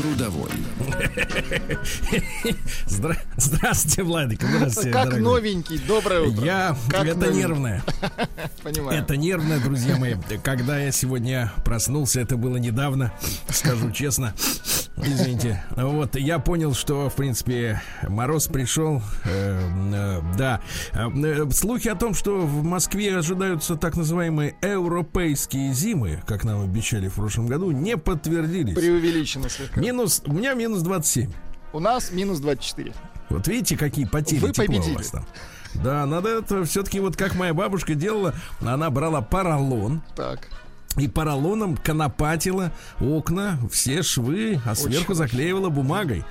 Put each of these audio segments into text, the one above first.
Трудовой. Здра... Здравствуйте, Владик. Здравствуйте, Как дорогой. новенький, доброе утро. Я... Как это новенький. нервное. Понимаю. Это нервное, друзья мои. Когда я сегодня проснулся, это было недавно, скажу честно. Извините. Вот, я понял, что, в принципе, мороз пришел. Э, э, да. Э, э, Слухи о том, что в Москве ожидаются так называемые европейские зимы, как нам обещали в прошлом году, не подтвердились. Преувеличено слегка. Минус, у меня минус 27. У нас минус 24. Вот видите, какие потери Вы победили. у вас там. Да, надо это все-таки вот как моя бабушка делала, она брала поролон Так. И поролоном конопатила окна, все швы, а сверху хорошо. заклеивала бумагой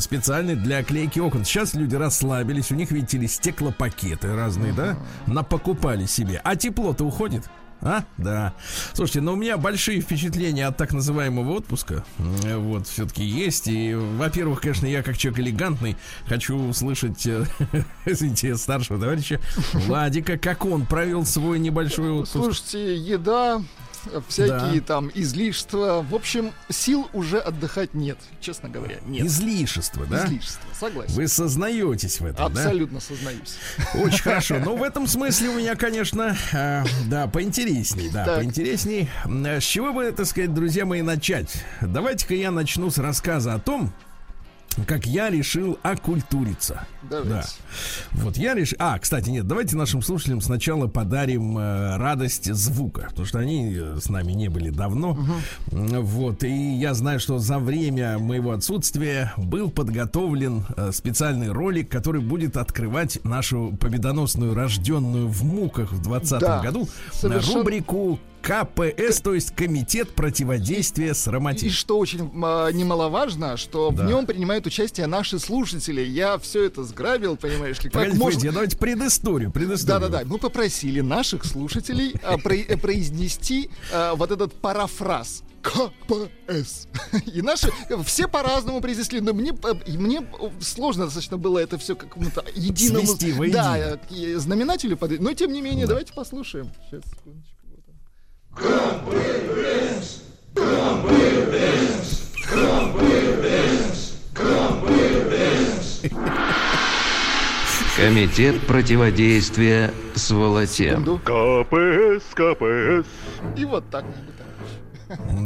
специальной для клейки окон. Сейчас люди расслабились, у них, видите ли, стеклопакеты разные, да, напокупали себе. А тепло-то уходит. А? Да. Слушайте, но у меня большие впечатления от так называемого отпуска. Вот, все-таки есть. И, во-первых, конечно, я как человек элегантный хочу услышать, э, извините, старшего товарища Владика, как он провел свой небольшой отпуск. Слушайте, еда, всякие там излишества. В общем, сил уже отдыхать нет, честно говоря. Нет. Излишество, да? Излишества, согласен. Вы сознаетесь в этом, да? Абсолютно сознаюсь. Очень хорошо. Ну, в этом смысле у меня, конечно, э, да, поинтересней, да, Так. поинтересней. Э, С чего бы, так сказать, друзья мои, начать? Давайте-ка я начну с рассказа о том, как я решил окультуриться. Давайте. Да. Вот я решил... А, кстати, нет, давайте нашим слушателям сначала подарим э, радость звука, потому что они э, с нами не были давно. М, Вот, и я знаю, что за время моего отсутствия был подготовлен э, специальный ролик, который будет открывать нашу победоносную рожденную в муках в 2020 Да, году совершенно- рубрику КПС, то есть Комитет противодействия с И что очень а, немаловажно, что Да. в нем принимают участие наши слушатели. Я все это сграбил, понимаешь ли, как Погодите, можно... погодите, давайте предысторию, предысторию. Да-да-да, мы попросили наших слушателей а, про- э, произнести а, вот этот парафраз. КПС. И наши все по-разному произнесли, но мне, э, мне сложно достаточно было это все какому-то единому Свести да, э, знаменателю подать. Но тем не менее, давайте послушаем. Сейчас, секундочку. Комитет противодействия. Секунду. КПС, КПС. И вот так.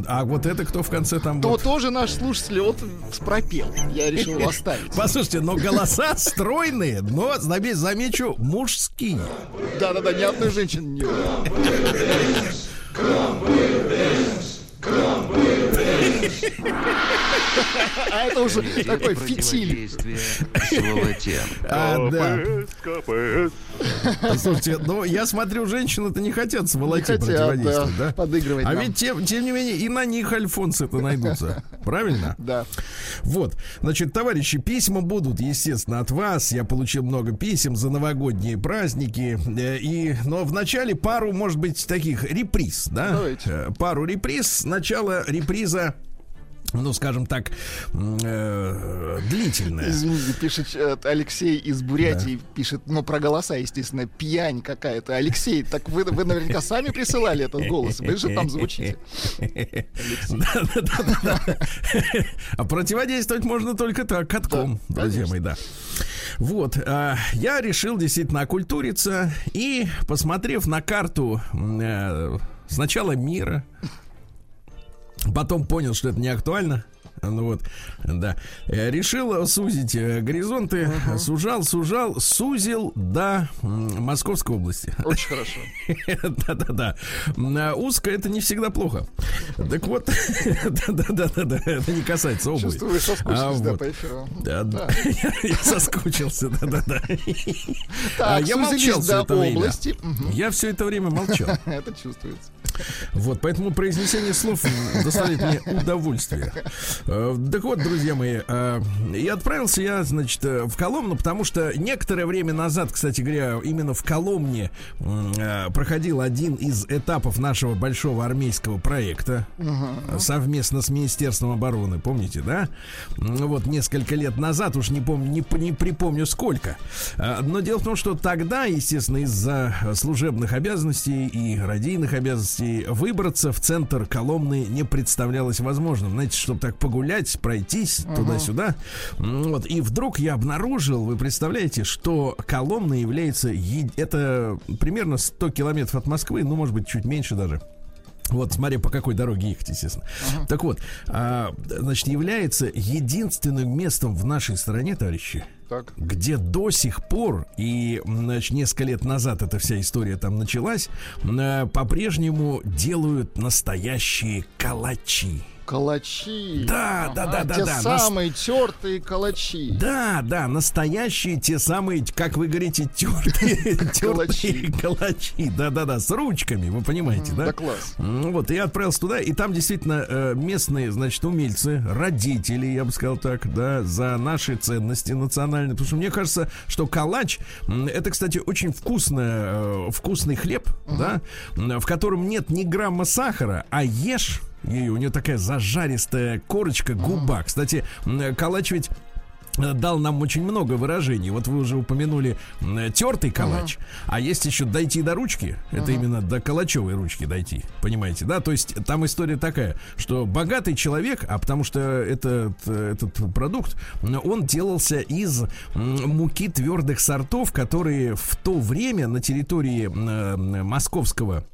А вот это кто в конце там То вот? тоже наш слушатель вот пропел. Я решил его оставить. Послушайте, но голоса стройные, но заме- замечу мужские. Да-да-да, ни одной женщины не было. Come with us. А это уже такой фитиль. А, да. КПС, КПС. Слушайте, ну я смотрю, женщины-то не хотят с Не волоте хотят, противодействовать, да, да? подыгрывать А ведь тем, тем не менее и на них альфонсы-то найдутся. Правильно? Да. Вот, значит, товарищи, письма будут, естественно, от вас. Я получил много писем за новогодние праздники. Э, И, но вначале пару, может быть, таких реприз, да? Давайте. Э, Пару реприз. Сначала реприза, ну, скажем так, э, длительная. Извините, пишет э, Алексей из Бурятии, пишет, ну, про голоса, естественно, пьянь какая-то. Алексей, так вы, вы наверняка сами присылали этот голос. Вы же там звучите. А противодействовать можно только так, катком, Да, друзья мои, да. Вот, а, я решил действительно окультуриться и, посмотрев на карту э, сначала мира, потом понял, что это не актуально. Ну вот, да. Э, Решил сузить э, горизонты, сужал, сужал, сузил до Московской области. Очень хорошо. Да-да-да. А Узко это не всегда плохо. Так вот, да-да-да, это не касается обуви. Чувствую, вы соскучились, А, да, вот. по эфиру. Да, да. Я соскучился, да-да-да. А Так, Я молчал все это время. области. Я все это время молчал. Это чувствуется. Вот, поэтому произнесение слов доставляет мне удовольствие. Э, Так вот, друзья мои, э, и отправился я, значит, э, в Коломну, потому что некоторое время назад, кстати говоря, именно в Коломне проходил один из этапов нашего большого армейского проекта совместно с Министерством обороны, помните, да? Вот несколько лет назад, уж не помню, не, не припомню сколько. Но дело в том, что тогда, естественно, из-за служебных обязанностей и радийных обязанностей выбраться в центр Коломны не представлялось возможным. Знаете, чтобы так погулять, пройтись туда-сюда. М, Вот. И вдруг я обнаружил, вы представляете, что Коломна является... е- Это примерно 100 километров от Москвы, ну, может быть, чуть меньше даже. Вот, смотри, по какой дороге ехать, естественно. Так вот, а, значит, является единственным местом в нашей стране, товарищи, Так. где до сих пор, и значит, несколько лет назад эта вся история там началась, э, по-прежнему делают настоящие калачи. Калачи. Да, да, да, да, Те да. нас- самые тертые калачи. Да, да, настоящие те самые, как вы говорите, тертые, тертые калачи. Да, да, да, с ручками, вы понимаете, да? Да класс. Вот, я отправился туда, и там действительно э, местные, значит, умельцы, родители, я бы сказал так, да, за наши ценности национальные. Потому что мне кажется, что калач, это, кстати, очень вкусная, э, вкусный хлеб, да, в котором нет ни грамма сахара, а ешь и у нее такая зажаристая корочка, губа. Кстати, калач ведь э, дал нам очень много выражений. Вот вы уже упомянули тертый калач, а есть еще дойти до ручки. Это именно до калачевой ручки дойти. Понимаете, да? То есть там история такая, что богатый человек, а потому что этот, этот продукт, он делался из муки твердых сортов, которые в то время на территории э, московского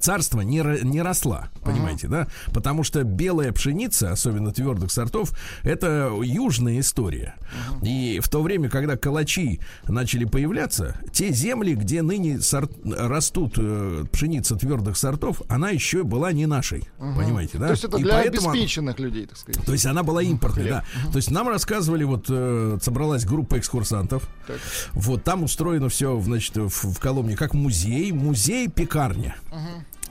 царство не, не росла, понимаете, да? Потому что белая пшеница, особенно твердых сортов, это южная история. И в то время, когда калачи начали появляться, те земли, где ныне сорт- растут э, пшеница твердых сортов, она еще была не нашей, понимаете, да? То есть это И для поэтому- обеспеченных людей, так сказать. то есть она была импортной, да. То есть нам рассказывали, вот э, собралась группа экскурсантов. Так. Вот там устроено все, значит, в, в Коломне как музей, музей-пекарня.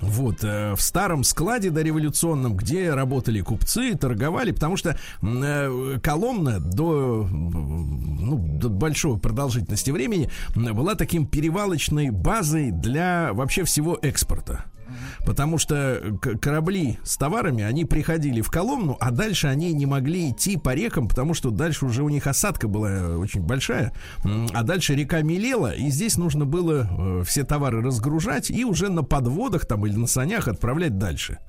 Вот, э, в старом складе дореволюционном, где работали купцы, торговали, потому что э, Коломна до, ну, до большой продолжительности времени была таким перевалочной базой для вообще всего экспорта. Потому что к- корабли с товарами, они приходили в Коломну, а дальше они не могли идти по рекам, потому что дальше уже у них осадка была э, очень большая, а дальше река мелела, и здесь нужно было э, все товары разгружать и уже на подводах там или на санях отправлять дальше.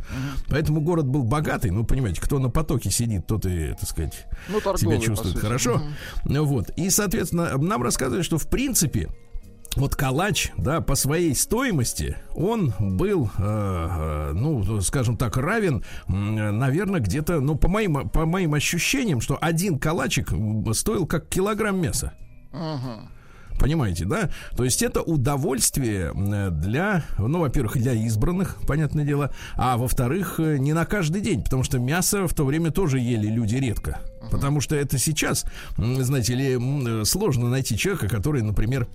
Поэтому город был богатый, ну, понимаете, кто на потоке сидит, тот и, так сказать, Ну, торговый, себя чувствует хорошо. Ну Вот. И, соответственно, нам рассказывают, что в принципе вот калач, да, по своей стоимости он был, э, э, ну, скажем так, равен, наверное, где-то, ну, по моим, по моим ощущениям, что один калачик стоил как килограмм мяса. Понимаете, да? То есть это удовольствие для, ну, во-первых, для избранных, понятное дело, а во-вторых, э, не на каждый день, потому что мясо в то время тоже ели люди редко. Потому что это сейчас, знаете ли, м, сложно найти человека, который, например,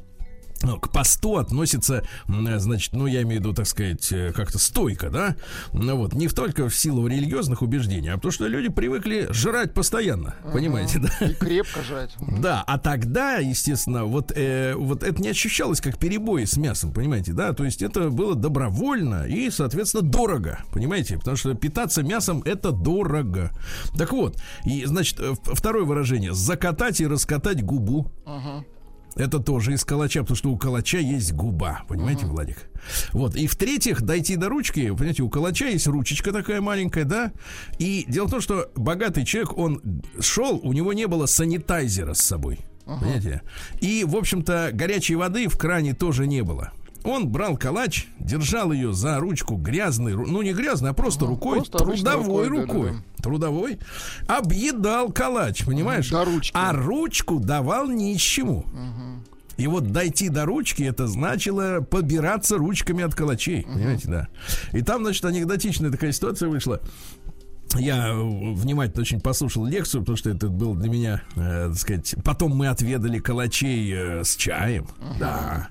к посту относится, м, значит, ну, я имею в виду, так сказать, э, как-то стойко, да? Ну, вот, не только в силу религиозных убеждений, а потому что люди привыкли жрать постоянно, понимаете, да? И крепко жать. Да, а тогда, естественно, вот, э, вот это не ощущалось как перебои с мясом, понимаете, да? То есть это было добровольно и, соответственно, дорого, понимаете? Потому что питаться мясом это дорого. Так вот, и, значит, э, второе выражение закатать и раскатать губу. Это тоже из калача, потому что у калача есть губа, понимаете, Владик? Вот. И в-третьих, дойти до ручки, понимаете, у калача есть ручечка такая маленькая, да? И дело в том, что богатый человек, он шел, у него не было санитайзера с собой. Понимаете? И, в общем-то, горячей воды в кране тоже не было. Он брал калач, держал ее за ручку грязной, ну не грязной, а просто рукой, просто трудовой рукой, рукой, да-да-да. трудовой, объедал калач, понимаешь? До ручки. А ручку давал нищему. И вот дойти до ручки, это значило побираться ручками от калачей. Понимаете, да. И там, значит, анекдотичная такая ситуация вышла. Я э, внимательно очень послушал лекцию, потому что это был для меня, э, так сказать, потом мы отведали калачей э, с чаем, да,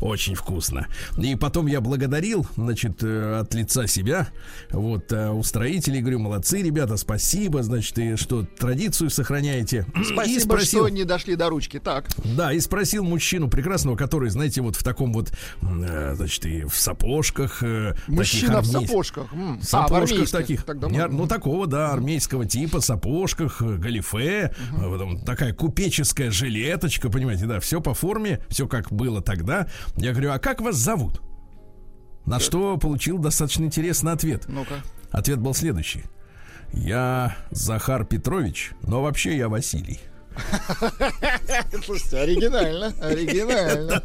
очень вкусно. И потом я благодарил, значит, э, от лица себя, вот, э, устроителей, говорю, молодцы, ребята, спасибо, значит, и что традицию сохраняете. и Спасибо, спросил, что не дошли до ручки. Так. да, и спросил мужчину прекрасного, который, знаете, вот в таком вот, э, значит, и в сапожках. э, таких Мужчина в армейских- сапожках. А, в Сапожках армейских. таких. Тогда Не ар- можно. Такого, да, армейского типа, сапожках, э, галифе, э, потом такая купеческая жилеточка, понимаете, да, все по форме, все как было тогда. Я говорю, а как вас зовут? На что получил достаточно интересный ответ. Ну-ка. Ответ был следующий. Я Захар Петрович, но вообще я Василий. Слушайте, оригинально. Оригинально.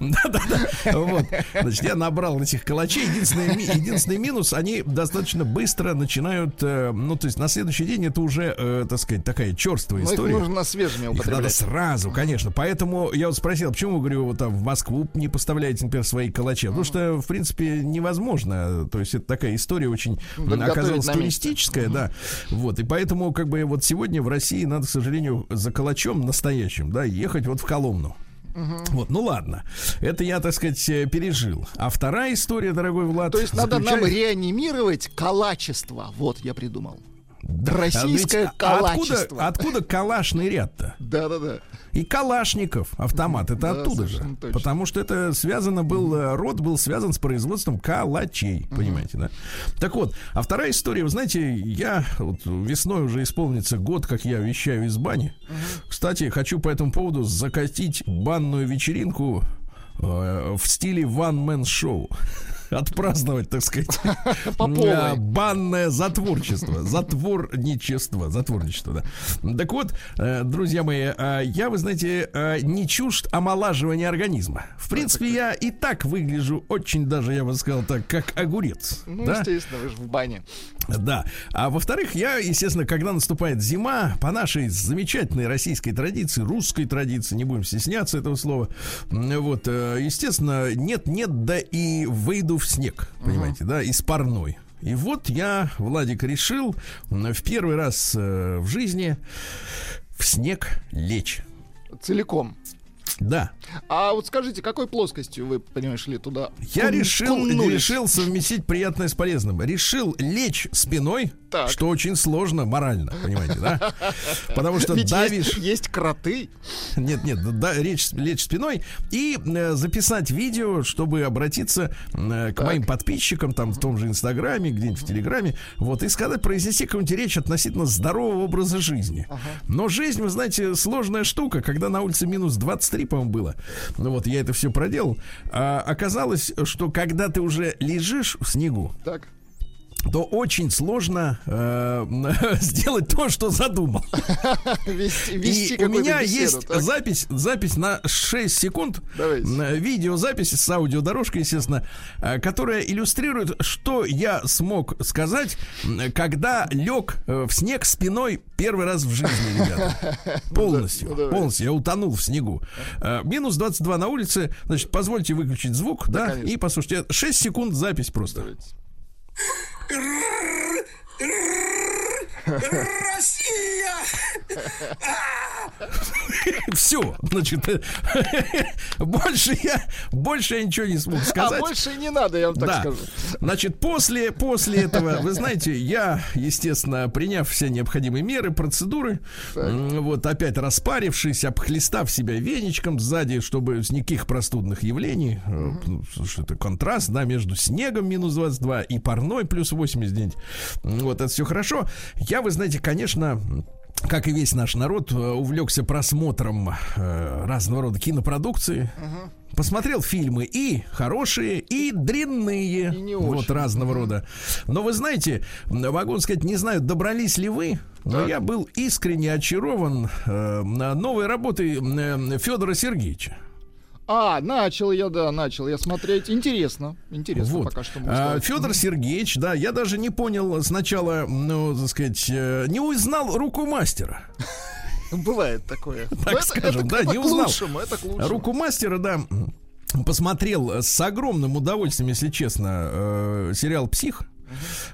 Да-да-да. Вот. Значит, я набрал этих калачей. Единственный, единственный минус, они достаточно быстро начинают, э, ну, то есть на следующий день это уже, э, так сказать, такая черствая Ну, их история. нужно свежими Их надо употреблять. сразу, конечно. Поэтому я вот спросил, почему вы, говорю, вот там в Москву не поставляете, например, свои калачи? Потому что, в принципе, невозможно. То есть это такая история очень оказалась туристическая, да. Вот. И поэтому, как бы, вот сегодня в России надо, к сожалению, за калачом настоящим, да, ехать вот в Коломну. Вот, ну ладно. Это я, так сказать, э, пережил. А вторая история, дорогой Влад. То есть надо нам реанимировать калачество. Вот, я придумал. Российское а ведь откуда, калачество. откуда калашный ряд-то? Да-да-да. И Калашников автомат, это Да, оттуда же. точно. Потому что это связано был, э, род был связан с производством калачей, понимаете, да? Так вот, а вторая история, вы знаете, я вот весной уже исполнится год, как я вещаю из бани. Кстати, хочу по этому поводу закатить банную вечеринку э, в стиле one-man-шоу. Отпраздновать, так сказать, банное затворчество, затворничество, затворничество, да. Так вот, э, друзья мои, э, я, вы знаете, э, не чужд омолаживания организма. В принципе, я и так выгляжу очень даже, я бы сказал так, как огурец. Ну, да? естественно, вы же в бане. Да. А во-вторых, я, естественно, когда наступает зима, по нашей замечательной российской традиции, русской традиции, не будем стесняться этого слова, вот, естественно, нет-нет, да и выйду в снег, понимаете, да, из парной. И вот я, Владик, решил в первый раз э, в жизни в снег лечь. Целиком. Да, А вот скажите, какой плоскостью вы, понимаешь ли, туда я кун- решил, куннулись? решил совместить приятное с полезным. Решил лечь спиной, Так. что очень сложно морально, понимаете, да? Потому что Ведь давишь... есть, есть кроты. Нет, нет, да, речь, лечь спиной и э, записать видео, чтобы обратиться э, к моим подписчикам, там в том же Инстаграме, где-нибудь в Телеграме, вот, и сказать, произнести какую-нибудь речь относительно здорового образа жизни. Но жизнь, вы знаете, сложная штука, когда на улице минус 23, по-моему, было. Ну вот, я это все проделал. А оказалось, что когда ты уже лежишь в снегу, Так. То очень сложно э, сделать то, что задумал. Вести, вести И у меня беседу, есть так? запись, запись на 6 секунд. Давайте. М, Видеозапись с аудиодорожкой, естественно, э, которая иллюстрирует, что я смог сказать, когда лег э, в снег спиной первый раз в жизни, ребята. Полностью. ну давай. Полностью. Я утонул в снегу. Э, Минус 22 на улице. Значит, позвольте выключить звук, да, конечно. и послушайте. 6 секунд запись просто. Давайте. grrr, grrr. Россия! Все, значит, больше я, больше я ничего не смог сказать. А больше и не надо, я вам так да. скажу. Значит, после, после этого, вы знаете, я, естественно, приняв все необходимые меры, процедуры, м, вот опять распарившись, обхлестав себя веничком сзади, чтобы с никаких простудных явлений, ну, слушай, это контраст, да, между снегом минус 22 и парной плюс 89. М, Вот это все хорошо. Я, вы знаете, конечно, как и весь наш народ, э, увлекся просмотром э, разного рода кинопродукции. Посмотрел фильмы и хорошие, и дрянные. И не вот очень. разного рода. Но вы знаете, могу сказать, не знаю, добрались ли вы, но Так. я был искренне очарован э, новой работой Федора Сергеевича. А, начал я, да, начал я смотреть. Интересно. Интересно Вот. пока что. А. Федор Сергеевич, да, я даже не понял сначала, ну, так сказать, э, не узнал руку мастера. Бывает такое. Так это- скажем, это- да, это не узнал. лучшему, это к лучшему. Руку мастера, да. Посмотрел с огромным удовольствием, если честно, э, сериал Псих.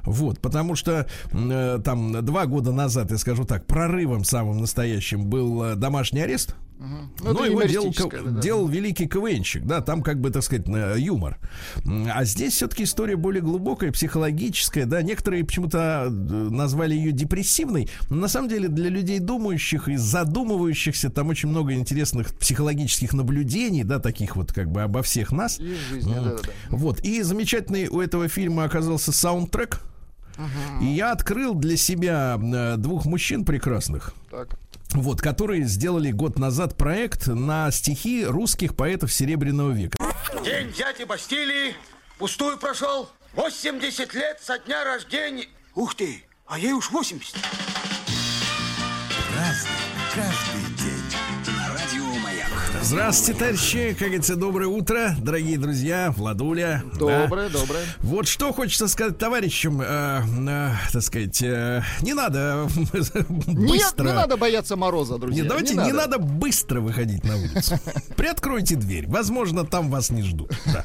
Вот, потому что э, там два года назад, я скажу так, прорывом самым настоящим был э, домашний арест. Ну, Но его делал, да, да. делал великий КВНщик, да, там как бы, так сказать, на- юмор. А здесь все-таки история более глубокая, психологическая, да, некоторые почему-то э, назвали ее депрессивной, но на самом деле для людей думающих и задумывающихся там очень много интересных психологических наблюдений, да, таких вот как бы обо всех нас. И жизни, М. да-да-да. Вот, и замечательный у этого фильма оказался саундтрек. И я открыл для себя э, двух мужчин прекрасных. Так. Вот, которые сделали год назад проект на стихи русских поэтов Серебряного века. День дяди Бастилии пустую прошел. 80 лет со дня рождения. Ух ты, а ей уж 80. Здравствуйте, товарищи, как говорится, доброе утро, дорогие друзья, Владуля. да. Доброе, доброе. Вот что хочется сказать товарищам, э, э, так сказать, э, не надо Нет, быстро. не надо бояться мороза, друзья. Не, давайте не надо. быстро выходить на улицу. Приоткройте дверь. Возможно, там вас не ждут. Да.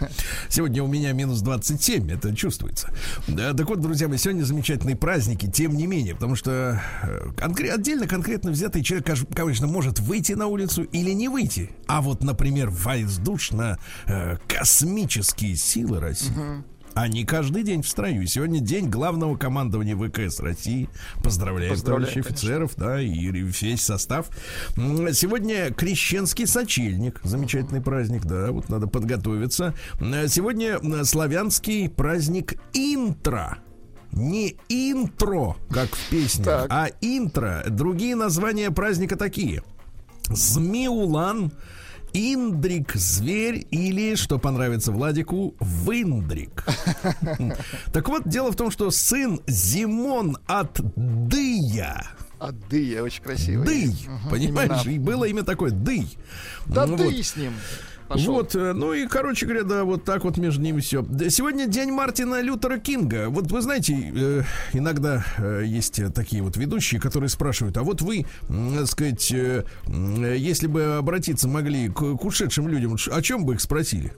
Сегодня у меня минус 27, это чувствуется. Да, так вот, друзья мои, сегодня замечательные праздники, тем не менее, потому что э, конкре- отдельно конкретно взятый человек, конечно, может выйти на улицу или не выйти. А вот, например, воздушно-космические силы России. Они каждый день в строю. Сегодня день главного командования ВКС России. Поздравляем, Поздравляем, товарищи офицеров, да, и весь состав. Сегодня крещенский сочельник. Замечательный праздник, да, вот надо подготовиться. Сегодня славянский праздник интро. Не интро, как в песне, Так. а интро. Другие названия праздника такие. Змеулан, Индрик, зверь или, что понравится Владику, Виндрик. Так вот, дело в том, что сын Зимон от Дыя. А дыя очень красивый. Дый, понимаешь? имена. И было имя такое Дый. Да Ну вот. и с ним. Пошел. Вот, э, ну и, короче говоря, да, вот так вот между ними все. Сегодня день Мартина Лютера Кинга. Вот вы знаете, э, иногда э, есть такие вот ведущие, которые спрашивают, а вот вы, так сказать, если бы обратиться могли к, к ушедшим людям, о чем бы их спросили?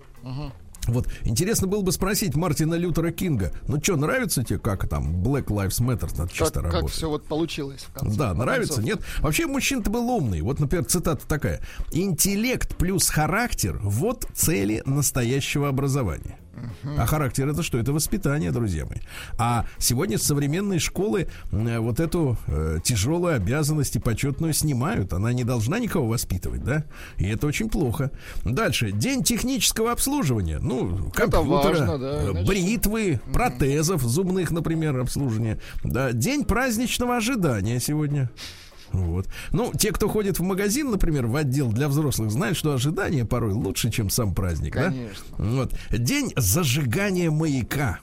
Вот, интересно было бы спросить Мартина Лютера Кинга, ну что, нравится тебе, как там Black Lives Matter как, чисто как работает? все вот получилось в конце. Да, нравится, нет? Вообще мужчина-то был умный. Вот, например, цитата такая. Интеллект плюс характер – вот цели настоящего образования. А характер это что? Это воспитание, друзья мои. А сегодня современные школы э, вот эту э, тяжелую обязанность и почетную снимают. Она не должна никого воспитывать, да? И это очень плохо. Дальше. День технического обслуживания. Ну, компьютера, важно, да, э, бритвы, протезов зубных, например, обслуживания. Да, день праздничного ожидания сегодня. Вот. Ну, те, кто ходит в магазин, например, в отдел для взрослых, знают, что ожидание порой лучше, чем сам праздник. да? Конечно. Вот. День зажигания маяка.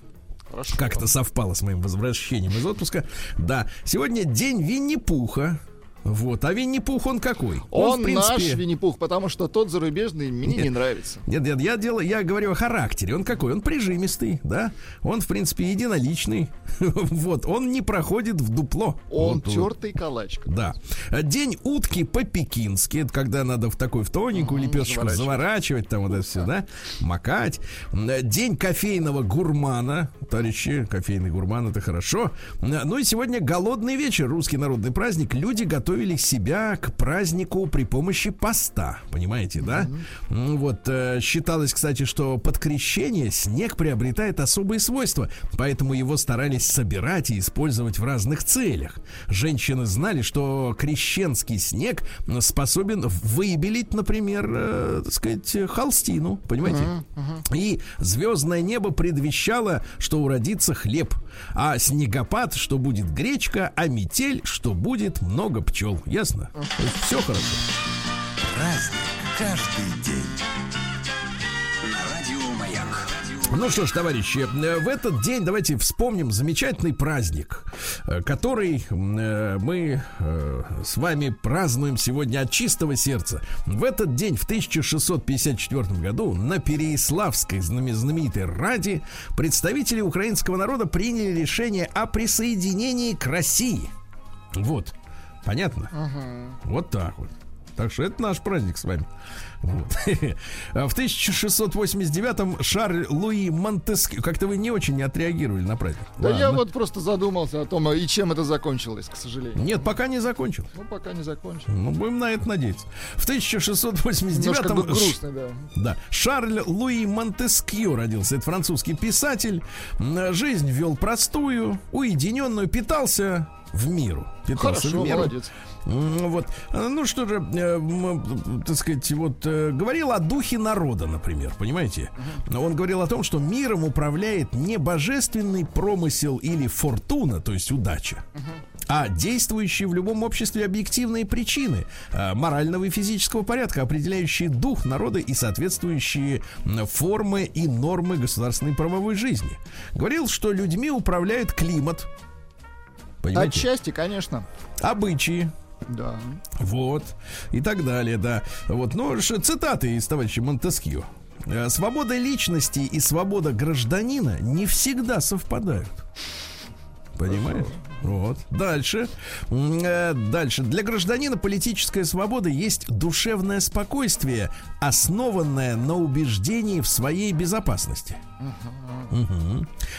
Хорошо. Как это совпало с моим возвращением из отпуска. Да. Сегодня день Винни-Пуха. Вот. А Винни-Пух он какой? Он в принципе, наш Винни-Пух, потому что тот зарубежный мне не нравится. Нет, нет, я делаю, я говорю о характере. Он какой? Он прижимистый, да? Он, в принципе, единоличный. Вот, он не проходит в дупло. Он Вот, тертый калач. Да. День утки по-пекински. Это когда надо в такой в тоненькую лепешечку заворачивать. заворачивать, там вот это все, да? Макать. День кофейного гурмана. Товарищи, кофейный гурман это хорошо. Ну и сегодня голодный вечер, русский народный праздник. Люди готовили себя к празднику при помощи поста. Понимаете, да? М, Вот э, считалось, кстати, что под крещение снег приобретает особые свойства, поэтому его старались собирать и использовать в разных целях. Женщины знали, что крещенский снег способен выбелить, например, э, так сказать, холстину, понимаете? И звездное небо предвещало, что уродится хлеб, а снегопад, что будет гречка, а метель, что будет много пчел. Ясно? Все хорошо. Ну что ж, товарищи, в этот день давайте вспомним замечательный праздник, э, который э, мы э, с вами празднуем сегодня от чистого сердца. В этот день, в 1654 году, на Переяславской знаме- знаменитой Раде представители украинского народа приняли решение о присоединении к России. Вот, понятно? Вот так вот. Так что это наш праздник с вами. Вот. В 1689-м Шарль Луи Монтескью. Как-то вы не очень отреагировали на праздник. Да я Ладно. вот просто задумался о том, и чем это закончилось, к сожалению. Нет, пока не закончил. Ну, пока не закончил. Ну, будем на это надеяться. В Немножко 1689-м бы грустно, да. Да. Шарль Луи Монтескью родился. Это французский писатель. Жизнь вел простую, уединенную, питался в миру. Питался Хорошо, в меру. молодец. Вот. Ну что же, э, м, так сказать, вот э, говорил о духе народа, например, понимаете? Он говорил о том, что миром управляет не божественный промысел или фортуна, то есть удача, а действующие в любом обществе объективные причины э, морального и физического порядка, определяющие дух народа и соответствующие формы и нормы государственной правовой жизни. Говорил, что людьми управляет климат. Понимаете? Отчасти, конечно. Обычаи, Да. вот, и так далее, да. Вот, ну, цитаты из товарища Монтескью. Э, Свобода личности и свобода гражданина не всегда совпадают. Понимаешь? Вот. Дальше. Э, Дальше. Для гражданина политическая свобода есть душевное спокойствие, основанное на убеждении в своей безопасности.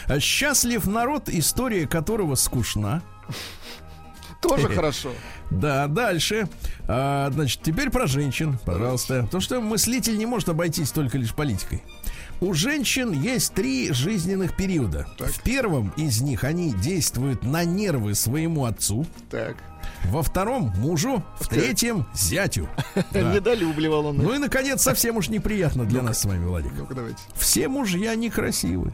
А Счастлив народ, история которого скучна. Тоже хорошо. Да, дальше. А, значит, теперь про женщин, пожалуйста. Потому что мыслитель не может обойтись только лишь политикой. У женщин есть три жизненных периода. В первом из них они действуют на нервы своему отцу, Так. Во втором мужу, в третьем зятю. Да. Недолюбливал он. Ну и, наконец, совсем уж неприятно для нас с вами, Владик. Давайте. Все мужья некрасивы.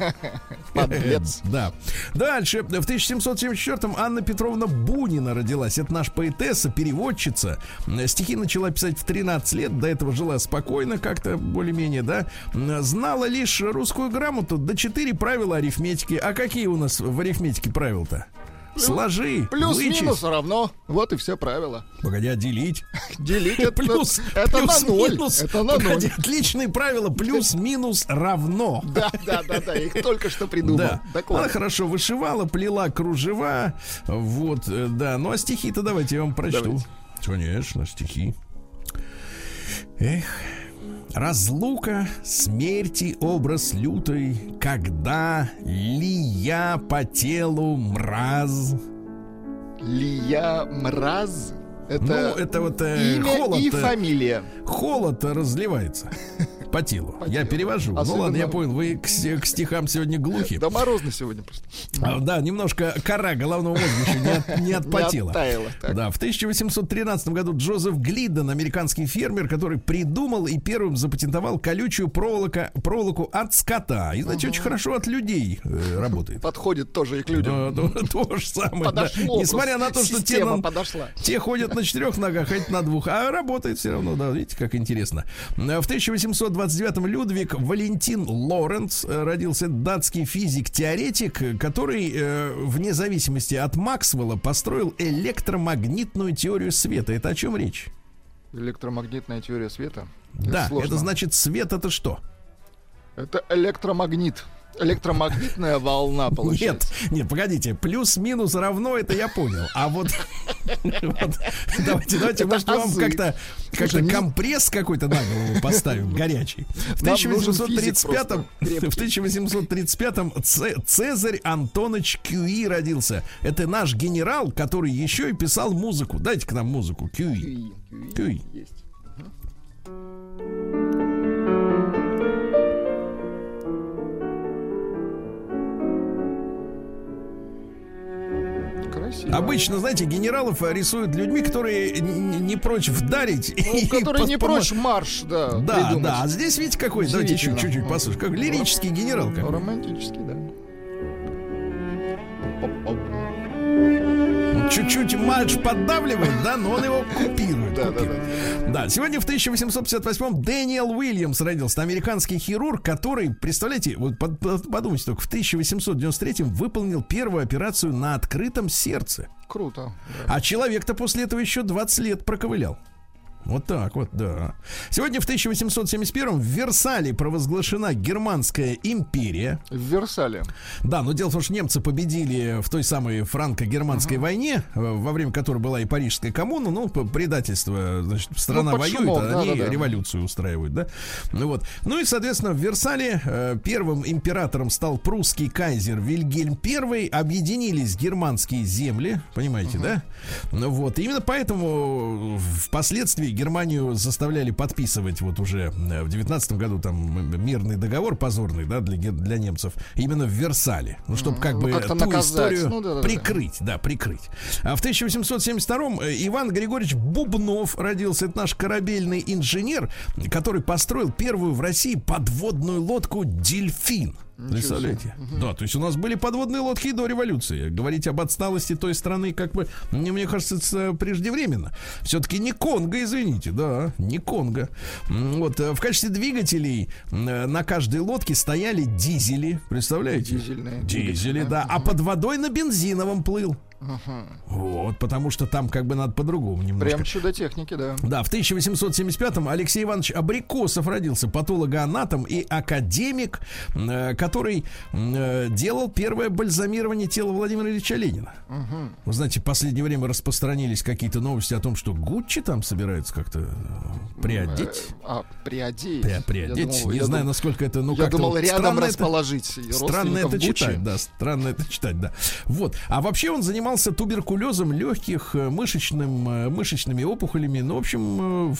Подлец. Да. Дальше. В 1774-м Анна Петровна Бунина родилась. Это наша поэтесса, переводчица. Стихи начала писать в 13 лет. До этого жила спокойно как-то, более-менее, да. Знала лишь русскую грамоту, да четыре правила арифметики. А какие у нас в арифметике правила-то? Сложи. Плюс-минус равно. Вот и все правила. Погоди, а делить? Делить это, Плюс, это на плюс, ноль. минус. Это на ноль. Погоди, отличные правила. Плюс-минус равно. Да, да, да, да. Их только что придумал. Да. Так Она хорошо вышивала, плела кружева. Вот, э, да. Ну а стихи-то давайте я вам прочту. Давайте. Конечно, стихи. Эх. Разлука, смерти образ лютой, когда ли я по телу мраз. Лия Мраз. Это, ну, это вот э, имя холод, и э, фамилия. холод разливается по телу. По я телу. перевожу. Ну Особенно... Ну ладно, я понял, вы к, к стихам сегодня глухи. Да морозно сегодня просто. А, да, немножко кора головного мозга еще не, от, не отпотела. Не оттаяла, да, в 1813 году Джозеф Глидден, американский фермер, который придумал и первым запатентовал колючую проволока, проволоку от скота. И, значит, угу. очень хорошо от людей э, работает. Подходит тоже и к людям. Да, то, то же самое. Подошло да. Несмотря на то, что те, на, подошла. те ходят на четырех ногах, а на двух. А работает все равно, да, видите, как интересно. Э, в 1820 1929-м Людвиг Валентин Лоренц э, родился датский физик-теоретик, который э, вне зависимости от Максвелла построил электромагнитную теорию света. Это о чем речь? Электромагнитная теория света? Да, сложно. это значит свет это что? Это электромагнит. Электромагнитная волна получается. Нет, нет, погодите, плюс-минус равно, это я понял. А вот, вот, давайте, давайте, может, вам как-то как Слушай, не- компресс какой-то на голову поставим, горячий. В Нам нужен физик 1835-м, просто в 1835-м Ц- Цезарь Антонович Кюи родился. Это наш генерал, который еще и писал музыку. Дайте к нам музыку. Кюи. Кюи, кюи Кюи. Есть. Красиво. Обычно, знаете, генералов рисуют людьми, которые не прочь вдарить. Ну, пос- не прочь марш, да, Да, придумать. да. А здесь, видите, какой? Давайте еще чуть-чуть послушаем. Как лирический генерал какой. Романтический, да. Оп-оп. Чуть-чуть матч поддавливает, да, но он его купирует. Да, да, купирует. Да, сегодня в 1858-м Дэниел Уильямс родился, американский хирург, который, представляете, вот под- под- подумайте только, в 1893-м выполнил первую операцию на открытом сердце. Круто. да. А человек-то после этого еще 20 лет проковылял. Вот так вот, да. Сегодня в 1871 в Версале провозглашена Германская империя. В Версале. Да, но дело в том, что немцы победили в той самой франко-германской войне, э, во время которой была и Парижская коммуна, ну, предательство, значит, страна Ну, воюет, шумок, а они да-да-да. революцию устраивают, да. Ну вот. Ну и, соответственно, в Версале э, первым императором стал прусский кайзер Вильгельм I, объединились германские земли, понимаете, да? Ну вот. Именно поэтому впоследствии Германию заставляли подписывать вот уже э, в 19 году там мирный договор позорный, да, для, для немцев, именно в Версале. Ну, чтобы как Ну, бы как-то ту наказать. историю Ну, да-да-да. прикрыть, да, прикрыть. А в 1872-м э, Иван Григорьевич Бубнов родился. Это наш корабельный инженер, который построил первую в России подводную лодку «Дельфин». Представляете? Да, то есть у нас были подводные лодки и до революции. Говорить об отсталости той страны, как бы, мне, мне кажется, это преждевременно. Все-таки не Конго, извините, да, не Конго. Вот, э, в качестве двигателей э, на каждой лодке стояли дизели, представляете? Дизельные Дизели, двигатели, да. А под водой на бензиновом плыл. Вот, потому что там как бы надо по-другому немножко. Прям чудо техники, да. Да, в 1875-м Алексей Иванович Абрикосов родился, патологоанатом и академик, э, который э, делал первое бальзамирование тела Владимира Ильича Ленина. Вы знаете, в последнее время распространились какие-то новости о том, что Гуччи там собираются как-то э, приодеть. А, приодеть. При- Я приодеть. думал- Не я знаю, дум- насколько это, ну, Я как-то думал, вот рядом странно это- расположить Странно это родственников Гуччи. читать, да, странно это читать, да. Вот. А вообще он занимался туберкулезом легких, э, мышечным, э, мышечными опухолями. Ну, в общем, э,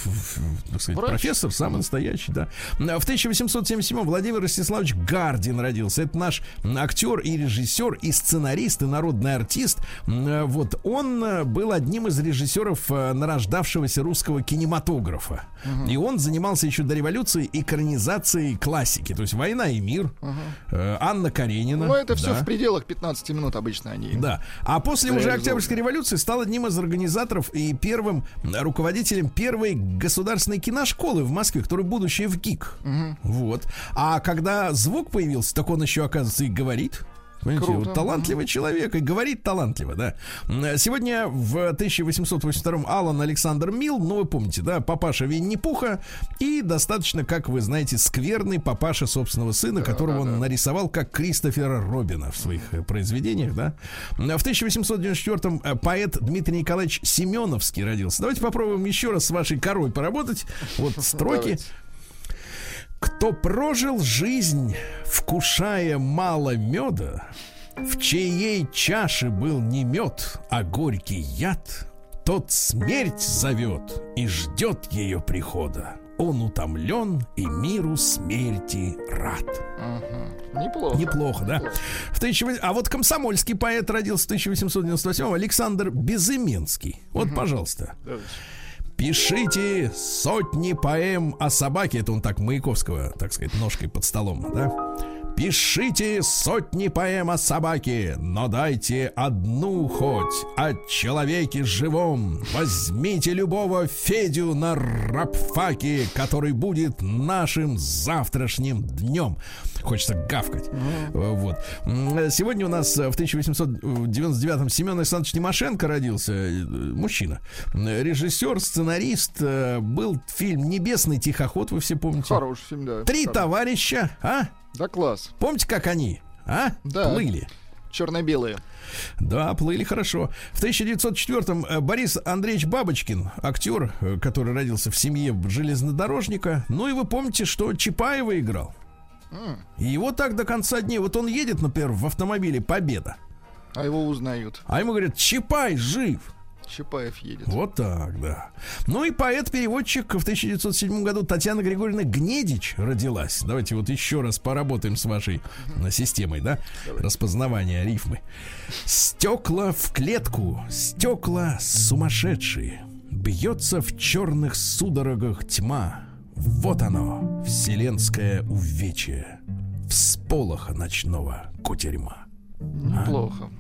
так сказать, Врач. профессор самый настоящий, да. В 1877 Владимир Ростиславович Гардин родился. Это наш актер и режиссер, и сценарист, и народный артист. Вот он был одним из режиссеров нарождавшегося русского кинематографа. И он занимался еще до революции экранизацией классики. То есть «Война и мир», э, Анна Каренина. Ну, это все да. в пределах 15 минут обычно они. Да. А после уже Реализовано. Октябрьской революции стал одним из организаторов и первым руководителем первой государственной киношколы в Москве, которая будущее в ГИК. Вот. А когда звук появился, так он еще, оказывается, и говорит. Понимаете, Круто. вот талантливый человек и говорит талантливо, да. М, Сегодня в 1882 Алан Александр Мил, ну вы помните, да, папаша Винни-Пуха и достаточно, как вы знаете, скверный папаша собственного сына, которого он нарисовал как Кристофера Робина в своих э, произведениях, да. М, В 1894 э, поэт Дмитрий Николаевич Семеновский родился. Давайте попробуем еще раз с вашей корой поработать. Вот строки. Давайте. Кто прожил жизнь, вкушая мало меда, в чьей чаше был не мед, а горький яд, тот смерть зовет и ждет ее прихода. Он утомлен и миру смерти рад. Мгм. Неплохо. Неплохо, да? В 1800 А вот комсомольский поэт родился в 1898 Александр Безыменский. Вот, пожалуйста. Пишите сотни поэм о собаке. Это он так Маяковского, так сказать, ножкой под столом, да? Пишите сотни поэм о собаке, но дайте одну хоть о человеке живом. Возьмите любого Федю на рабфаке, который будет нашим завтрашним днем. Хочется гавкать. Э, Вот. Сегодня у нас в 1899-м Семен Александрович Тимошенко родился. э, Мужчина. Режиссер, сценарист. э, Был фильм «Небесный тихоход», вы все помните. Хороший фильм, да. Три Хороший. товарища, а? Да, класс. Помните, как они? А? Да. Плыли. Черно-белые. Да, плыли хорошо. В 1904-м э, Борис Андреевич Бабочкин, актер, э, который родился в семье железнодорожника. Ну и вы помните, что Чапаева играл. И его так до конца дней. Вот он едет, например, в автомобиле Победа. А его узнают. А ему говорят, Чапай жив. Чапаев едет. Вот так, да. Ну и поэт-переводчик в 1907 году Татьяна Григорьевна Гнедич родилась. Давайте вот еще раз поработаем с вашей э, системой, да? Распознавания рифмы. Стекла в клетку, стекла сумасшедшие. Бьется в черных судорогах тьма. Вот оно, вселенское увечье. Всполоха ночного кутерьма. Неплохо.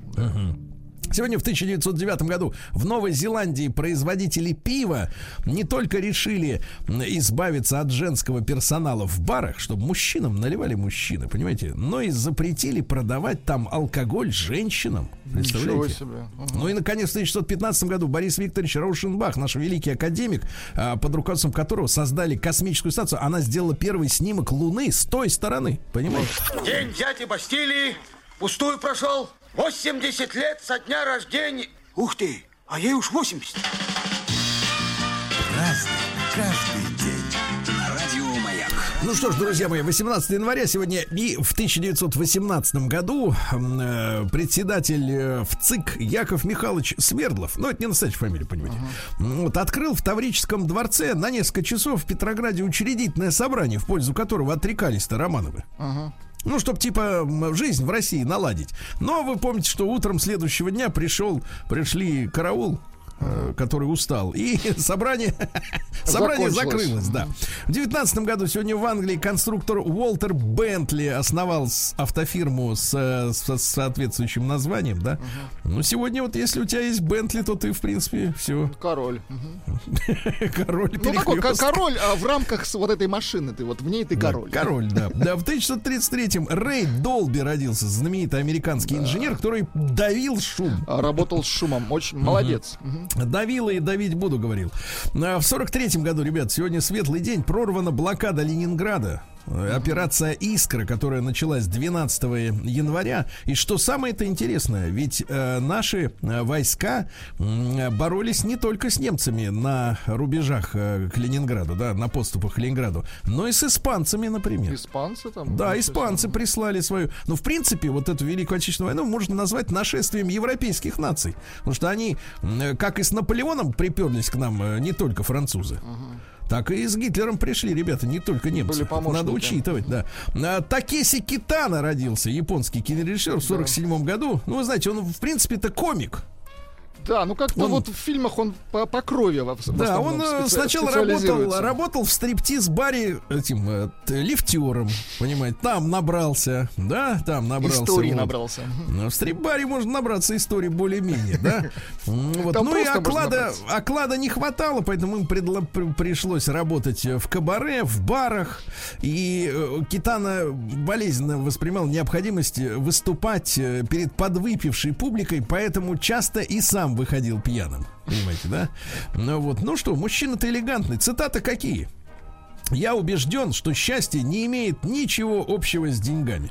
Сегодня в 1909 году в Новой Зеландии производители пива не только решили избавиться от женского персонала в барах, чтобы мужчинам наливали мужчины, понимаете, но и запретили продавать там алкоголь женщинам. Представляете? себе. Ну и, наконец, в 1915 году Борис Викторович Раушенбах, наш великий академик, а, под руководством которого создали космическую станцию, она сделала первый снимок Луны с той стороны, понимаете? День взятия Бастилии пустую прошел. 80 лет со дня рождения. Ух ты, а ей уж 80. Ну что ж, друзья мои, 18 января сегодня и в 1918 году э, председатель э, в ЦИК Яков Михайлович Свердлов, ну это не настоящая фамилия, понимаете, м, вот, открыл в Таврическом дворце на несколько часов в Петрограде учредительное собрание, в пользу которого отрекались-то Романовы. Ну, чтобы, типа, жизнь в России наладить. Но вы помните, что утром следующего дня пришел, пришли караул, который устал. И собрание, собрание закрылось, да. В девятнадцатом году сегодня в Англии конструктор Уолтер Бентли основал автофирму с, э, с соответствующим названием, да. Ну, сегодня вот, если у тебя есть Бентли, то ты, в принципе, все, Король. Король Ну такой король а в рамках вот этой машины. Ты вот в ней ты Да, король. Король, да. Да, в 1933-м Рэй Долби родился, знаменитый американский инженер, который давил шум. А, Работал с шумом. Очень молодец. Давила и давить буду, говорил. А В 43-м году, ребят, сегодня светлый день. Прорвана блокада Ленинграда. Э, Операция «Искра», которая началась 12 января. И что самое-то интересное, ведь э, наши э, войска м, боролись не только с немцами на рубежах э, к Ленинграду, да, на подступах к Ленинграду, но и с испанцами, например. Испанцы там. Да, испанцы прислали свою. Ну, в принципе, вот эту Великую Отечественную войну можно назвать нашествием европейских наций. Потому что они, м, как и с Наполеоном, приперлись к нам э, не только французы. Так и с Гитлером пришли, ребята, не только немцы. Надо учитывать, да. А, Такеси Китана родился, японский кинорежиссер в 47 году. Ну, вы знаете, он, в принципе, это комик. Да, ну как-то Он- вот в фильмах он по, по крови в Да, он э, специ- сначала работал, работал в стриптиз-баре этим э, лифтером, понимаете, там набрался, да, там набрался. Истории вот. набрался. Ну, в стрип-баре можно набраться истории более-менее, да? Вот. Там Ну и оклада, не хватало, поэтому им пришлось работать в кабаре, в барах. И э, Китана болезненно воспринимал необходимость выступать э, перед подвыпившей публикой, поэтому часто и сам выходил пьяным. Понимаете, да? Ну вот, ну что, мужчина-то элегантный. Цитаты какие? Я убежден, что счастье не имеет ничего общего с деньгами.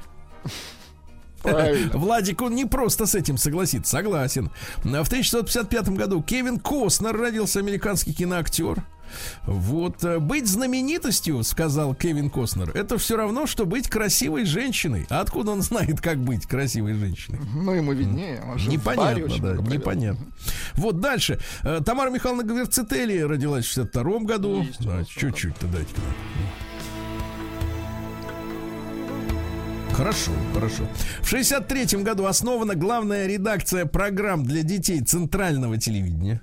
Правильно. Владик, он не просто с этим согласится, согласен. В 1955 году Кевин Костнер родился, американский киноактер. Вот, э, быть знаменитостью, сказал Кевин Костнер, это все равно, что быть красивой женщиной. А откуда он знает, как быть красивой женщиной? Ну, ему виднее. он Непонятно, да, непонятно. Вот дальше. Э, Тамара Михайловна Гверцетели родилась в 62 году. Есть у Да, чуть-чуть-то дайте. Хорошо, хорошо. В 63-м году основана главная редакция программ для детей центрального телевидения.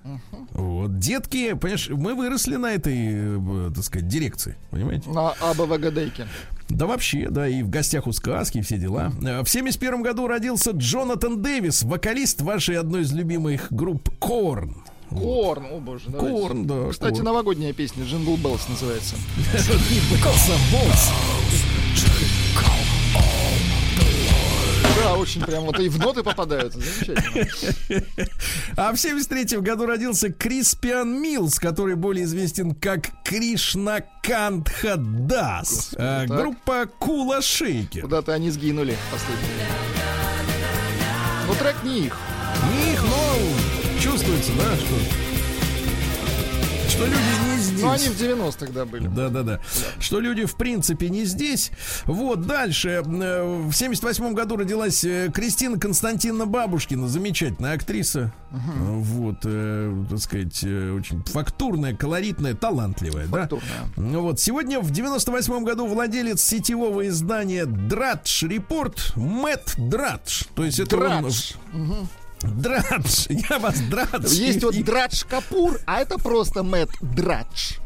Вот. Детки, понимаешь, мы выросли на этой, э, так сказать, дирекции, понимаете? На АБВГДейке. Да вообще, да, и в гостях у сказки, все дела. Э, В 71 году родился Джонатан Дэвис, вокалист вашей одной из любимых групп Korn. Korn, о боже, давайте. Korn, да. Кстати, Korn. новогодняя песня Jingle Bells называется. Да, очень прям вот и в ноты попадают. Замечательно. А в 73 году родился Криспиан Милс, который более известен как Кришна Кантха Дас. Э, так. Группа Кула Шейкер. Куда-то они сгинули последние. Ну, трек не их. Не их, но чувствуется, да, что, что люди не здесь. Ну, они в 90-х, да, были. Да, да, да. Что люди, в принципе, не здесь. Вот, дальше. Э, В 78 году родилась э, Кристина Константиновна Бабушкина, замечательная актриса. Э, Вот, э, так сказать, э, очень фактурная, колоритная, талантливая, Фактурная. да? Ну Вот, сегодня в 98 году владелец сетевого издания Драдж Репорт Мэтт Драдж. То есть это он- Драдж. Драдж. Я вас Драдж. Есть вот Драдж Капур, а это просто Мэтт Драдж.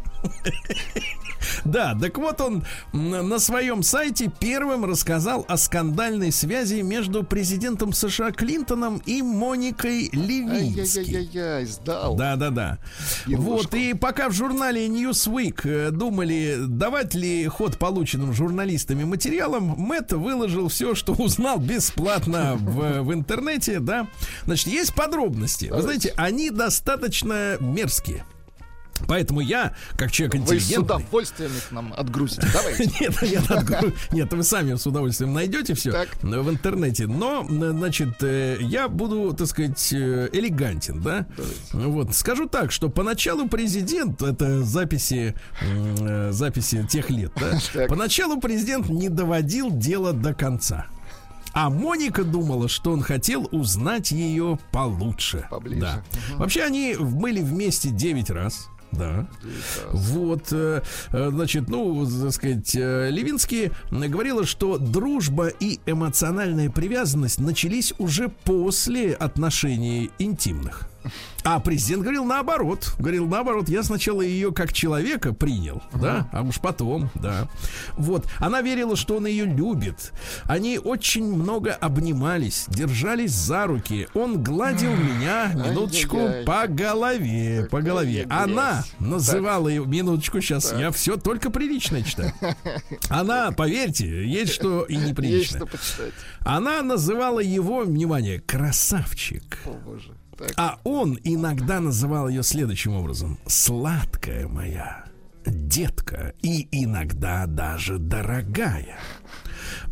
Да, так вот он на своем сайте первым рассказал о скандальной связи между президентом США Клинтоном и Моникой Левински. Ай-яй-яй-яй, сдал. Да, да, да. Вот, и пока в журнале Newsweek э, думали, давать ли ход полученным журналистами материалам, Мэтт выложил все, что узнал бесплатно в, в интернете, да. Значит, есть подробности. Вы знаете, они достаточно мерзкие. Поэтому я, как человек Вы с интеллигентный... удовольствием их нам отгрузите. Давайте. Нет, нет, отгру- нет, вы сами с удовольствием найдете все Так. в интернете. Но, э, значит, э, я буду, так сказать, э, элегантен, да? Вот, скажу так, что поначалу президент, это записи, записи тех лет, да? Так. Поначалу президент не доводил дело до конца. А Моника думала, что он хотел узнать ее получше. Поближе. Да. Вообще они были вместе 9 раз. Да. Вот, э, э, значит, ну, так сказать, э, Левинский говорила, что дружба и эмоциональная привязанность начались уже после отношений интимных. А президент говорил наоборот. Говорил наоборот, я сначала ее как человека принял, да, а уж потом, да. Вот. Она верила, что он ее любит. Они очень много обнимались, держались за руки. Он гладил меня, минуточку, Ай-яй-яй. по голове, по голове. Она называла ее, минуточку, сейчас, я все только приличное читаю. Она, поверьте, есть что и Есть неприличное. что почитать. Она называла его, внимание, красавчик. О, боже. Так. А он иногда называл ее следующим образом. Сладкая моя, детка и иногда даже дорогая.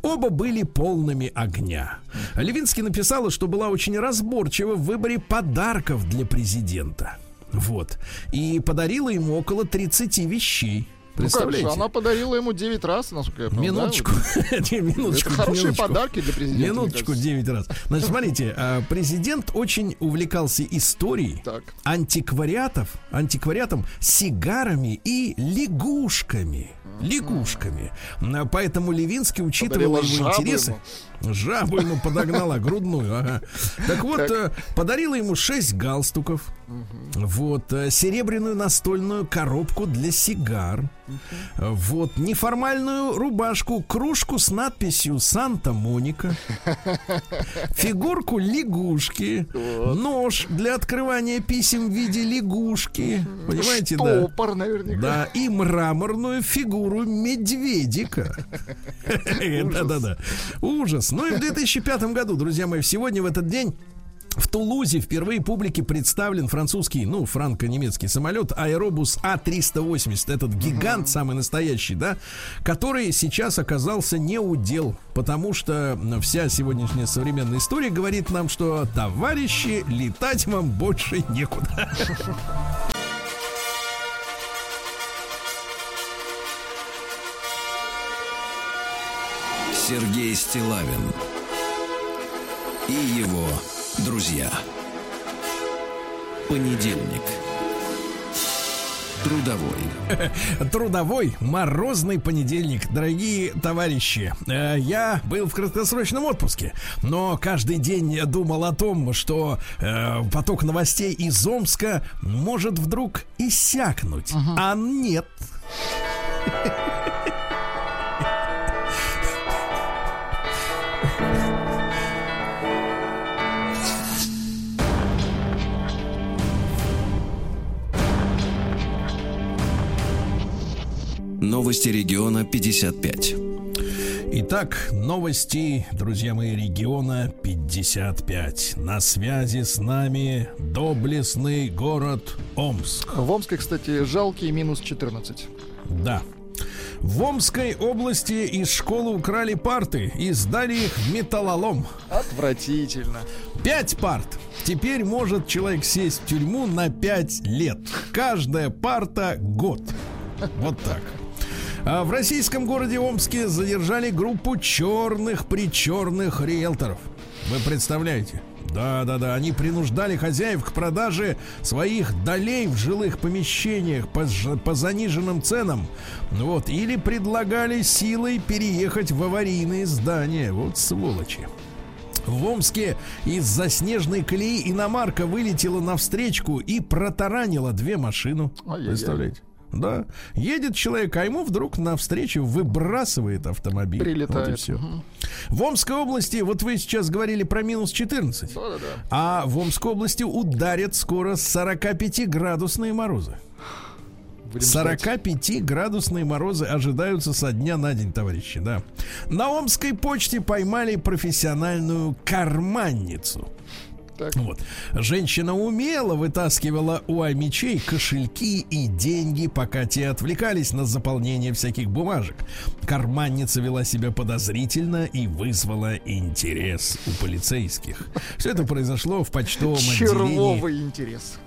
Оба были полными огня. Левинский написала, что была очень разборчива в выборе подарков для президента. Вот. И подарила ему около 30 вещей. Ну как же, Представляете? она подарила ему 9 раз, насколько я да? Минуточку. Минуточку. Это хорошие подарки для президента. Минуточку, кажется. 9 раз. Значит, смотрите, а, президент очень увлекался историей, антиквариатов, антиквариатом, сигарами и лягушками. Лягушками. Поэтому Левинский учитывал Подарила его интересы. Жабу ему подогнала, грудную. ага. Так вот, Так. э, подарила ему 6 галстуков. Вот, э, серебряную настольную коробку для сигар. Вот, неформальную рубашку, кружку с надписью «Санта-Моника», фигурку лягушки, нож для открывания писем в виде лягушки. Понимаете, да? Штопор наверняка. Да, и мраморную фигуру медведика. Да-да-да. Ужас. Ну и в 2005 году, друзья мои, сегодня в этот день в Тулузе впервые публике представлен французский, ну, франко-немецкий самолет Аэробус А380. Этот гигант, самый настоящий, да, который сейчас оказался не удел, потому что вся сегодняшняя современная история говорит нам, что, товарищи, летать вам больше некуда. Сергей Стилавин и его друзья. Понедельник. Трудовой. Трудовой морозный понедельник, дорогие товарищи. Э, Я был в краткосрочном отпуске, но каждый день я думал о том, что э, поток новостей из Омска может вдруг иссякнуть. А нет. Новости региона 55. Итак, новости, друзья мои, региона 55. На связи с нами доблестный город Омск. В Омске, кстати, жалкие минус 14. Да. В Омской области из школы украли парты и сдали их в металлолом. Отвратительно. Пять парт. Теперь может человек сесть в тюрьму на пять лет. Каждая парта год. Вот так. А в российском городе Омске задержали группу черных причерных риэлторов. Вы представляете? Да, да, да. Они принуждали хозяев к продаже своих долей в жилых помещениях по, по заниженным ценам. Вот. Или предлагали силой переехать в аварийные здания. Вот сволочи. В Омске из-за снежной колеи иномарка вылетела навстречку и протаранила две машины. Представляете? Да. Едет человек, а ему вдруг навстречу выбрасывает автомобиль. Прилетает. Вот и все. Мгм. В Омской области, вот вы сейчас говорили про минус 14. Да-да-да. А в Омской области ударят скоро 45-градусные морозы. Будем ждать. 45-градусные морозы ожидаются со дня на день, товарищи, да. На Омской почте поймали профессиональную карманницу. Так. Вот. Женщина умело вытаскивала у амичей кошельки и деньги, пока те отвлекались на заполнение всяких бумажек. Карманница вела себя подозрительно и вызвала интерес у полицейских. Все это произошло в почтовом отделении. Червовый интерес.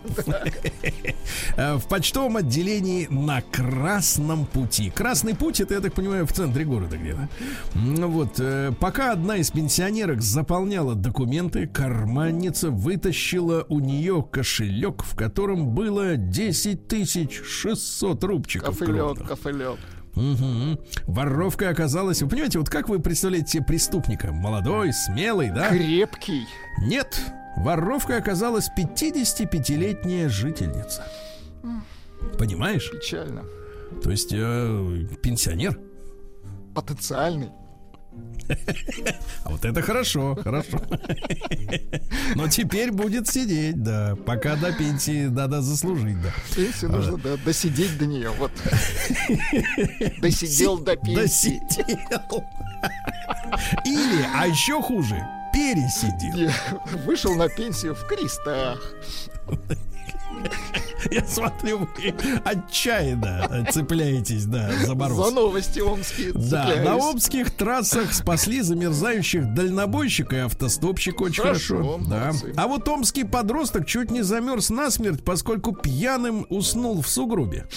Э, В почтовом отделении на Красном пути. Красный путь, это, я так понимаю, в центре города где-то. Ну вот, э, пока одна из пенсионерок заполняла документы, карманница вытащила у нее кошелек, в котором было 10 тысяч 600 рубчиков. Кафелек, крупных. кафелек. Мгм. Воровка оказалась... Вы понимаете, вот как вы представляете себе преступника? Молодой, смелый, да? Крепкий. Нет, воровкой оказалась 55-летняя жительница. Понимаешь? Печально. То есть э, пенсионер. Потенциальный. А вот это хорошо, хорошо. Но теперь будет сидеть, да. Пока до пенсии надо заслужить, да. Пенсию нужно да, досидеть до нее. Вот. Досидел до пенсии. Досидел. Или, а еще хуже, пересидел. Вышел на пенсию в крестах. Я смотрю, вы отчаянно цепляетесь, да, за мороз. За новости омские Да, на омских трассах спасли замерзающих дальнобойщика и автостопщик очень Хорошо, да. А вот омский подросток чуть не замерз насмерть, поскольку пьяным уснул в сугробе.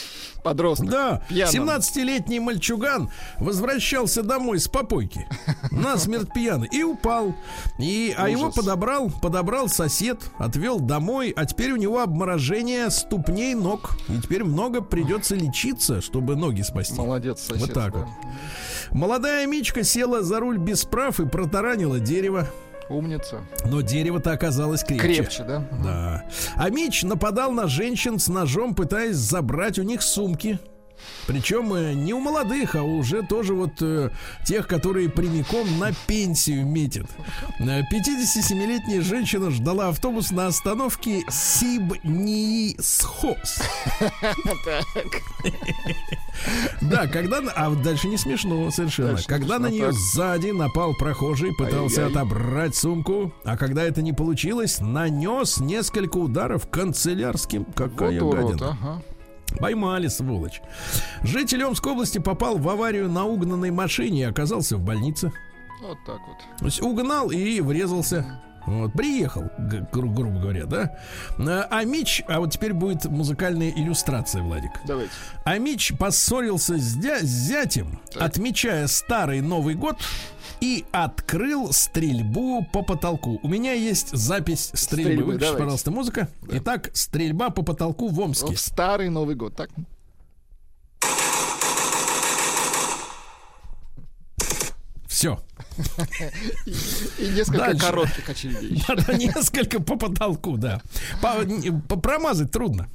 Подросток. Да, Пьяным. 17-летний мальчуган возвращался домой с попойки. Насмерть пьяный. И упал. И, а его подобрал, подобрал сосед, отвел домой, а теперь у него обморожение ступней ног. И теперь много придется лечиться, чтобы ноги спасти. Молодец, сосед. Вот так да. вот. Молодая Мичка села за руль без прав и протаранила дерево. Умница. Но дерево-то оказалось крепче. Крепче, да? Да. А Мич нападал на женщин с ножом, пытаясь забрать у них сумки. Причем э, не у молодых, а уже тоже вот э, тех, которые прямиком на пенсию метят. Э, 57-летняя женщина ждала автобус на остановке Сибнисхос. Да, когда... А дальше не смешно совершенно. Когда на нее сзади напал прохожий, пытался отобрать сумку, а когда это не получилось, нанес несколько ударов канцелярским. Какая гадина. Поймали, сволочь. Житель Омской области попал в аварию на угнанной машине и оказался в больнице. Вот так вот. То есть угнал и врезался. Вот, приехал, гру- грубо говоря, да. А а Мич, а вот теперь будет музыкальная иллюстрация, Владик. Давайте. А Мич поссорился с, дя- с зятем, отмечая старый Новый год, и открыл стрельбу по потолку. У меня есть запись стрельбы. Стрельбы, Выключи, давайте. пожалуйста, музыка. Итак, стрельба по потолку в Омске. В старый Новый год, так? Все. И несколько коротких очередей. Несколько по потолку, да. Промазать трудно.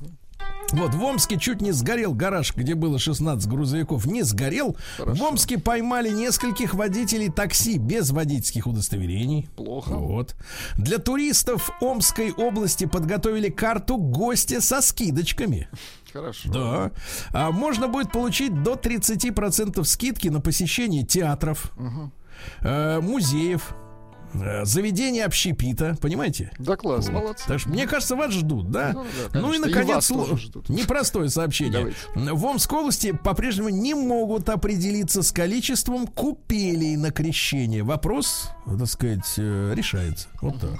Вот в Омске чуть не сгорел гараж, где было 16 грузовиков. Не сгорел. В Омске поймали нескольких водителей такси без водительских удостоверений. Плохо. Вот. Для туристов Омской области подготовили карту гостя со скидочками. Хорошо. Да. А можно будет получить до 30% скидки на посещение театров, э, музеев, э, заведений общепита. Понимаете? Да, класс, молодцы. Так что, мне кажется, вас ждут, да? Ну да, ну и, и наконец, ло- ждут. непростое сообщение. В Омской области по-прежнему не могут определиться с количеством купелей на крещение. Вопрос, так сказать, э, решается. Вот так.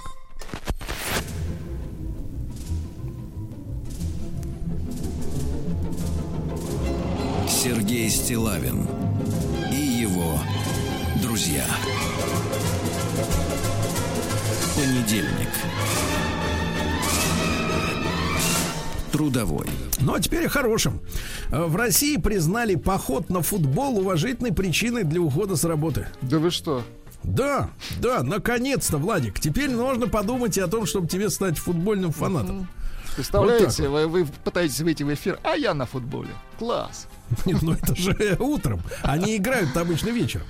Сергей Стилавин и его друзья. Понедельник. Трудовой. Ну а теперь о хорошем. Э, В России признали поход на футбол уважительной причиной для ухода с работы. Да вы что? Да, да, наконец-то, Владик. Теперь можно подумать и о том, чтобы тебе стать футбольным фанатом. Представляете, Вот вы, вы пытаетесь выйти в эфир, а я на футболе. Класс. Нет, ну это же утром. Они играют обычно вечером.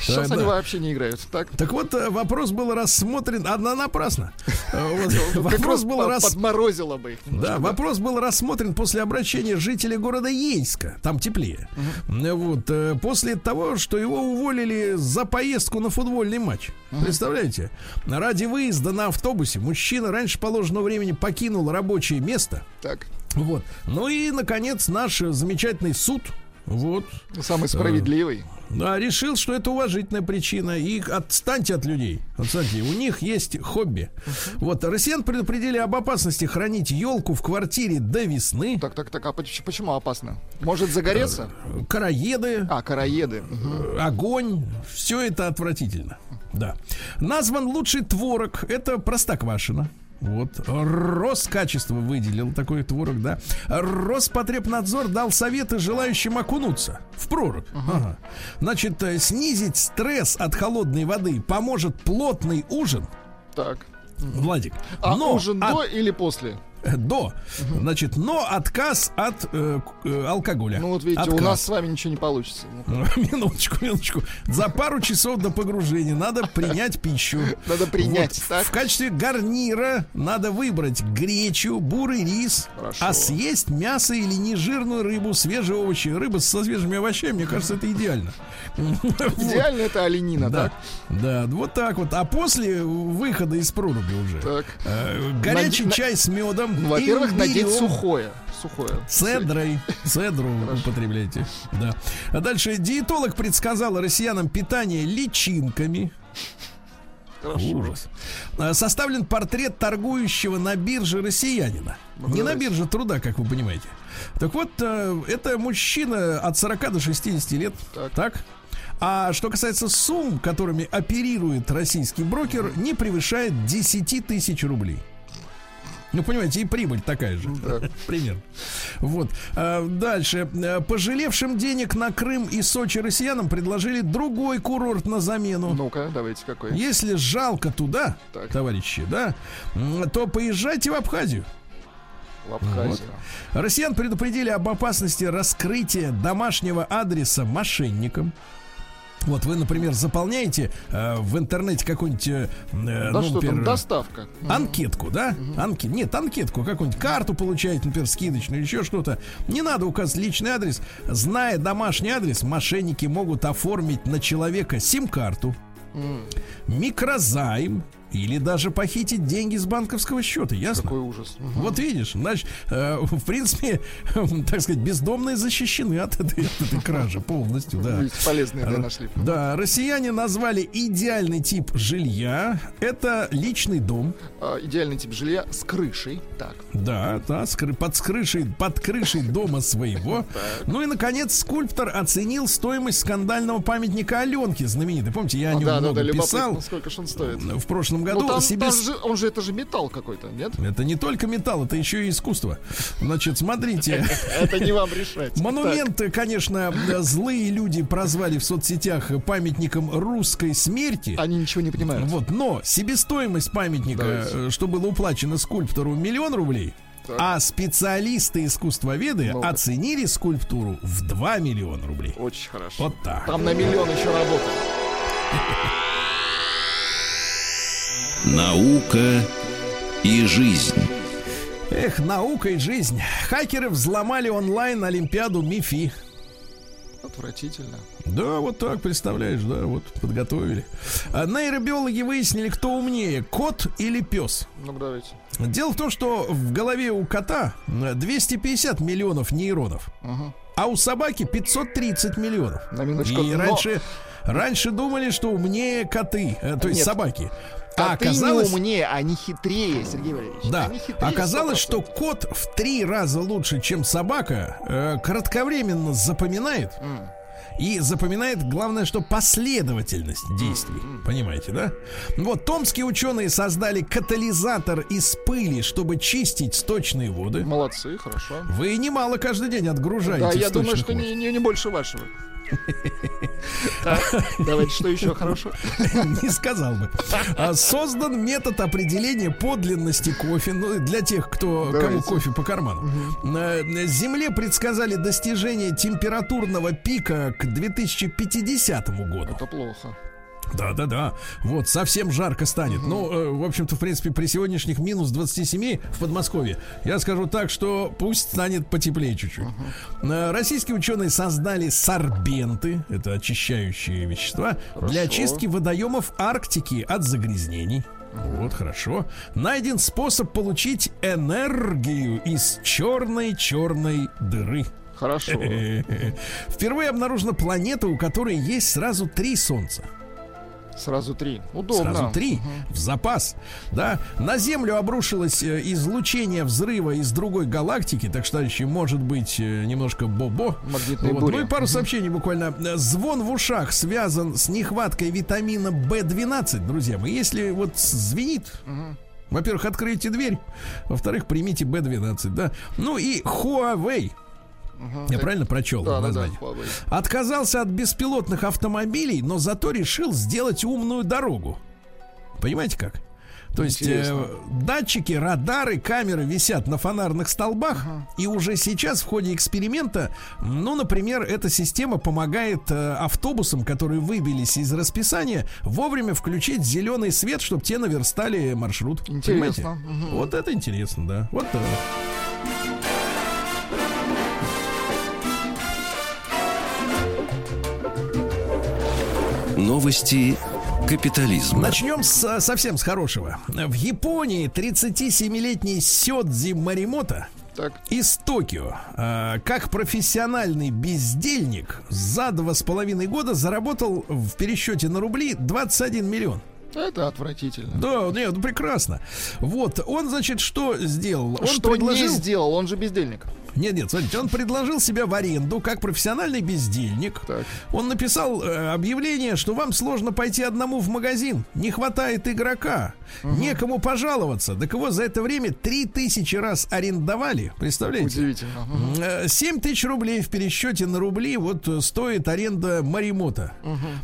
Сейчас Да, они да. вообще не играют. Так, Так вот, э, вопрос был рассмотрен, одна напрасно. Э, Вопрос раз был рас... подморозило бы их. Да, вопрос был рассмотрен после обращения жителя города Ейска. Там теплее. Э, Вот, после того, что его уволили за поездку на футбольный матч. Представляете? Ради выезда на автобусе мужчина раньше положенного времени покинул рабочее место. Так, Вот. Ну и, наконец, наш э, замечательный суд. Вот. самый справедливый. Да, решил, что это уважительная причина. И отстаньте от людей. Отстаньте. У них есть хобби. Вот, россиян предупредили об опасности хранить елку в квартире до весны. Так, так, так, а поч- почему опасно? Может загореться? Караеды, А, караеды. Мгм. огонь. Все это отвратительно. Да. Назван лучший творог. Это простоквашино. Вот. Роскачество выделил такой творог, да. Роспотребнадзор дал советы желающим окунуться в прорубь. Ага. Значит, э, снизить стресс от холодной воды поможет плотный ужин. Так. Владик. А но ужин от- до или после? До. Значит, но отказ от э, э, алкоголя. Ну вот видите, у Отказ. нас с вами ничего не получится. Ну, Минуточку, минуточку. За пару часов до погружения надо принять пищу. Надо принять, Вот. В качестве гарнира надо выбрать гречу, бурый рис, Хорошо. а съесть мясо или нежирную рыбу, свежие овощи. Рыба со свежими овощами, мне кажется, это идеально. Идеально это оленина, Да, да, вот так вот. А после выхода из проруби уже э, горячий чай с медом. Ну, во-первых, надеть сухое. Сухое. Цедрой. Цедру употребляйте. Да. А дальше диетолог предсказал россиянам питание личинками. Ужас. А, Составлен портрет торгующего на бирже россиянина. Не на бирже труда, как вы понимаете. Так вот, э, это мужчина от 40 до 60 лет. Так. Так. А что касается сумм, которыми оперирует российский брокер, не превышает 10 тысяч рублей. Ну, понимаете, и прибыль такая же. Примерно. Вот. А, Дальше. А, Пожалевшим денег на Крым и Сочи россиянам предложили другой курорт на замену. Ну-ка, давайте какой. Если жалко туда, Так. товарищи, да, то поезжайте в Абхазию. В Абхазию. Россиян предупредили об опасности раскрытия домашнего адреса мошенникам. Вот вы, например, заполняете э, в интернете какую-нибудь, э, э, Да ну, что например, там, доставка. Анкетку, да? Анке... Нет, анкетку, какую-нибудь карту получаете, например, скидочную, еще что-то. Не надо указывать личный адрес. Зная домашний адрес, мошенники могут оформить на человека сим-карту, микрозайм или даже похитить деньги с банковского счета, ясно? Какой ужас. Вот видишь, значит, э, в принципе, так сказать, бездомные защищены от этой, от этой кражи полностью, да. Видите, полезные да, нашли. Да, россияне назвали идеальный тип жилья. Это личный дом. А, идеальный тип жилья с крышей. Так. Да, да, с кры- под, крышей, под крышей дома своего. Ну и, наконец, скульптор оценил стоимость скандального памятника Аленке знаменитой. Помните, я о А, нем да, да, много да, писал сколько ж он стоит. в прошлом году. Ну, там, себе там же, он же, это же металл какой-то, нет? Это не только металл, это еще и искусство. Значит, смотрите. Это не вам решать. Монументы, конечно, злые люди прозвали в соцсетях памятником русской смерти. Они ничего не понимают. Вот, но себестоимость памятника, э, что было уплачено скульптору, миллион рублей. А специалисты искусствоведы Ну-ка. оценили скульптуру в 2 миллиона рублей. Очень хорошо. Вот так. Там на миллион еще работает. Наука и жизнь. Эх, наука и жизнь. Хакеры взломали онлайн Олимпиаду МИФИ. Отвратительно. Да, вот так, представляешь, да, вот подготовили. А нейробиологи выяснили, кто умнее, кот или пес. Ну давайте. Дело в том, что в голове у кота э, 250 миллионов нейронов, Ага. а у собаки 530 миллионов. На минуточку. И но раньше, раньше думали, что умнее коты, э, то есть Нет. собаки. А оказалось, не умнее, они хитрее, Сергей Валерьевич. да, Они хитрее оказалось, 100%. что кот в три раза лучше, чем собака, э, кратковременно запоминает. И запоминает, главное, что последовательность действий. Понимаете, да? Вот томские ученые создали катализатор из пыли, чтобы чистить сточные воды. Молодцы, хорошо. Вы немало каждый день отгружаете Да, я думаю, что не, не, не больше вашего. Так, давайте, что еще хорошо? Не сказал бы. А, Создан метод определения подлинности кофе ну, для тех, кто кому кофе по карману. Земле предсказали достижение температурного пика к 2050 году. Это плохо. Да, да, да. Вот, совсем жарко станет. Ну, э, в общем-то, в принципе, при сегодняшних минус 27 в Подмосковье, я скажу так, что пусть станет потеплее чуть-чуть. Э, Российские ученые создали сорбенты, это очищающие вещества, для очистки водоемов Арктики от загрязнений. Вот, хорошо. Найден способ получить энергию из черной-черной дыры. Хорошо. Впервые обнаружена планета, у которой есть сразу три солнца. Сразу три. Удобно. Сразу три в запас. Да, на Землю обрушилось э, излучение взрыва из другой галактики, так что, товарищи, может быть э, немножко бобо. Магнитные Вот. бури. Ну и пару сообщений буквально. Э, Звон в ушах связан с нехваткой витамина В12, друзья мои. Если вот звенит, во-первых, откройте дверь, во-вторых, примите B12, да. Ну и Huawei. Я правильно прочел Да, да, да. название? Huawei. Отказался от беспилотных автомобилей, но зато решил сделать умную дорогу. Понимаете как? То есть э, датчики, радары, камеры висят на фонарных столбах, и уже сейчас в ходе эксперимента, ну, например, эта система помогает э, автобусам, которые выбились из расписания, вовремя включить зеленый свет, чтобы те наверстали маршрут. Интересно. Понимаете? Мгм. Вот это интересно, да. Вот так. Новости капитализма. Начнем с, совсем с хорошего. В Японии 37-летний Сёдзи Маримото Так. из Токио, э, как профессиональный бездельник, за два с половиной года заработал в пересчете на рубли 21 миллион. Это отвратительно. Да, нет, ну прекрасно. Вот, он, значит, что сделал? Он Что предложил... не сделал, он же бездельник. Нет, нет, смотрите, он предложил себя в аренду как профессиональный бездельник. Так. Он написал э, объявление, что вам сложно пойти одному в магазин, не хватает игрока, некому пожаловаться. Так его за это время три тысячи раз арендовали, представляете? Удивительно. Э, 7 тысяч рублей в пересчете на рубли вот э, стоит аренда Маримота.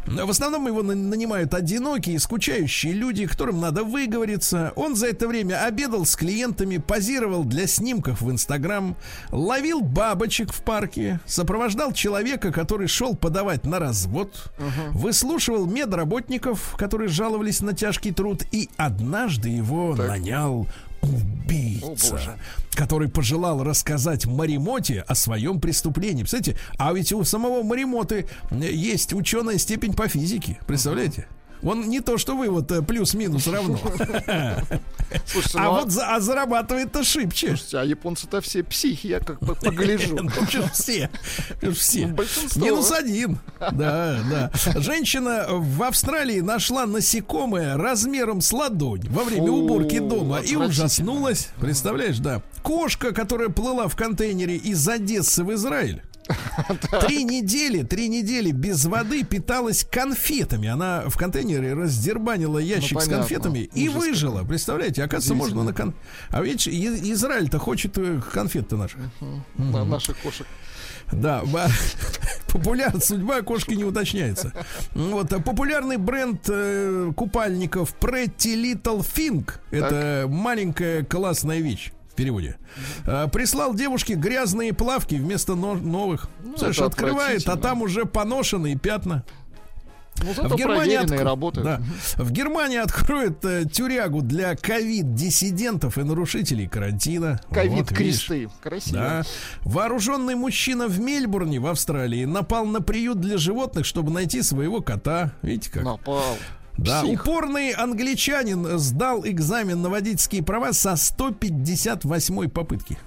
В основном его на- нанимают одинокие, скучающие люди, которым надо выговориться. Он за это время обедал с клиентами, позировал для снимков в Инстаграм, ловил бабочек в парке, сопровождал человека, который шел подавать на развод, выслушивал медработников, которые жаловались на тяжкий труд, и однажды его нанял убийца, который пожелал рассказать Маримоте о своем преступлении. Представляете, а ведь у самого Маримоты есть ученая степень по физике. Представляете? Он не то, что вы вот э, плюс-минус равно. Слушайте, А ну, вот за- а зарабатывает-то шибче. слушайте, а японцы-то все психи, я как бы погляжу. Ну, все. все. Ну. Минус один. Да, да. Женщина в Австралии нашла насекомое размером с ладонь во время уборки дома и ужаснулась. Представляешь, да. Кошка, которая плыла в контейнере из Одессы в Израиль. Три недели, три недели без воды питалась конфетами. Она в контейнере раздербанила ящик с понятно. конфетами и Ужас выжила. Представляете, оказывается, можно на кон... А И- Израиль-то хочет э, конфет-то наших. На наших кошек. Да, ба- популяр, судьба кошки не уточняется. Вот, а популярный бренд э, купальников Pretty Little Thing. Это маленькая классная вещь в переводе. А, прислал девушке грязные плавки вместо но- новых. Знаешь, это открывает, а там уже поношенные пятна. Ну, зато проверенные отк- работают. да. в Германии откроют э, тюрягу для ковид-диссидентов и нарушителей карантина. Вот. Ковид-кресты. Красиво. Да. Вооруженный мужчина в Мельбурне, в Австралии, напал на приют для животных, чтобы найти своего кота. Видите как? Напал. Да, Псих. упорный англичанин сдал экзамен на водительские права со 158 попытки.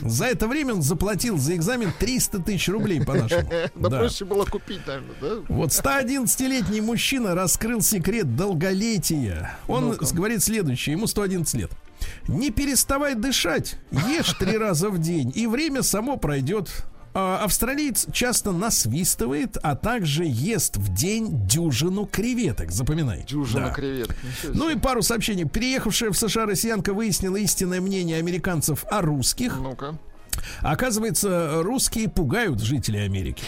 За это время он заплатил за экзамен 300 тысяч рублей по-нашему. Да Да. проще было купить, наверное, да? Вот 111-летний мужчина раскрыл секрет долголетия. Он Ну-ка. говорит следующее, ему 111 лет. Не переставай дышать, ешь три раза в день, и время само пройдет. А, Австралиец часто насвистывает, а также ест в день дюжину креветок. Запоминай. Дюжина Да. креветок. Ну и пару сообщений. Переехавшая в США россиянка выяснила истинное мнение американцев о русских. Ну-ка. Оказывается, русские пугают жителей Америки.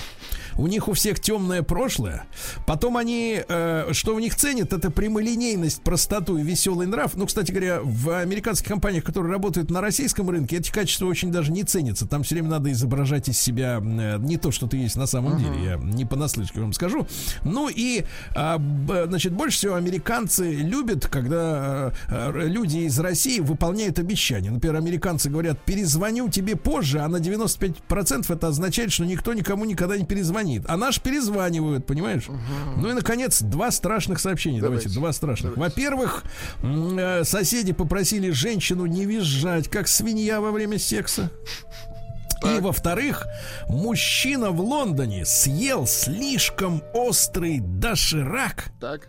У них у всех темное прошлое. Потом они, э, что в них ценят, это прямолинейность, простоту и веселый нрав. Ну, кстати говоря, в американских компаниях, которые работают на российском рынке, эти качества очень даже не ценятся. Там все время надо изображать из себя э, не то, что ты есть на самом деле. Я не понаслышке вам скажу. Ну и, б- значит, больше всего американцы любят, когда э, э, люди из России выполняют обещания. Например, американцы говорят, перезвоню тебе позже, а на 95% это означает, что никто никому никогда не перезвонит. А наш перезванивают, понимаешь? Ну и, наконец, два страшных сообщения. Давайте, Давайте. два страшных. Во-первых, э, соседи попросили женщину не визжать, как свинья во время секса. И во-вторых, мужчина в Лондоне съел слишком острый доширак Так,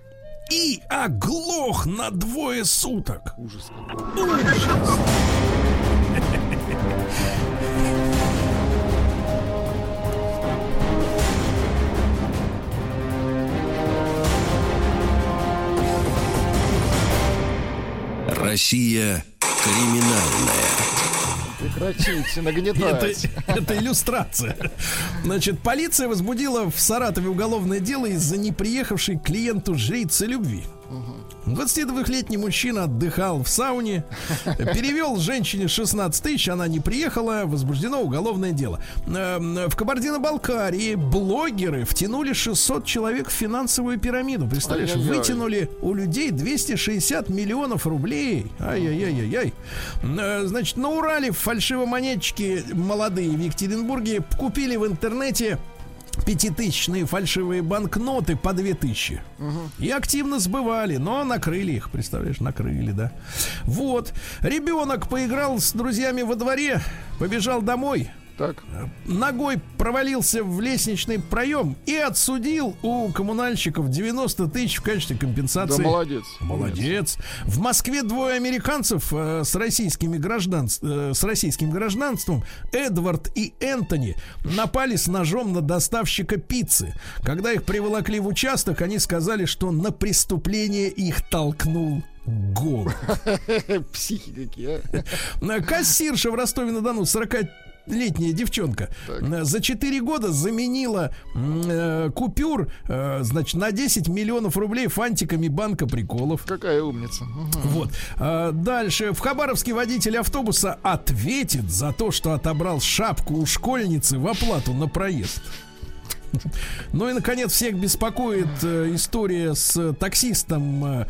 и оглох на двое суток. ужас какой. Россия криминальная. Прекратите Это, нагнетать. это иллюстрация. Значит, полиция возбудила в Саратове уголовное дело из-за неприехавшей клиенту жрицы любви. 22-летний мужчина отдыхал в сауне, перевел женщине 16 тысяч, она не приехала, возбуждено уголовное дело. Эм, В Кабардино-Балкарии блогеры втянули 600 человек в финансовую пирамиду. Представляешь, Ай-яй-яй. вытянули у людей 260 миллионов рублей. Ай-яй-яй-яй-яй. Э, Значит, на Урале фальшивомонетчики молодые в Екатеринбурге купили в интернете пятитысячные фальшивые банкноты по две тысячи. И активно сбывали, но накрыли их, представляешь, накрыли, да. Вот. Ребенок поиграл с друзьями во дворе, побежал домой, Так, ногой провалился в лестничный проем и отсудил у коммунальщиков 90 тысяч в качестве да компенсации. молодец. Молодец. В Москве двое американцев э, с российскими граждан, э, с российским гражданством, Эдвард и Энтони, напали с ножом на доставщика пиццы. Когда их приволокли в участок, они сказали, что на преступление их толкнул голод. Психи какие, а. Кассирша в Ростове-на-Дону, 40-летняя девчонка, э, за 4 года заменила э, купюр, э, значит, на 10 миллионов рублей фантиками банка приколов. Какая умница. Мгм. Вот. А, дальше. В Хабаровске водитель автобуса ответит за то, что отобрал шапку у школьницы в оплату на проезд. Ну и, наконец, всех беспокоит э, история с таксистом э,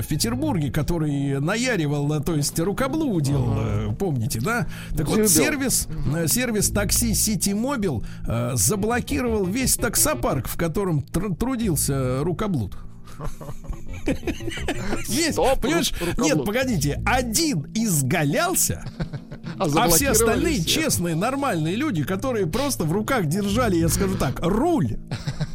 в Петербурге, который наяривал, э, то есть рукоблудил, э, помните, да? Так вот, сервис, э, сервис такси City Mobile э, заблокировал весь таксопарк, в котором тр- трудился рукоблуд. Стоп, понимаешь? Нет, погодите, один изгалялся, а все остальные всех. честные, нормальные люди, которые просто в руках держали, я скажу так, руль.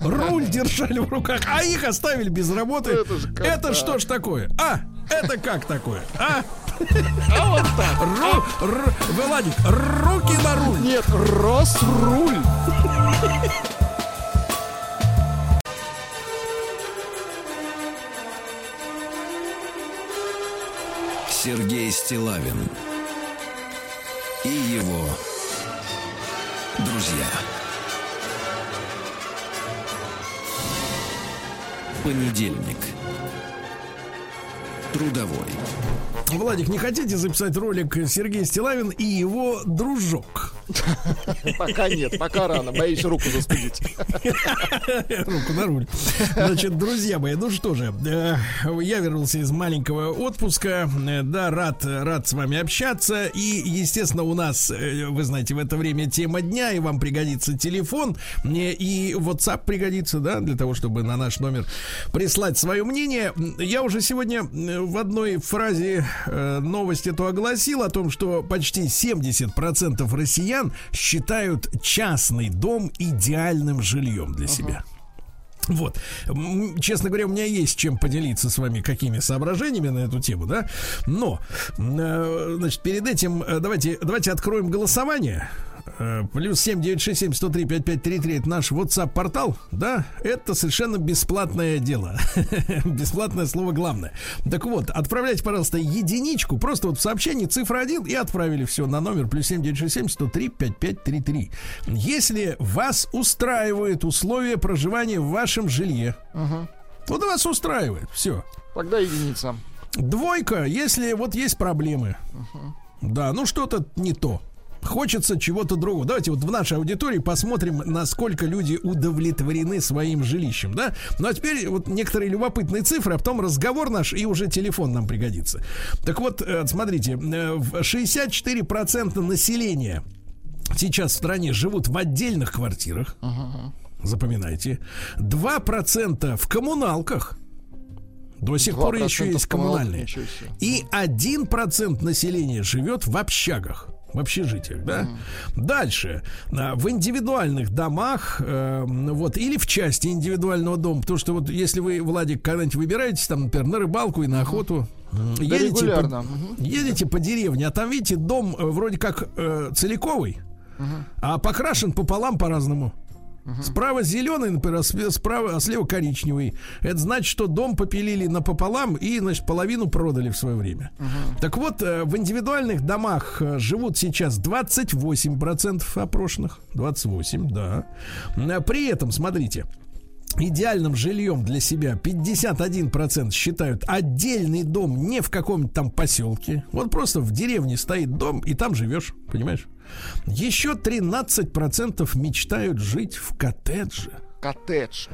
Руль держали в руках, а их оставили без работы. Ну, это же как Это так? что ж такое? А, это как такое? А? А вот так. Ру, р- Владик, руки на руль. Нет, Росруль. Сергей Стилавин и его друзья. Понедельник. Трудовой. Владик, не хотите записать ролик Сергей Стилавин и его дружок? Пока нет, пока рано. Боюсь руку застудить. Руку на руль. Значит, друзья мои, ну что же, э, я вернулся из маленького отпуска. Э, Да, рад, рад с вами общаться. И, естественно, у нас, э, вы знаете, в это время тема дня, и вам пригодится телефон, и WhatsApp пригодится, да, для того, чтобы на наш номер прислать свое мнение. Я уже сегодня в одной фразе новость эту огласил о том, что почти 70% россиян считают частный дом идеальным жильем для себя. Вот. Честно говоря, у меня есть чем поделиться с вами какими соображениями на эту тему, да. Но, э, значит, перед этим э, давайте, давайте откроем голосование. Э, плюс 7967 103 5533 это наш WhatsApp портал, да, это совершенно бесплатное дело. Бесплатное слово главное. Так вот, отправляйте, пожалуйста, единичку, просто вот в сообщении цифра 1 и отправили все на номер плюс 7967 103 5533. Если вас устраивают условия проживания в вашем жилье, вот вас устраивает, все. Тогда единица. Двойка, если вот есть проблемы. Да, ну что-то не то. Хочется чего-то другого. Давайте вот в нашей аудитории посмотрим, насколько люди удовлетворены своим жилищем, да? Ну а теперь вот некоторые любопытные цифры, а потом разговор наш и уже телефон нам пригодится. Так вот, э, смотрите, э, в 64% населения сейчас в стране живут в отдельных квартирах. Запоминайте. 2% в коммуналках. До сих пор 2% еще есть коммунальные. И 1% населения живет в общагах. В общежитиях, да? Дальше. А, В индивидуальных домах, э, вот, или в части индивидуального дома. Потому что вот если вы, Владик, когда-нибудь выбираетесь, там, например, на рыбалку и на охоту, Да, едете, регулярно. по, едете по деревне, а там, видите, дом э, вроде как э, целиковый, а покрашен пополам по-разному. Справа зеленый, например, а справа, а слева коричневый. Это значит, что дом попилили напополам и, значит, половину продали в свое время. Так вот, э, в индивидуальных домах э, живут сейчас 28% опрошенных. 28, да. Э, При этом, смотрите, идеальным жильем для себя 51% считают отдельный дом не в каком-то там поселке. Вот просто в деревне стоит дом, и там живешь, понимаешь? Еще 13% мечтают жить в коттедже. Коттедж.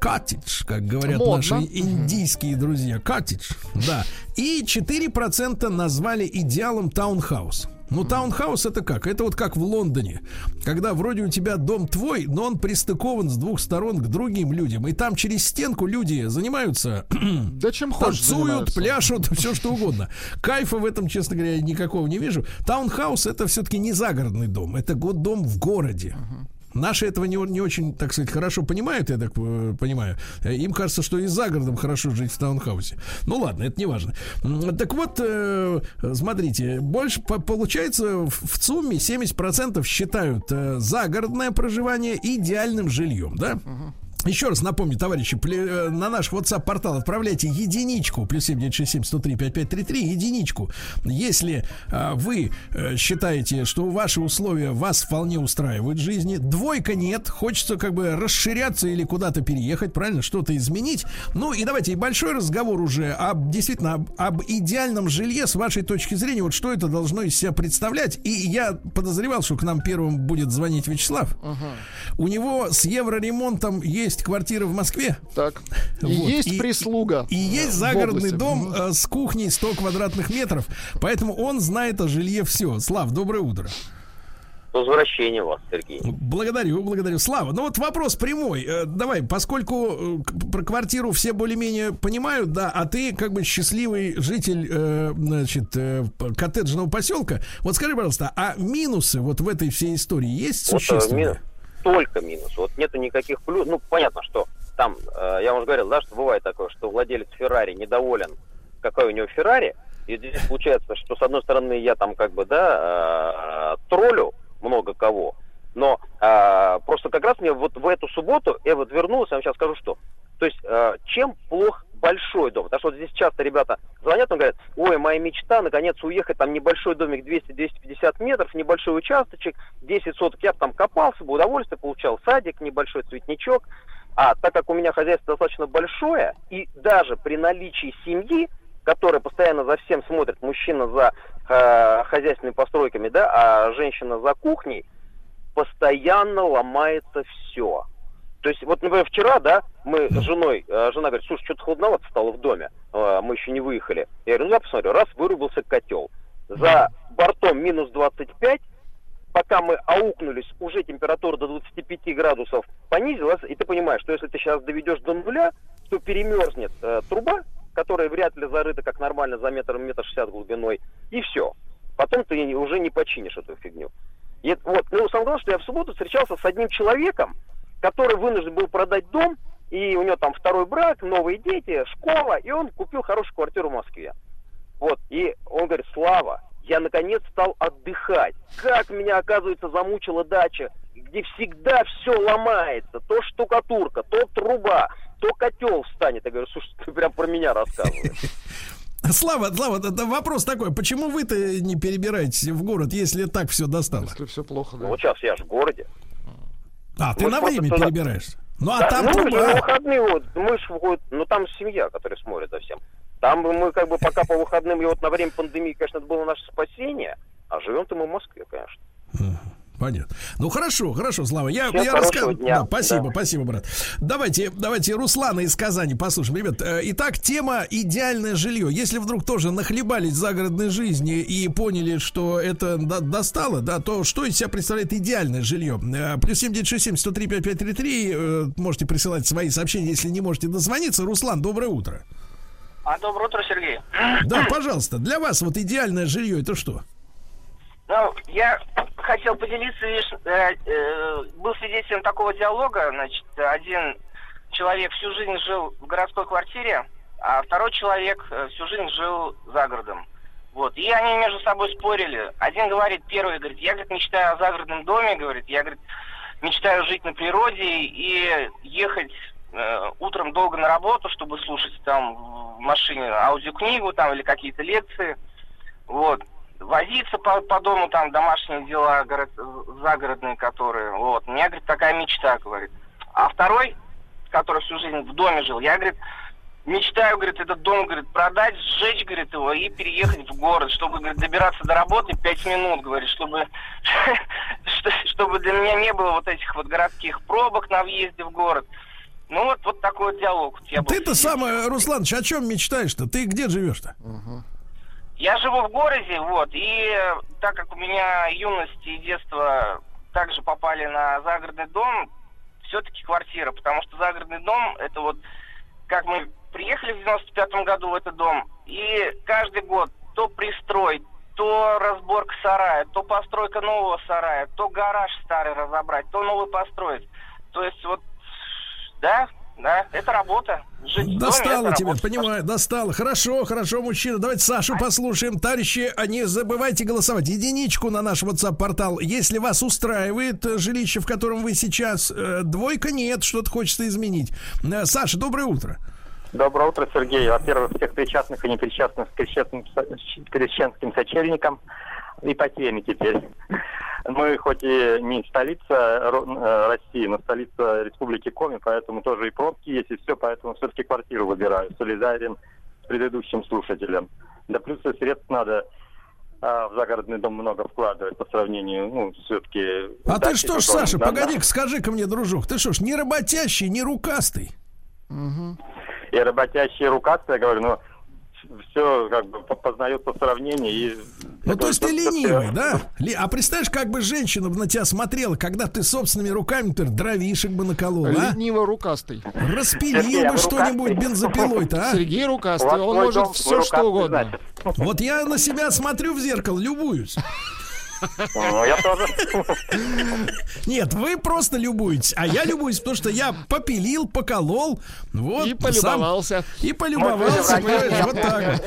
Коттедж, как говорят Модно. наши индийские друзья. Коттедж, да. И 4% назвали идеалом таунхаус. Ну, таунхаус это как? Это вот как в Лондоне, когда вроде у тебя дом твой, но он пристыкован с двух сторон к другим людям. И там через стенку люди занимаются Да чем Танцуют, пляшут, все что угодно. Кайфа в этом, честно говоря, никакого не вижу. Таунхаус это все-таки не загородный дом, это го- дом в городе. Наши этого не, не очень, так сказать, хорошо понимают, я так э, понимаю. Э, Им кажется, что и за городом хорошо жить в таунхаусе. Ну ладно, это не важно. Так вот, э, смотрите, больше по- получается в, сумме 70% считают загородное проживание идеальным жильем, да? Еще раз напомню, товарищи, э, на наш WhatsApp портал отправляйте единичку, плюс 7967 103 5533, единичку. Если а, вы э, считаете, что ваши условия вас вполне устраивают в жизни, двойка нет, хочется как бы расширяться или куда-то переехать, правильно, что-то изменить. Ну и давайте и большой разговор уже об, действительно, об, об идеальном жилье с вашей точки зрения, вот что это должно из себя представлять. И я подозревал, что к нам первым будет звонить Вячеслав. У него с евроремонтом есть квартира в Москве. Так. И Вот, есть и- прислуга. И есть в загородный области. дом э, с кухней 100 квадратных метров. Поэтому он знает о жилье все. Слав, доброе утро. С возвращением вас, Сергей. Благодарю, благодарю. Слава, ну вот вопрос прямой. Э, давай, поскольку э, про квартиру все более-менее понимают, да, а ты как бы счастливый житель, э, значит, э, коттеджного поселка, вот скажи, пожалуйста, а минусы вот в этой всей истории есть Вот, э, существенные? Только минус. Вот нету никаких плюсов. Ну, понятно, что там, э, я уже говорил, да, что бывает такое, что владелец Феррари недоволен, какой у него Феррари. И здесь получается, что с одной стороны я там как бы, да, э, троллю много кого, но э, просто как раз мне вот в эту субботу, я вот вернулся, я вам сейчас скажу, что. То есть, э, чем плох большой дом? Потому что вот здесь часто ребята звонят и говорят, ой, моя мечта, наконец, уехать, там небольшой домик 200-250 метров, небольшой участочек, 10 соток, я бы там копался бы, удовольствие получал, садик, небольшой цветничок. А так как у меня хозяйство достаточно большое, и даже при наличии семьи, которая постоянно за всем смотрит, мужчина за э, хозяйственными постройками, да, а женщина за кухней, постоянно ломается все. То есть, вот, например, вчера, да, мы с женой, э, жена говорит, слушай, что-то холодновато стало в доме, э, мы еще не выехали. Я говорю, ну я посмотрю, раз вырубился котел. За бортом минус 25, пока мы аукнулись, уже температура до 25 градусов понизилась, и ты понимаешь, что если ты сейчас доведешь до нуля, то перемерзнет э, труба, которая вряд ли зарыта как нормально за метр, метр шестьдесят глубиной, и все. Потом ты уже не починишь эту фигню. И вот, ну, самое главное, что я в субботу встречался с одним человеком, который вынужден был продать дом, и у него там второй брак, новые дети, школа, и он купил хорошую квартиру в Москве. Вот, и он говорит, Слава, я наконец стал отдыхать. Как меня, оказывается, замучила дача, где всегда все ломается. То штукатурка, то труба, то котел встанет. Я говорю, слушай, ты прям про меня рассказываешь. Слава, Слава, это вопрос такой. Почему вы-то не перебираетесь в город, если так все достало? Если все плохо, Ну, да. вот сейчас я же в городе. А, ты Мы на время туда- перебираешься. Ну, а Да, там ну, мы же на труба. выходные вот, мы ж вот, ну там семья, которая смотрит за всем. Там мы как бы пока по выходным, и вот на время пандемии, конечно, это было наше спасение, а живем-то мы в Москве, конечно. Понятно. Ну хорошо, хорошо, Слава. Я, Всем я дня. Да, спасибо, Да. спасибо, брат. Давайте, давайте Руслана из Казани послушаем. Ребят, э, итак, тема идеальное жилье. Если вдруг тоже нахлебались загородной жизни и поняли, что это до- достало, да, то что из себя представляет идеальное жилье? Э, Плюс 7967 103 5533. э, Можете присылать свои сообщения, если не можете дозвониться. Руслан, доброе утро. А, доброе утро, Сергей. Да, пожалуйста, для вас вот идеальное жилье это что? Ну, я хотел поделиться, лишь, э, э, был свидетелем такого диалога, значит, один человек всю жизнь жил в городской квартире, а второй человек э, всю жизнь жил за городом. Вот, и они между собой спорили. Один говорит, первый говорит, я, говорит, мечтаю о загородном доме, говорит, я, говорит, мечтаю жить на природе и ехать э, утром долго на работу, чтобы слушать там в машине аудиокнигу там или какие-то лекции. Вот. Возиться по, по дому, там, домашние дела город, загородные, которые, вот. У меня, говорит, такая мечта, говорит. А второй, который всю жизнь в доме жил, я, говорит, мечтаю, говорит, этот дом, говорит, продать, сжечь, говорит, его и переехать в город, чтобы, говорит, добираться до работы 5 минут, говорит, чтобы, что- чтобы для меня не было вот этих вот городских пробок на въезде в город. Ну вот, вот такой вот диалог. Ты-то свидетелем. сам, Русланович, о чем мечтаешь-то? Ты где живешь-то? Я живу в городе, вот, и э, так как у меня юность и детство также попали на загородный дом, все-таки квартира, потому что загородный дом, это вот, как мы приехали в 95-м году в этот дом, и каждый год то пристрой, то разборка сарая, то постройка нового сарая, то гараж старый разобрать, то новый построить. То есть вот, да, да, это работа. Жить доме, Достало это тебя, работа. понимаю, достало. Хорошо, хорошо, мужчина. Давайте Сашу послушаем. Товарищи, а не забывайте голосовать. Единичку на наш WhatsApp-портал. Если вас устраивает э, жилище, в котором вы сейчас, э, двойка нет, что-то хочется изменить. Э, Саша, доброе утро. Доброе утро, Сергей. Во-первых, всех причастных и непричастных к крещенским сочельникам и потерями теперь. Мы хоть и не столица э, России, но столица Республики Коми, поэтому тоже и пробки есть, и все, поэтому все-таки квартиру выбираю. Солидарен с предыдущим слушателем. Да плюс и средств надо а, в загородный дом много вкладывать по сравнению, ну, все-таки... А ты что ж, Саша, погоди-ка, скажи-ка мне, дружок, ты что ж, не работящий, не рукастый? и работящие рукастые, я говорю, ну, все как бы по- познает по сравнению. И, Ну, то есть ты ленивый, да? Ли- А представляешь, как бы женщина бы на тебя смотрела, когда ты собственными руками, например, дровишек бы наколол, а? Лениво рукастый. Распилил Сергей, бы что-нибудь бензопилой-то, а? Сергей рукастый, он может все что угодно. значит. Вот я на себя смотрю в зеркало, любуюсь. Ну, я тоже. Нет, вы просто любуетесь, а я любуюсь, потому что я попилил, поколол, вот. И сам- полюбовался. И полюбовался, были понимаешь, вот так вот.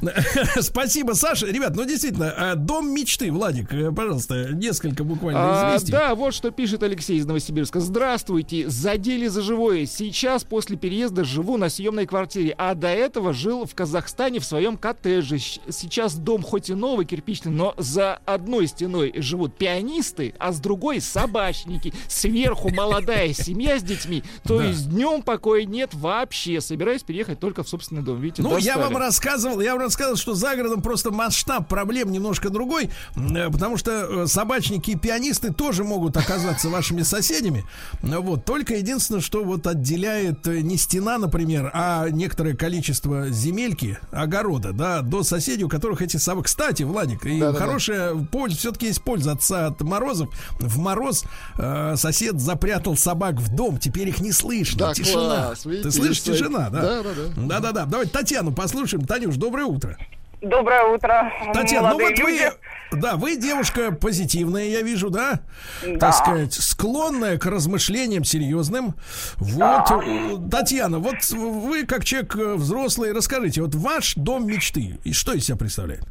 Спасибо, Саша. Ребят, ну действительно, э, дом мечты, Владик, э, пожалуйста, несколько буквально А, известий. да, вот что пишет Алексей из Новосибирска. Здравствуйте, задели за живое. Сейчас после переезда живу на съемной квартире, а до этого жил в Казахстане в своем коттедже. Сейчас дом хоть и новый, кирпичный, но за одной стеной живут пианисты, а с другой собачники. Сверху молодая семья с детьми. То Да. есть днем покоя нет вообще. Собираюсь переехать только в собственный дом. Видите, Ну, я вам рассказывал, я вам рассказывал, что за городом просто масштаб проблем немножко другой, э, потому что э, собачники и пианисты тоже могут оказаться вашими соседями. Вот, только единственное, что вот отделяет э, не стена, например, а некоторое количество земельки, огорода, да, до соседей, у которых эти собаки. Кстати, Владик, и Да-да-да. хорошая польза, все-таки есть польза отца от морозов. В мороз э, сосед запрятал собак в дом, теперь их не слышно. Да, тишина. класс, видите, Ты слышишь, есть тишина, да? Да-да-да. Да-да-да. Давайте Татьяну послушаем. Танюш, доброе утро. Доброе утро, Татьяна, ну вот люди. вы, да, вы девушка позитивная, я вижу, да? Да. Так сказать, склонная к размышлениям серьезным. Вот, э, Татьяна, вот вы как человек э, взрослый, расскажите, вот ваш дом мечты, и что из себя представляет?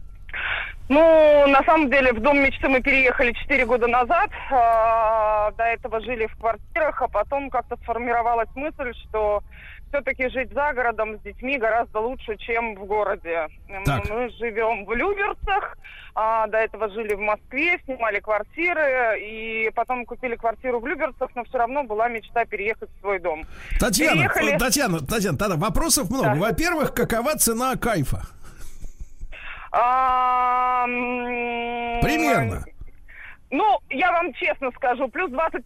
Ну, на самом деле, в дом мечты мы переехали 4 года назад. А, До этого жили в квартирах, а потом как-то сформировалась мысль, что все-таки жить за городом с детьми гораздо лучше, чем в городе. Так. Мы живем в Люберцах, а, до этого жили в Москве, снимали квартиры, и потом купили квартиру в Люберцах, но все равно была мечта переехать в свой дом. Татьяна, Переехали. Татьяна, Татьяна, тогда вопросов много. Да. Во-первых, какова цена кайфа? Примерно. Ну, я вам честно скажу, плюс 20%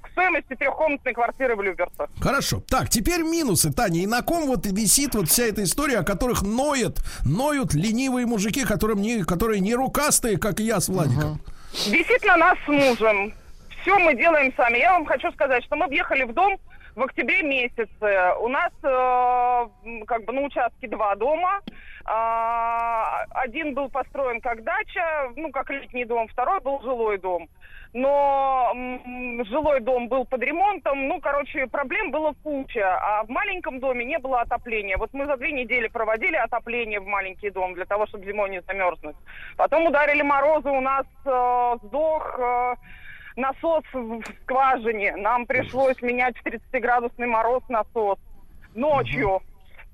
к стоимости трехкомнатной квартиры в Люберцах. Хорошо. Так, теперь минусы, Таня. И на ком вот висит вот вся эта история, о которых ноют, ноют ленивые мужики, которым не, которые не рукастые, как я с Владиком. Висит на нас с мужем. Все мы делаем сами. Я вам хочу сказать, что мы въехали в дом в октябре месяце. У нас э, как бы на участке два дома. А, один был построен как дача, ну, как летний дом, второй был жилой дом. Но жилой дом был под ремонтом, ну, короче, проблем было куча, а в маленьком доме не было отопления. Вот мы за две недели проводили отопление в маленький дом для того, чтобы зимой не замерзнуть. Потом ударили морозы, у нас э, сдох э, насос в скважине. Нам пришлось менять в 30-градусный мороз насос ночью.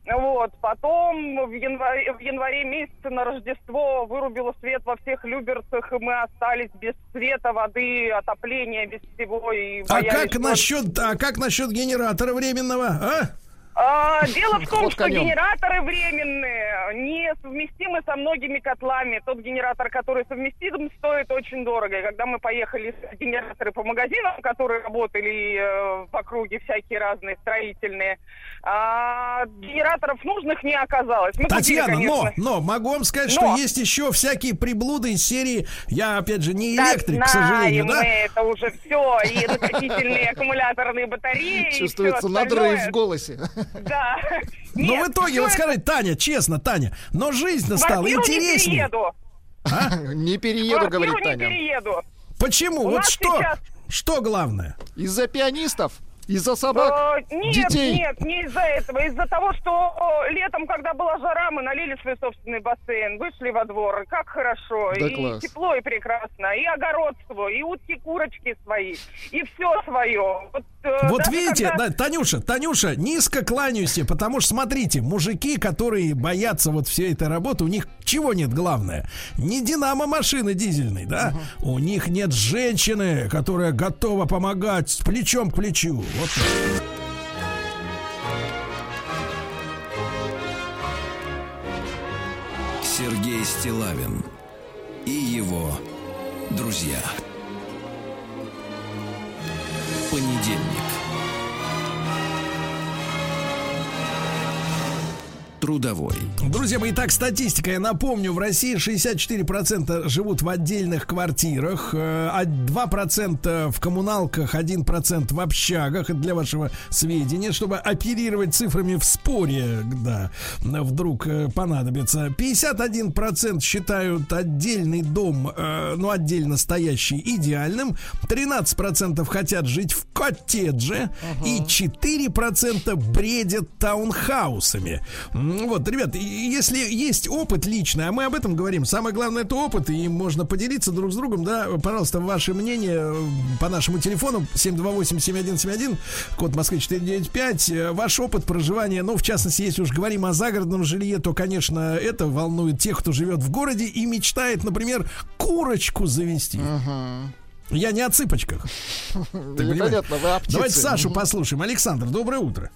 Вот, потом в январе, в январе месяце на Рождество вырубило свет во всех Люберцах, и мы остались без света, воды, отопления, без всего. И А как насчет, а как насчет генератора временного, а? А, дело в том, что генераторы временные несовместимы со многими котлами. Тот генератор, который совместим, стоит очень дорого. И когда мы поехали искать генераторы по магазинам, которые работали э, в округе, всякие разные строительные, а, генераторов нужных не оказалось. Мы купили, Татьяна, но, конечно, но могу вам сказать, Но. что есть еще всякие приблуды из серии. Я, опять же, не Да, электрик, к знаем сожалению, да? мы это уже все, и накопительные аккумуляторные батареи, Чувствуется надрыв в голосе. Да. Но Нет, в итоге, всё вот скажите, Таня, честно, Таня, но жизнь-то стала не интереснее. перееду. Не перееду, говорит не Таня. перееду. Почему? Вот что? Что главное? Из-за пианистов? Из-за собак? Э, Нет, детей? нет, не из-за этого. Из-за того, что летом, когда была жара, мы налили свой собственный бассейн, вышли во двор. Как хорошо. Да и класс. тепло, и прекрасно. И огород свой, и утки, курочки свои. И все свое. Вот, Вот даже видите, когда- да, Танюша, Танюша, низко кланяюсь тебе, потому что, смотрите, мужики, которые боятся вот всей этой работы, у них чего нет главное? Не динамо машины дизельной, да? У них нет женщины, которая готова помогать с плечом к плечу. Вот. Сергей Стилавин и его друзья. Понедельник. Трудовой. Друзья мои, так, статистика. Я напомню, в России 64% живут в отдельных квартирах, э, а 2% в коммуналках, 1% в общагах. Для вашего сведения, чтобы оперировать цифрами в споре, да, вдруг э, понадобится. 51% считают отдельный дом, э, ну, отдельно стоящий, идеальным. 13% хотят жить в коттедже. И 4% бредят таунхаусами. Вот, ребят, если есть опыт личный, а мы об этом говорим, самое главное это опыт, и можно поделиться друг с другом, да, пожалуйста, ваше мнение э, по нашему телефону 728-7171, код Москвы 495, э, ваш опыт проживания, ну, в частности, если уж говорим о загородном жилье, то, конечно, это волнует тех, кто живет в городе и мечтает, например, курочку завести. Я не о цыпочках. Ты? Непонятно, вы о птице. Давайте Сашу послушаем. Александр, доброе утро.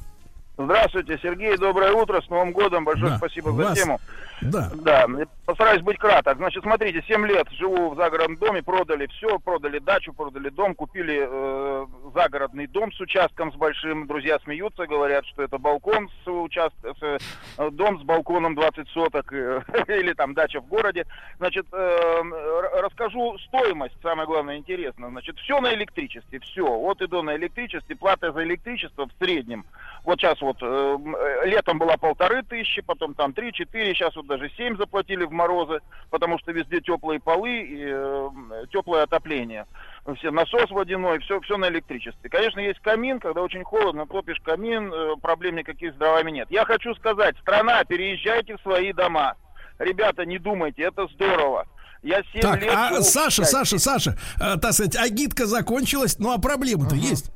Здравствуйте, Сергей, доброе утро, с Новым годом, большое Да, спасибо вас- за тему. Да. Да, постараюсь быть краток. Значит, смотрите, 7 лет живу в загородном доме, продали все, продали дачу, продали дом, купили э, загородный дом с участком с большим. Друзья смеются, говорят, что это балкон с участком, э, дом с балконом 20 соток э, или там дача в городе. Значит, э, расскажу стоимость, самое главное интересно. Значит, все на электричестве, все. Вот иду на электричестве, плата за электричество в среднем. Вот сейчас вот э, э, летом была полторы тысячи, потом там три-четыре, сейчас вот даже семь заплатили в морозы, потому что везде теплые полы и э, теплое отопление. Все насос водяной, все, все на электричестве. Конечно, есть камин, когда очень холодно, топишь камин, э, проблем никаких с дровами нет. Я хочу сказать, страна, переезжайте в свои дома. Ребята, не думайте, это здорово. Я 7 Так, лет а в Саша. Саша, Саша, э, так сказать, агитка закончилась, ну а проблемы-то есть?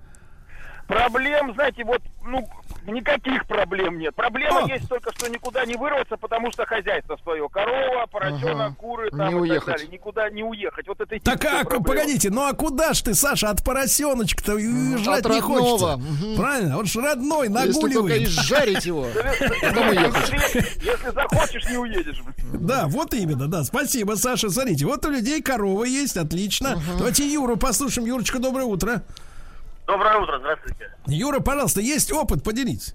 Проблем, знаете, вот, ну, никаких проблем нет. Проблема А. есть только, что никуда не вырваться, потому что хозяйство свое. Корова, поросенок, Ага. куры, Не там и уехать. так далее. Никуда не уехать. Вот это и Так, а, проблема. погодите, ну а куда ж ты, Саша, от поросеночка-то уезжать От не родного, хочется? мгм. Правильно, он же родной, Если только нагуливает. изжарить его, потом уехать. Если, захочешь, не уедешь. Да, вот именно, да. Спасибо, Саша. Смотрите, вот у людей коровы есть, отлично. Давайте Юру послушаем. Юрочка, доброе утро. Доброе утро, здравствуйте. Юра, пожалуйста, есть опыт, поделитесь.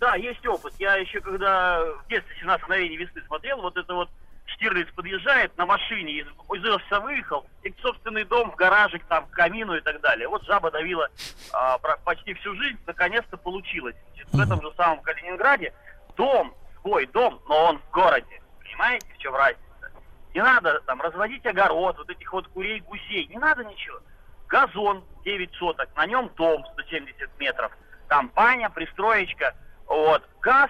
Да, есть опыт. Я еще когда в детстве 17 мгновений весны смотрел, вот это вот Штирлиц подъезжает на машине, из, из офиса выехал, и собственный дом, в гаражик, там, к камину и так далее. Вот жаба давила а, про- почти всю жизнь, наконец-то получилось. Значит, В этом же самом Калининграде дом, свой дом, но он в городе. Понимаете, в чем разница? Не надо там разводить огород, вот этих вот курей, гусей, не надо ничего. Газон 9 соток, на нем дом 170 метров, там баня, пристроечка, вот, газ,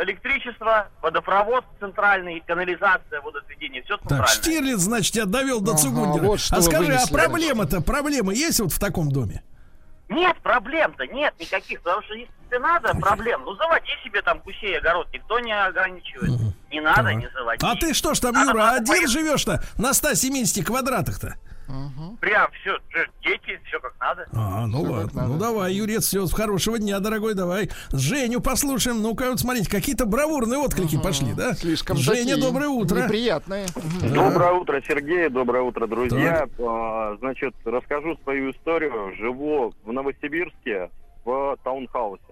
электричество, водопровод центральный, канализация, водоотведение, все Так, центральное. Штирлиц, значит, я довел до Ага, Цугундера. вот а скажи, а вынесли. проблема-то, проблемы есть вот в таком доме? Нет проблем-то, нет никаких, потому что если тебе надо проблем, ну заводи себе там гусей огород, никто не ограничивает. Не надо, Так. не заводи. А ты что ж там, Надо Юра, один поехать. живешь-то на 170 квадратах-то? Прям все, дети, все как надо. А, ну как ладно. надо. Ну давай, Юрец, все, хорошего дня, дорогой, давай. Женю послушаем. Ну-ка, вот смотрите, какие-то бравурные отклики пошли, да? Слишком Женя, такие доброе утро. Неприятные. Доброе утро, Сергей. Доброе утро, друзья. А, Значит, расскажу свою историю. Живу в Новосибирске в таунхаусе.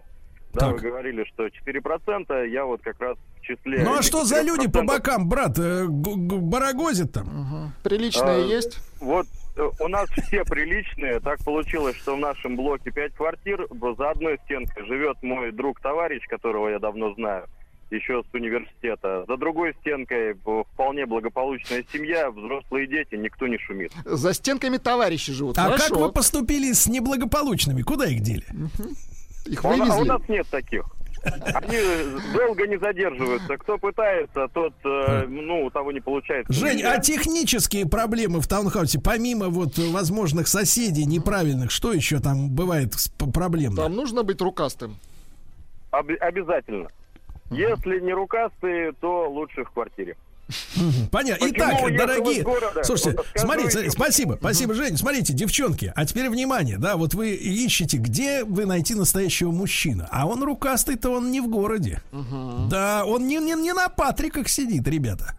Да, Так. вы говорили, что 4%, я вот как раз в числе... Ну а что за люди по 4%. бокам, брат, э, барагозят там? Приличные А, есть? Вот э, у нас все приличные. Так получилось, что в нашем блоке 5 квартир. За одной стенкой живет мой друг-товарищ, которого я давно знаю, еще с университета. За другой стенкой вполне благополучная семья, взрослые дети, никто не шумит. За стенками товарищи живут. А Хорошо. как вы поступили с неблагополучными? Куда их дели? Их А у, на- а у вывезли? нас нет таких. Они долго не задерживаются. Кто пытается, тот, э, ну, у того не получается. Жень, а технические проблемы в таунхаусе, помимо вот возможных соседей неправильных, что еще там бывает с п- проблемно? Там нужно быть рукастым. Об- обязательно. Если не рукастые, то лучше в квартире. Понятно. Почему Итак, дорогие, слушайте, Вот смотрите, спасибо, спасибо, Жень, смотрите, девчонки, а теперь внимание, да, вот вы ищете, где вы найти настоящего мужчину, а он рукастый-то он не в городе, да, он не, не, не на Патриках сидит, ребята,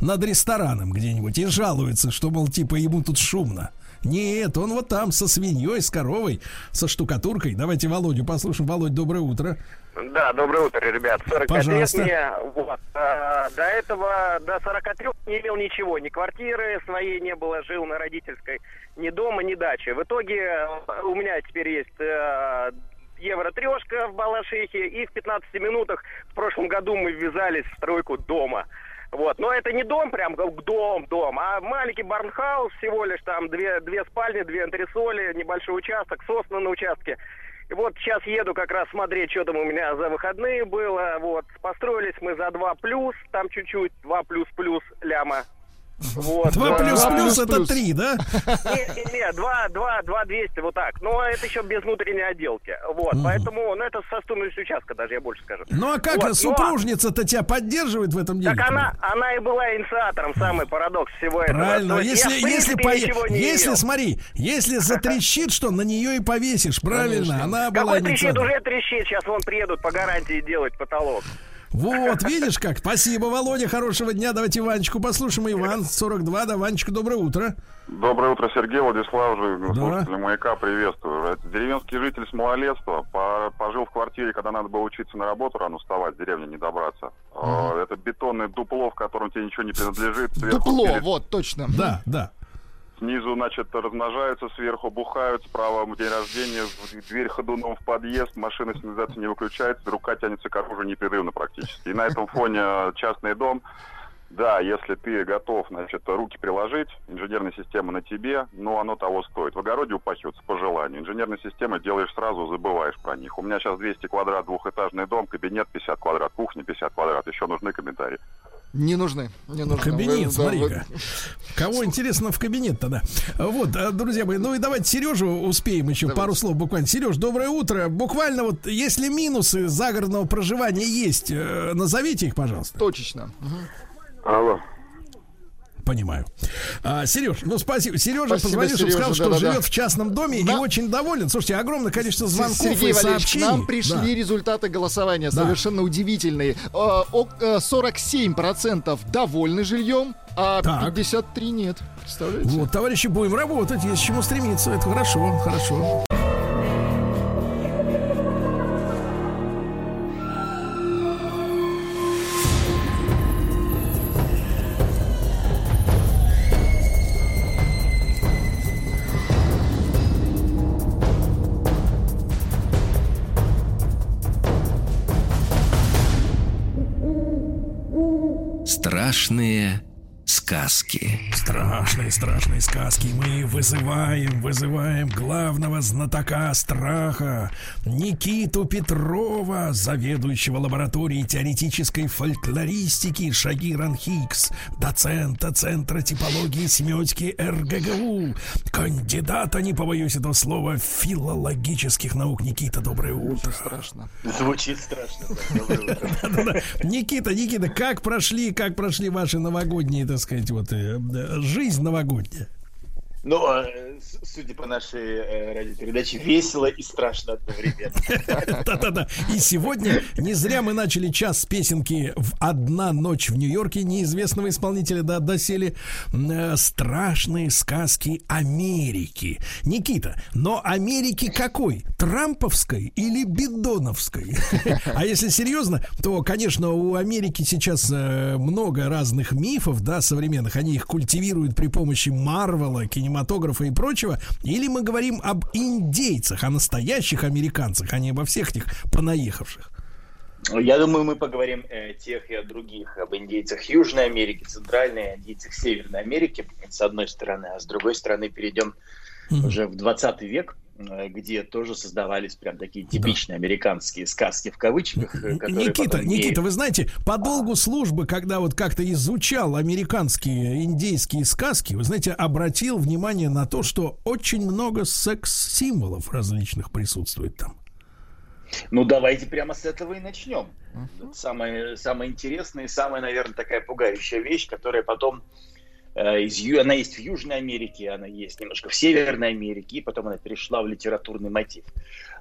над рестораном где-нибудь и жалуется, что, мол, типа ему тут шумно. Нет, он вот там со свиньей, с коровой, со штукатуркой. Давайте Володю послушаем. Володь, доброе утро. Да, доброе утро, ребят. 45 Пожалуйста. лет мне. Вот. А, до этого, до 43 не имел ничего. Ни квартиры своей не было, жил на родительской. Ни дома, ни дачи. В итоге э, у меня теперь есть э, евро трешка в Балашихе. И в 15 минутах в прошлом году мы ввязались в стройку дома. Вот. Но это не дом, прям как дом, дом, а маленький барнхаус, всего лишь там две, две спальни, две антресоли, небольшой участок, сосны на участке. И вот сейчас еду как раз смотреть, что там у меня за выходные было. Вот. Построились мы за 2 плюс, там чуть-чуть 2 плюс-плюс ляма. Вот. Два Два- плюс два плюс это три, да? Не, не, не, 2, 2, 2 200, вот так. Но это еще без внутренней отделки. Вот, Мгм. поэтому, ну, это со стоимостью участка даже, я больше скажу. Ну а как Вот, но- супружница-то тебя поддерживает в этом деле? Так она, она и была инициатором, самый парадокс всего этого. Правильно, есть если, я, если, по- если имел. смотри, если затрещит, что на нее и повесишь, правильно, она была Какой трещит, инициатором. уже трещит, сейчас вон приедут по гарантии делать потолок. Вот, видишь как? Спасибо, Володя, хорошего дня. Давайте Ванечку послушаем. Иван, 42, да, Ванечка, доброе утро. Доброе утро, Сергей Владислав же, слушатели маяка, приветствую. Это деревенский житель с малолетства, по- пожил в квартире, когда надо было учиться на работу, рано вставать, в деревне не добраться. Э, Это бетонное дупло, в котором тебе ничего не принадлежит. Дупло, перед- вот, точно. Да, да. Снизу, значит, размножаются, сверху бухают, справа день рождения, дверь ходуном в подъезд, машина сигнализации не выключается, рука тянется к оружию непрерывно практически. И на этом фоне э, частный дом, да, если ты готов, значит, руки приложить, инженерная система на тебе, но оно того стоит. В огороде упахиваться по желанию. Инженерная система делаешь сразу, забываешь про них. У меня сейчас 200 квадрат, двухэтажный дом, кабинет 50 квадрат, кухня 50 квадрат. Еще нужны комментарии. Не нужны, не нужны. Кабинет, смотри-ка. да, Кого интересно в кабинет тогда? Вот, а, друзья мои, ну и давайте Сережу успеем еще пару слов буквально. Сереж, доброе утро. Буквально вот, если минусы загородного проживания есть, э, назовите их, пожалуйста. Точечно. Алло. Понимаю. А, Сереж, ну спасибо. Сережа Спасибо, позвонил, чтобы Сережа, сказал, что да-да-да. живет в частном доме и очень доволен. Слушайте, огромное количество звонков Сергей и к сообщений. нам пришли Да. результаты голосования Да. совершенно удивительные. Э, о- э, 47% довольны жильем, а Так. 53 нет. Представляете? Вот, товарищи, будем работать, есть к чему стремиться. Это хорошо, хорошо. Страшные сказки. Страшные, страшные сказки. Мы вызываем, вызываем главного знатока страха Никиту Петрова, заведующего лабораторией теоретической фольклористики Шагиран Хикс, доцента Центра типологии семиотики РГГУ, кандидата, не побоюсь этого слова, филологических наук. Никита, доброе утро. страшно. Звучит страшно. Никита, Никита, как прошли, как прошли ваши новогодние, так сказать, вот э, э, жизнь новогодняя? Ну, с- судя по нашей э, радиопередаче, весело и страшно одновременно. Да-да-да. И сегодня не зря мы начали час песенки в «Одна ночь в Нью-Йорке» неизвестного исполнителя да, досели э, страшные сказки Америки. Никита, но Америки какой? Трамповской или Бидоновской? А если серьезно, то, конечно, у Америки сейчас э, много разных мифов, да, современных. Они их культивируют при помощи Марвела, кинематографа и прочего. Или мы говорим об индейцах, о настоящих американцах, а не обо всех этих понаехавших. Я думаю, мы поговорим э, тех и о других, об индейцах Южной Америки, Центральной, индейцах Северной Америки, с одной стороны, а с другой стороны перейдем уже в 20 век, где тоже создавались прям такие типичные американские сказки в кавычках, э, Никита, потом Никита, вы знаете, по долгу службы, когда вот как-то изучал американские индейские сказки, вы знаете, обратил внимание на то, что очень много секс-символов различных присутствует там. Ну, давайте прямо с этого и начнем. Это Самое, самое интересное и самая, наверное, такая пугающая вещь, которая потом э, из Ю- она есть в Южной Америке, она есть немножко в Северной Америке, и потом она перешла в литературный мотив.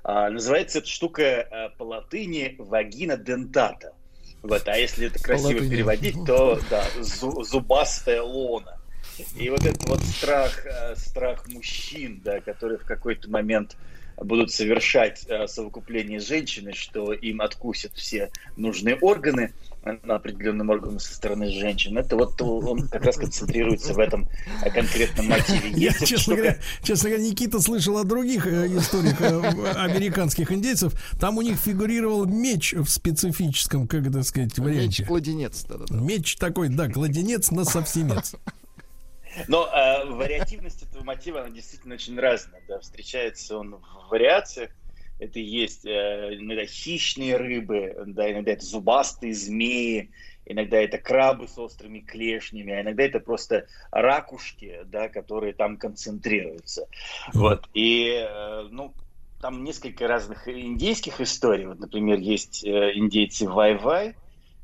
А, называется эта штука э, по латыни вагина дентата. Вот, а если это красиво латыни. переводить, то да, зу- зубастая лона. И вот этот вот страх, э, страх мужчин, да, которые в какой-то момент будут совершать э, совокупление с женщиной, что им откусят все нужные органы э, на определенным органам со стороны женщин. Это вот он как раз концентрируется в этом э, конкретном мотиве. Я, честно говоря, честно говоря, Никита слышал о других э, историях э, американских индейцев. Там у них фигурировал меч в специфическом, как это сказать, варианте. Меч-кладенец. да-да-да. Меч такой, да, кладенец на совсемец. Но э, вариативность этого мотива, она действительно очень разная. Да? Встречается он в вариациях. Это есть э, иногда хищные рыбы, да, иногда это зубастые змеи, иногда это крабы с острыми клешнями, а иногда это просто ракушки, да, которые там концентрируются. Вот. И, э, ну, там несколько разных индейских историй. Вот, например, есть э, индейцы Вай-Вай,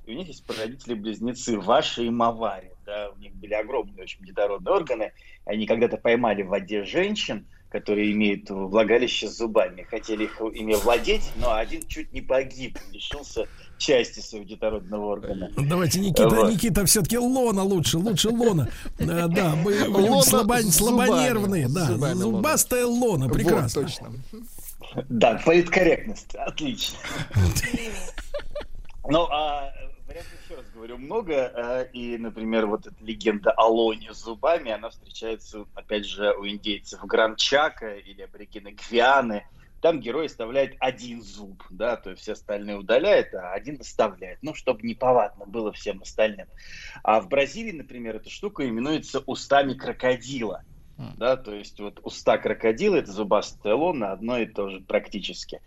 и у них есть прародители-близнецы Ваши и Мавари. Да, у них были огромные очень детородные органы. Они когда-то поймали в воде женщин, которые имеют влагалище с зубами. Хотели их ими владеть, но один чуть не погиб, лишился части своего детородного органа. Давайте, Никита, Вот. Никита, все-таки лона лучше, лучше лона. Да, да, мы слабонервные, да. Зубастая лона, прекрасно. точно. Да, политкорректность, отлично. Ну, а говорю, много. а, И, например, вот эта легенда о лоне с зубами, она встречается, опять же, у индейцев Гранчака или аборигены Гвианы. Там герой оставляет один зуб, да, то есть все остальные удаляет, а один оставляет, ну, чтобы неповадно было всем остальным. А в Бразилии, например, эта штука именуется устами крокодила. Да, то есть вот уста крокодила, это зубастая луна, одно и то же практически.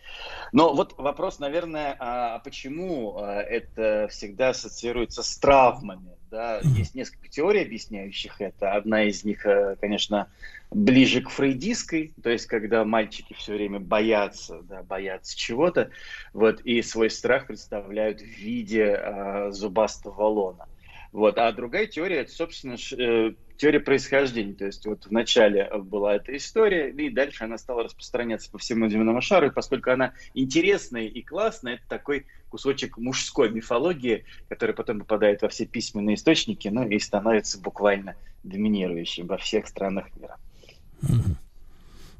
Но вот вопрос, наверное, а почему а, это всегда ассоциируется с травмами? Да? Есть несколько теорий, объясняющих это. Одна из них, э, конечно, ближе к фрейдистской, то есть когда мальчики все время боятся, да, боятся чего-то, вот, и свой страх представляют в виде э, зубастого лона. Вот. А другая теория, это, собственно, э, теория происхождения. То есть вот вначале была эта история, и дальше она стала распространяться по всему земному шару. И поскольку она интересная и классная, это такой кусочек мужской мифологии, который потом попадает во все письменные источники, ну и становится буквально доминирующим во всех странах мира.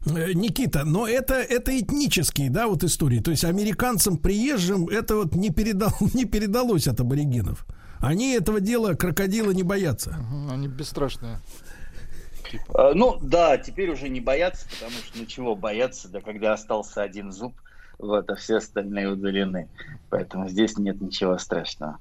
Э, Никита, но это, это этнические, да, вот истории. То есть американцам приезжим это вот не, передал, не передалось от аборигенов. Они этого дела крокодила не боятся. Они бесстрашные. Типа. Ну да, теперь уже не боятся, потому что ну чего бояться, да когда остался один зуб, вот, а все остальные удалены. Поэтому здесь нет ничего страшного.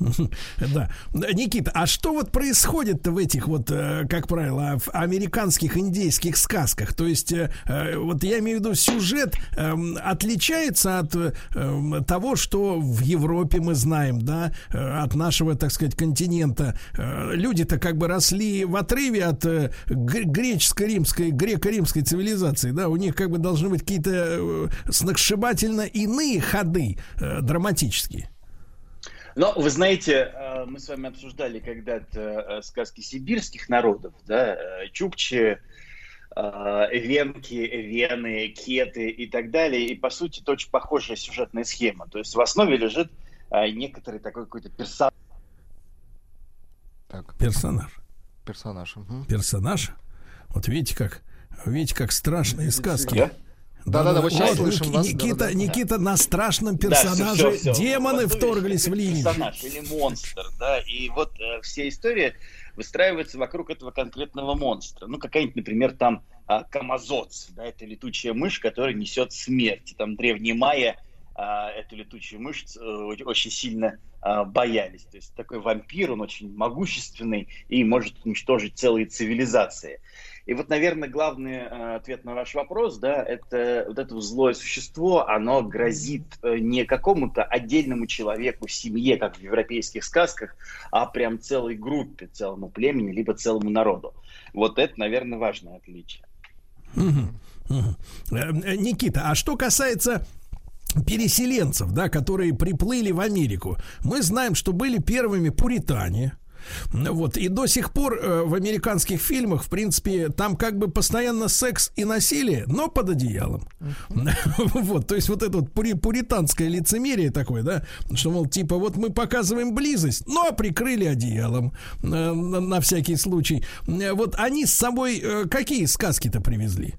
Да. Никита, а что вот происходит в этих вот, э, как правило, в американских индейских сказках? То есть, э, э, вот я имею в виду, сюжет эм, отличается от эм, того, что в Европе мы знаем, да, от нашего, так сказать, континента. Люди-то как бы росли в отрыве от греческо-римской, греко-римской цивилизации, да, у них как бы должны быть какие-то сногсшибательно иные ходы драматические. Но вы знаете, э, мы с вами обсуждали когда-то э, сказки сибирских народов, да, э, чукчи, венки, вены, кеты и так далее. И по сути это очень похожая сюжетная схема. То есть в основе лежит некоторый такой какой-то персонаж. Так. Персонаж. Персонаж. Угу. Персонаж. Вот видите как, видите как страшные сказки. Я? Да-да-да, вот сейчас слышим вас. Никита, да, да, да. Никита на страшном персонаже да, все, все, все. демоны вот, вторглись в линию. Персонаж или монстр, да, и вот э, вся история выстраивается вокруг этого конкретного монстра. Ну, какая-нибудь, например, там э, Камазоц, да, это летучая мышь, которая несет смерть. Там древние майя э, эту летучую мышь э, очень сильно э, боялись. То есть такой вампир, он очень могущественный и может уничтожить целые цивилизации. И вот, наверное, главный э, ответ на ваш вопрос, да, это вот это злое существо, оно грозит э, не какому-то отдельному человеку, семье, как в европейских сказках, а прям целой группе, целому племени, либо целому народу. Вот это, наверное, важное отличие. Э, Никита, а что касается переселенцев, да, которые приплыли в Америку, мы знаем, что были первыми пуритане, вот. И до сих пор э, в американских фильмах, в принципе, там как бы постоянно секс и насилие, но под одеялом. Вот. То есть вот это вот пури пуританское лицемерие такое, да, что, мол, типа, вот мы показываем близость, но прикрыли одеялом э, на, всякий случай. Э, вот они с собой какие сказки-то привезли?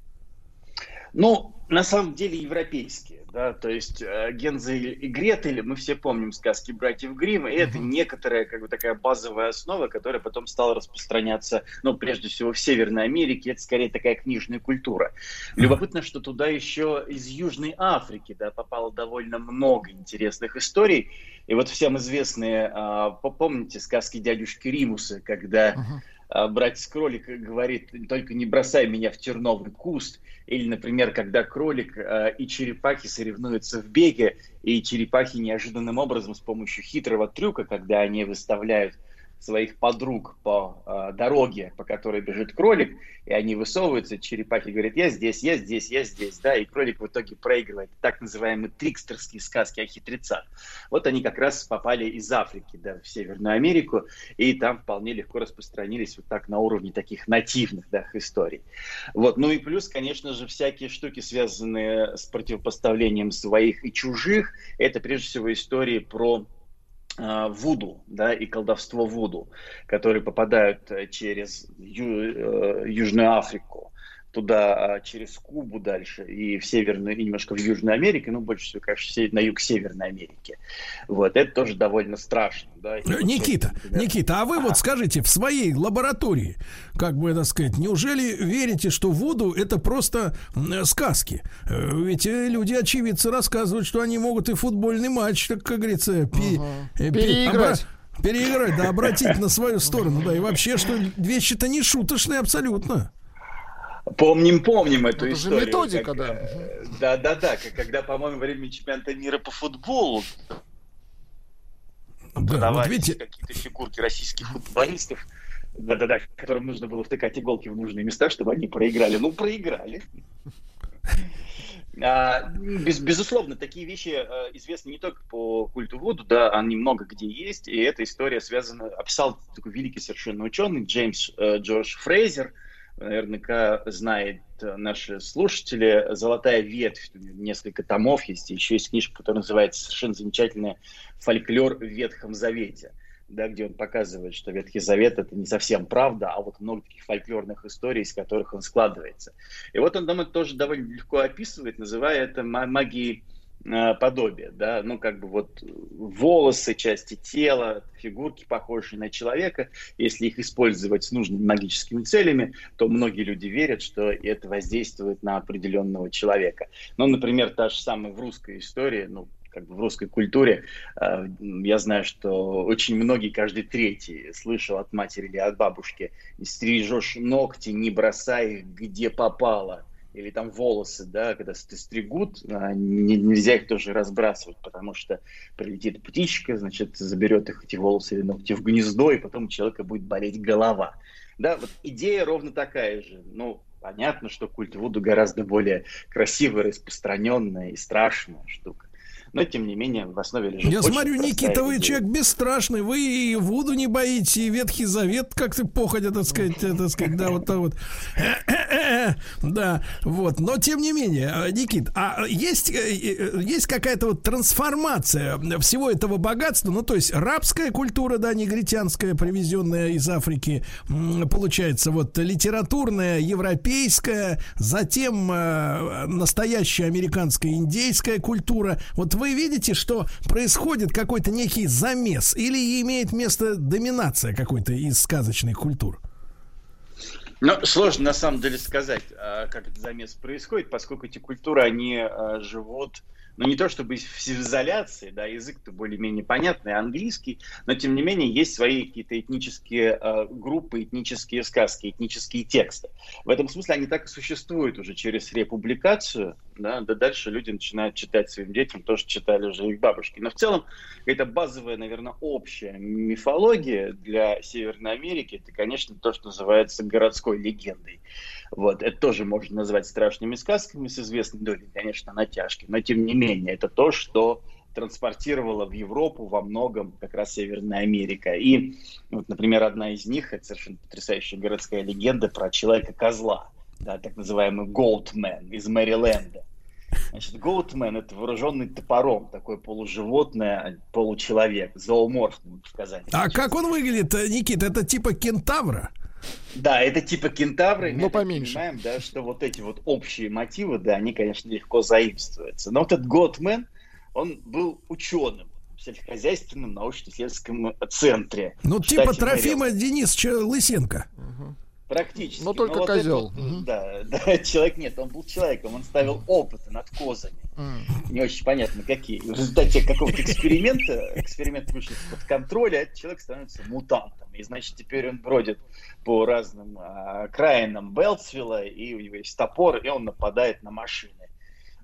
Ну, на самом деле европейские да, то есть э, Гензель и Гретель, мы все помним сказки братьев Гримм, и это некоторая как бы такая базовая основа, которая потом стала распространяться, ну, прежде всего в Северной Америке, это скорее такая книжная культура. Любопытно, что туда еще из Южной Африки, да, попало довольно много интересных историй, и вот всем известные, э, помните сказки дядюшки Римуса, когда uh-huh. братец-кролик говорит, только не бросай меня в терновый куст, или, например, когда кролик э, и черепахи соревнуются в беге, и черепахи неожиданным образом с помощью хитрого трюка, когда они выставляют своих подруг по э, дороге, по которой бежит кролик, и они высовываются, черепахи говорят, я здесь, я здесь, я здесь, да, и кролик в итоге проигрывает. Так называемые трикстерские сказки о хитрецах. Вот они как раз попали из Африки, да, в Северную Америку, и там вполне легко распространились вот так на уровне таких нативных, да, историй. Вот, ну и плюс, конечно же, всякие штуки, связанные с противопоставлением своих и чужих, это прежде всего истории про вуду, да, и колдовство вуду, которые попадают э, через Ю, э, Южную Африку туда а, через Кубу дальше и в Северную, и немножко в Южную Америку, ну, больше всего, конечно, на юг Северной Америки. Вот, это тоже довольно страшно. Да? Никита, вот, например... Никита, а вы а. вот скажите, в своей лаборатории, как бы это сказать, неужели верите, что воду это просто сказки? Э, ведь э, люди, очевидцы, рассказывают, что они могут и футбольный матч, так как говорится, пи-. Э, переиграть. Переиграть, да, обратить на свою сторону, да, и вообще, что вещи-то не шуточные абсолютно. Помним, помним эту Это же историю. методика, как, да. э, Да, да, да. как- Когда, по-моему, во время чемпионата мира по футболу Да, вот продавались видите, какие-то фигурки российских футболистов, да-да-да, которым нужно было втыкать иголки в нужные места, чтобы они проиграли. Ну, проиграли. А, без- безусловно, такие вещи э, известны не только по культу Вуду, да, они много где есть, и эта история связана, описал такой великий совершенно ученый Джеймс э, Джордж Фрейзер, наверняка знает наши слушатели, «Золотая ветвь», несколько томов есть, еще есть книжка, которая называется совершенно замечательная «Фольклор в Ветхом Завете», да, где он показывает, что Ветхий Завет это не совсем правда, а вот много таких фольклорных историй, из которых он складывается. И вот он там это тоже довольно легко описывает, называя это ма- магией э, подобия, да, ну как бы вот волосы, части тела, фигурки, похожие на человека, если их использовать с нужными магическими целями, то многие люди верят, что это воздействует на определенного человека. Ну, например, та же самая в русской истории, ну, как бы в русской культуре, э, я знаю, что очень многие, каждый третий, слышал от матери или от бабушки, стрижешь ногти, не бросай их где попало. Или там волосы, да, когда стригут, а, не- нельзя их тоже разбрасывать, потому что прилетит птичка, значит, заберет их, эти волосы или ногти в гнездо, и потом у человека будет болеть голова. Да, вот идея ровно такая же. Ну, понятно, что культ Вуду гораздо более красивая, распространенная и страшная штука. Но, тем не менее, в основе лежит я смотрю, Никита, вы идея. человек бесстрашный, вы и Вуду не боитесь, и Ветхий Завет как-то походя, так сказать, э, так сказать, да, вот так вот. Да, вот. Но, тем не менее, э, Никит, а есть, э, есть какая-то вот трансформация всего этого богатства, ну, то есть рабская культура, да, негритянская, привезенная из Африки, получается, вот литературная, европейская, затем настоящая американская, индейская культура. Вот вы видите, что происходит какой-то некий замес или имеет место доминация какой-то из сказочных культур? Ну, сложно на самом деле сказать, а, как этот замес происходит, поскольку эти культуры, они а, живут, ну, не то чтобы в изоляции, да, язык-то более-менее понятный, английский, но, тем не менее, есть свои какие-то этнические а, группы, этнические сказки, этнические тексты. В этом смысле они так и существуют уже через републикацию, да, да дальше люди начинают читать своим детям, тоже читали уже их бабушки. Но в целом, это базовая, наверное, общая мифология для Северной Америки, это, конечно, то, что называется городской легендой. Вот, это тоже можно назвать страшными сказками с известной долей, конечно, натяжки, но тем не менее, это то, что транспортировала в Европу во многом как раз Северная Америка. И, вот, например, одна из них, это совершенно потрясающая городская легенда про человека-козла, да, так называемый Голдмен из Мэриленда. Значит, Гоутмен это вооруженный топором, такое полуживотное, получеловек, зооморф сказать. А как он выглядит, э, Никит? Это типа кентавра? Да, это типа кентавры. Но мы так поменьше. Понимаем, да, что вот эти вот общие мотивы, да, они, конечно, легко заимствуются. Но вот этот Готмен, он был ученым в сельскохозяйственном научно-исследовательском центре. Ну, типа Трофима Денисовича Лысенко. Практически. Но только вот козел. это вот, Да, да, человек нет, он был человеком, он ставил опыты над козами. Не очень понятно, какие. В результате какого-то эксперимента, эксперимент вышел из-под контроля, этот человек становится мутантом. И, значит, теперь он бродит по разным а, окраинам Белтсвилла, и у него есть топор, и он нападает на машины.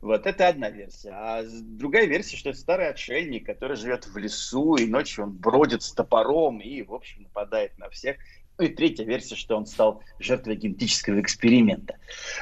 Вот, это одна версия. А другая версия, что это старый отшельник, который живет в лесу, и ночью он бродит с топором и, в общем, нападает на всех. Ну и третья версия, что он стал жертвой генетического эксперимента.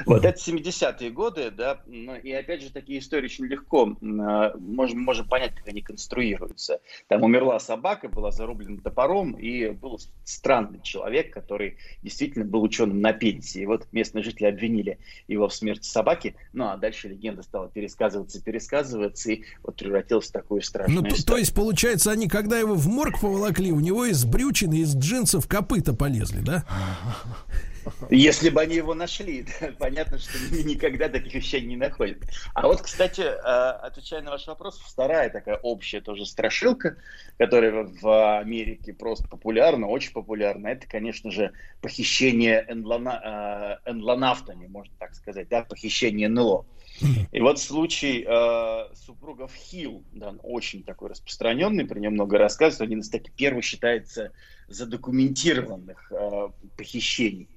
Вот это 70-е годы, да, ну, и опять же такие истории очень легко м, а, можем, можем понять, как они конструируются. Там умерла собака, была зарублена топором, и был странный человек, который действительно был ученым на пенсии. И вот местные жители обвинили его в смерти собаки, ну а дальше легенда стала пересказываться, пересказываться, и вот превратилась в такую страшную Ну, то, то есть, получается, они, когда его в морг поволокли, у него из брючины, из джинсов копыта полезли, да? Если бы они его нашли, понятно, что никогда таких вещей не находят. А вот, кстати, э, отвечая на ваш вопрос, вторая такая общая тоже страшилка, которая в Америке просто популярна, очень популярна, это, конечно же, похищение энлона- энлонавтами, можно так сказать, да, похищение НЛО. И вот случай э, супругов Хилл, да, он очень такой распространенный, про него много рассказывают, один из таких первых считается задокументированных э, похищений.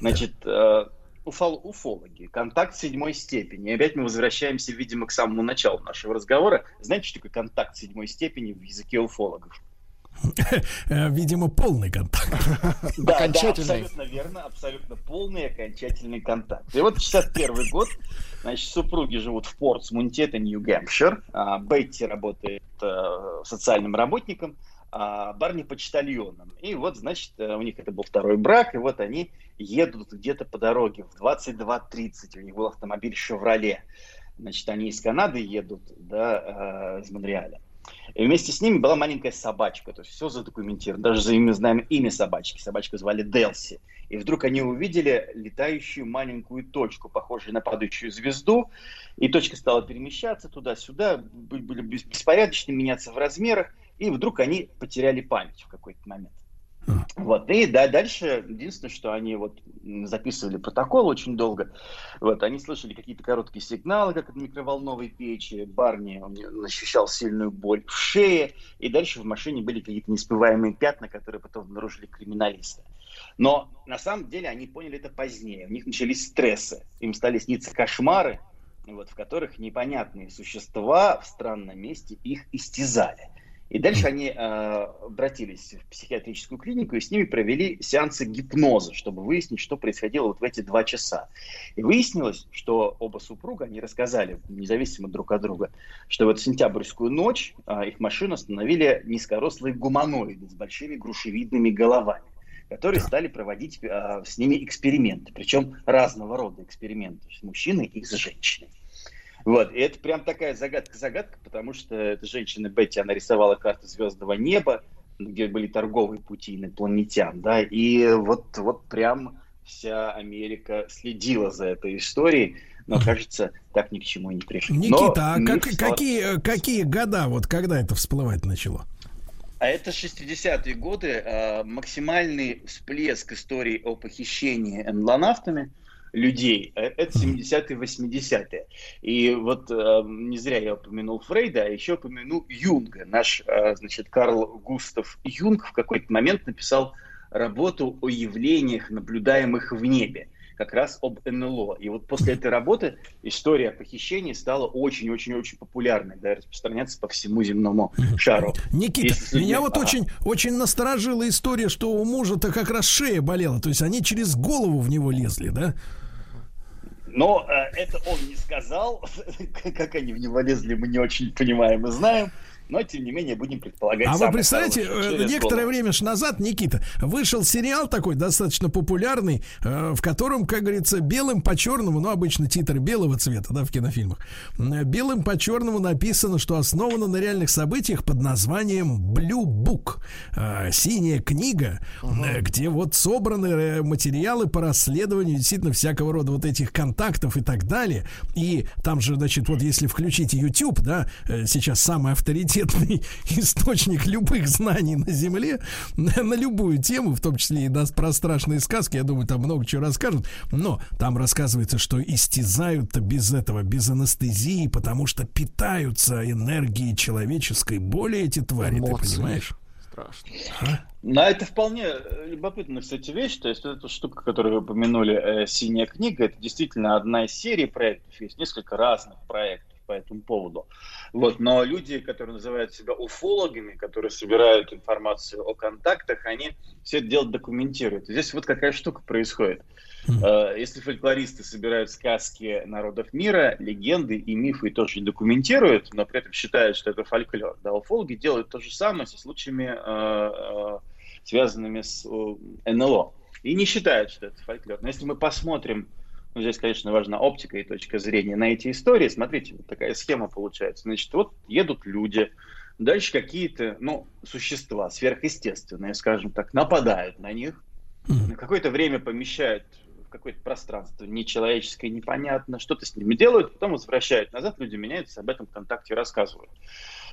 Значит, э, уфол- уфологи, контакт седьмой степени. И опять мы возвращаемся, видимо, к самому началу нашего разговора. Знаете, что такое контакт седьмой степени в языке уфологов? Э, Видимо, полный контакт. Да, Окончательный. да, абсолютно верно, абсолютно полный окончательный контакт. И вот 61 год, значит, супруги живут в Портсмунте, это Нью-Гэмпшир. А, Бетти работает э, социальным работником, Барни почтальоном. И вот, значит, э, у них это был второй брак, и вот они едут где-то по дороге в 22.30. У них был автомобиль «Шевроле». Значит, они из Канады едут, да, э, из Монреаля. И вместе с ними была маленькая собачка, то есть все задокументировано. Даже за имя знаем имя собачки. Собачку звали Делси. И вдруг они увидели летающую маленькую точку, похожую на падающую звезду. И точка стала перемещаться туда-сюда, были были бес- беспорядочно меняться в размерах. И вдруг они потеряли память в какой-то момент. Вот, и да, дальше единственное, что они вот записывали протокол очень долго, вот, они слышали какие-то короткие сигналы, как от микроволновой печи, Барни он ощущал сильную боль в шее, и дальше в машине были какие-то неуспеваемые пятна, которые потом обнаружили криминалисты. Но на самом деле они поняли это позднее, у них начались стрессы, им стали сниться кошмары, вот, в которых непонятные существа в странном месте их истязали. И дальше они э, обратились в психиатрическую клинику и с ними провели сеансы гипноза, чтобы выяснить, что происходило вот в эти два часа. И выяснилось, что оба супруга, они рассказали, независимо друг от друга, что вот сентябрьскую ночь э, их машину остановили низкорослые гуманоиды с большими грушевидными головами которые стали проводить э, с ними эксперименты, причем разного рода эксперименты, есть мужчины и с женщиной. Вот, и это прям такая загадка-загадка, потому что эта женщина Бетти, она рисовала карты звездного неба, где были торговые пути инопланетян, да, и вот, вот прям вся Америка следила за этой историей, но, кажется, так ни к чему не пришли. Но Никита, а мир как- стал- какие, какие года, вот когда это всплывать начало? А это 60-е годы, э, максимальный всплеск истории о похищении энлонавтами людей. Э, Это 70-е, 80-е. И вот э, не зря я упомянул Фрейда, а еще упомянул Юнга. Наш, э, значит, Карл Густав Юнг в какой-то момент написал работу о явлениях, наблюдаемых в небе как раз об НЛО. И вот после этой работы история похищений стала очень-очень-очень популярной, да, распространяться по всему земному шару. Никита, Если меня вот Ага. очень, очень насторожила история, что у мужа-то как раз шея болела. То есть они через голову в него лезли, да? Но э, это он не сказал. Как они в него лезли, мы не очень понимаем и знаем. Но, тем не менее, будем предполагать А вы представляете, э, некоторое голову. время ж назад, Никита, вышел сериал такой достаточно популярный, э, в котором, как говорится, белым по черному, ну, обычно титры белого цвета, да, в кинофильмах, э, белым по черному написано, что основано на реальных событиях под названием Blue Book, синяя книга, э, где вот собраны материалы по расследованию действительно всякого рода вот этих контактов и так далее. И там же, значит, вот если включите YouTube, да, сейчас самый авторитетный источник любых знаний на Земле, на, на любую тему, в том числе и на, про страшные сказки, я думаю, там много чего расскажут, но там рассказывается, что истязают-то без этого, без анестезии, потому что питаются энергией человеческой боли эти твари, Эмоции. ты понимаешь? Страшно. Ну, это вполне любопытная, кстати, вещь. То есть, эта штука, которую вы упомянули, э, «Синяя книга», это действительно одна из серий проектов. Есть несколько разных проектов по этому поводу. Вот. Но люди, которые называют себя уфологами, которые собирают информацию о контактах, они все это дело документируют. Здесь вот какая штука происходит. Э, Если фольклористы собирают сказки народов мира, легенды и мифы и тоже документируют, но при этом считают, что это фольклор, да, уфологи делают то же самое со случаями, э, э, связанными с НЛО. И не считают, что это фольклор. Но если мы посмотрим, ну, здесь, конечно, важна оптика и точка зрения на эти истории, смотрите, вот такая схема получается. Значит, вот едут люди, дальше какие-то, ну, существа сверхъестественные, скажем так, нападают на них, на какое-то время помещают в какое-то пространство нечеловеческое, непонятно, что-то с ними делают, потом возвращают назад, люди меняются, об этом ВКонтакте рассказывают.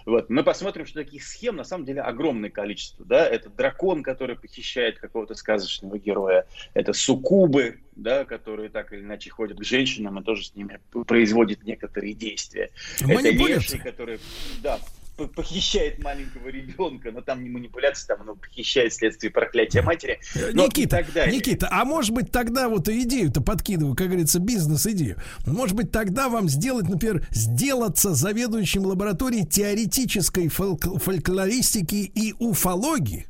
Вот. Мы посмотрим, что таких схем на самом деле огромное количество. Да? Это дракон, который похищает какого-то сказочного героя. Это суккубы, да, которые так или иначе ходят к женщинам и тоже с ними производят некоторые действия. Это леший, которые... Да, похищает маленького ребенка, но там не манипуляция, там оно похищает вследствие проклятия матери. но и Никита, так далее. Никита, а может быть тогда вот идею-то подкидываю, как говорится, бизнес-идею. Может быть тогда вам сделать, например, сделаться заведующим лабораторией теоретической фольк- фольклористики и уфологии?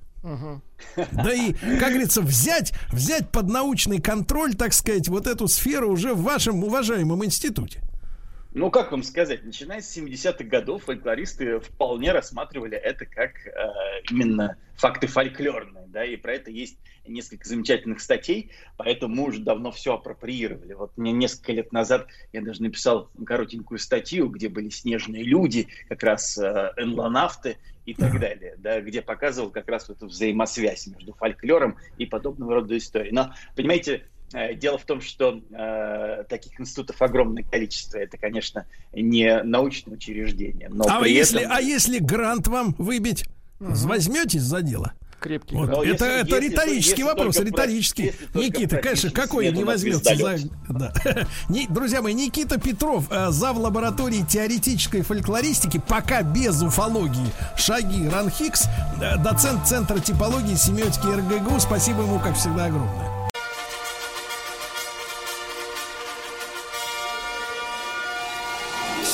Да и, как говорится, взять, взять под научный контроль, так сказать, вот эту сферу уже в вашем уважаемом институте. Ну, как вам сказать, начиная с 70-х годов фольклористы вполне рассматривали это как э, именно факты фольклорные, да, и про это есть несколько замечательных статей, поэтому мы уже давно все апроприировали. Вот мне несколько лет назад я даже написал коротенькую статью, где были снежные люди, как раз э, энлонавты и так далее, да, где показывал как раз эту взаимосвязь между фольклором и подобного рода историей. Но, понимаете, Дело в том, что э, таких институтов огромное количество. Это, конечно, не научное учреждение. Но а, если, этом... а если грант вам выбить, возьметесь за дело? Крепкий Вот. Но это если- это если- риторический если вопрос, риторический. про- Никита, конечно, какой не возьмется за... Да. Друзья мои, Никита Петров, э, зав. лаборатории теоретической фольклористики, пока без уфологии, шаги Ранхикс, э, доцент Центра типологии семиотики РГГУ. Спасибо ему, как всегда, огромное.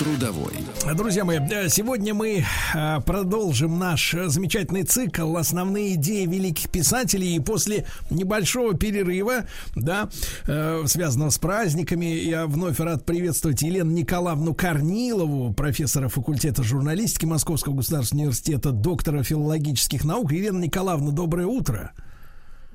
Трудовой. Друзья мои, э, сегодня мы э, продолжим наш э, замечательный цикл «Основные идеи великих писателей». И после небольшого перерыва, да, связанного с праздниками, я вновь рад приветствовать Елену Николаевну Корнилову, профессора факультета журналистики Московского государственного университета, доктора филологических наук. Елена Николаевна, доброе утро.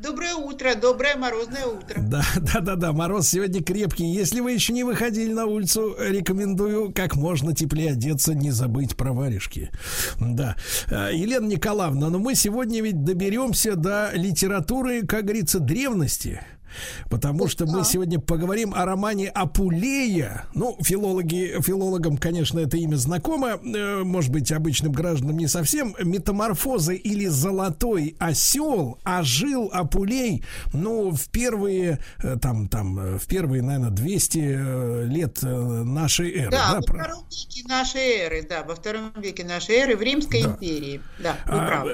Доброе утро, доброе морозное утро. Да, да, да, да, мороз сегодня крепкий. Если вы еще не выходили на улицу, рекомендую как можно теплее одеться, не забыть про варежки. Да. Э, Елена Николаевна, но мы сегодня ведь доберемся до литературы, как говорится, древности. Потому что мы сегодня поговорим о романе Апулея. Ну, филологи, филологам, конечно, это имя знакомо. э, Может быть, обычным гражданам не совсем. Метаморфозы или Золотой осел. А жил Апулей, ну, в первые, э, там, там, э, в первые, наверное, 200 э, лет нашей эры. Да, да, во про- втором веке нашей эры, да, во втором веке нашей эры в Римской империи. Да, А,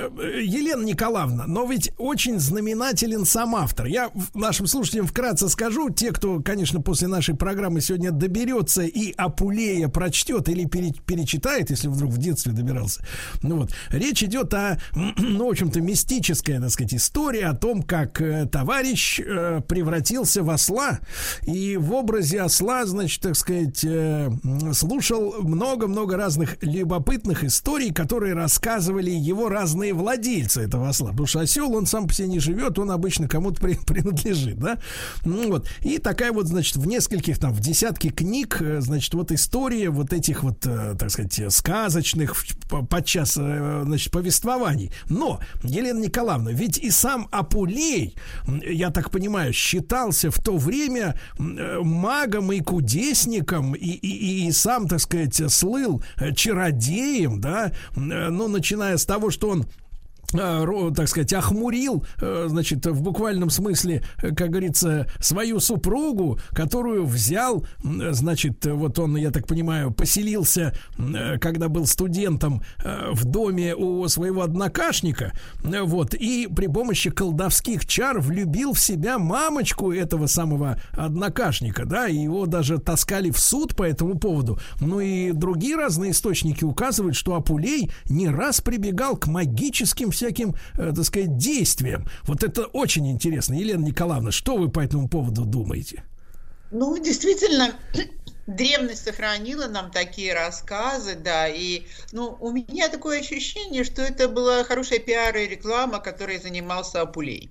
Елена Николаевна, но ведь очень знаменателен сам автор. Я в- нашим слушателям вкратце скажу, те, кто, конечно, после нашей программы сегодня доберется и Апулея прочтет или пере- перечитает, если вдруг в детстве добирался. Ну вот, речь идет о, ну, в общем-то, мистическая, так сказать, история о том, как э, товарищ э, превратился в осла и в образе осла, значит, так сказать, э, слушал много-много разных любопытных историй, которые рассказывали его разные владельцы этого осла. Потому что осел, он сам по себе не живет, он обычно кому-то при- принадлежит, да? Ну вот. И такая вот, значит, в нескольких, там, в десятке книг, э, значит, вот история вот этих вот, э, так сказать, сказочных, подчас, э, значит, повествований. Но, Елена Николаевна, ведь и сам Апулей, я так понимаю, считался в то время магом и кудесником, и, и, и сам, так сказать, слыл чародеем, да, ну, начиная с того, что он так сказать, охмурил, э, значит, в буквальном смысле, э, как говорится, свою супругу, которую взял, э, значит, э, вот он, я так понимаю, поселился, э, когда был студентом э, в доме у своего однокашника, э, вот, и при помощи колдовских чар влюбил в себя мамочку этого самого однокашника, да, и его даже таскали в суд по этому поводу. Ну и другие разные источники указывают, что Апулей не раз прибегал к магическим всяким, э, так сказать, действиям. Вот это очень интересно. Елена Николаевна, что вы по этому поводу думаете? Ну, действительно, древность сохранила нам такие рассказы, да, и, ну, у меня такое ощущение, что это была хорошая пиар и реклама, которой занимался Апулей.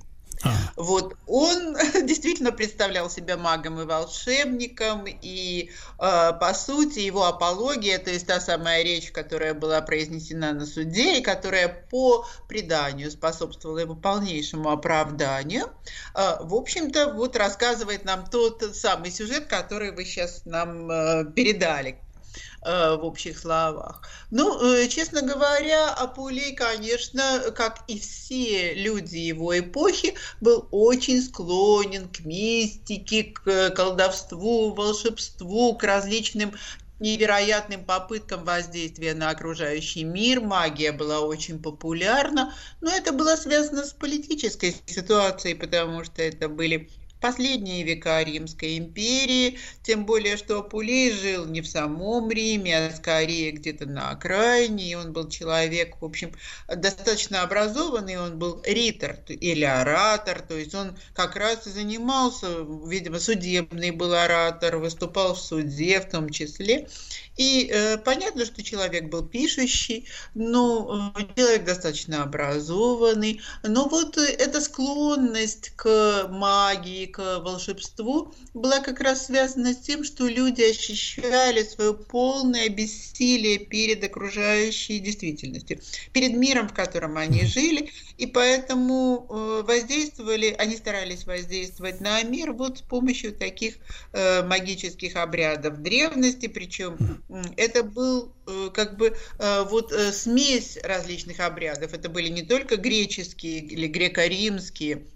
Вот он действительно представлял себя магом и волшебником, и э, по сути его апология, то есть та самая речь, которая была произнесена на суде и которая по преданию способствовала его полнейшему оправданию, э, в общем-то вот рассказывает нам тот самый сюжет, который вы сейчас нам э, передали. Э, в общих словах. Ну, э, честно говоря, Апулей, конечно, как и все люди его эпохи, был очень склонен к мистике, к колдовству, волшебству, к различным невероятным попыткам воздействия на окружающий мир. Магия была очень популярна, но это было связано с политической ситуацией, потому что это были последние века Римской империи, тем более, что Апулей жил не в самом Риме, а скорее где-то на окраине, и он был человек, в общем, достаточно образованный, он был ритор или оратор, то есть он как раз и занимался, видимо, судебный был оратор, выступал в суде в том числе, и э, понятно, что человек был пишущий, но э, человек достаточно образованный. Но вот эта склонность к магии, к волшебству была как раз связана с тем, что люди ощущали свое полное бессилие перед окружающей действительностью, перед миром, в котором они жили, и поэтому э, воздействовали, они старались воздействовать на мир вот с помощью таких э, магических обрядов древности, причем это был э, как бы вот смесь различных обрядов. Это были не только греческие или греко-римские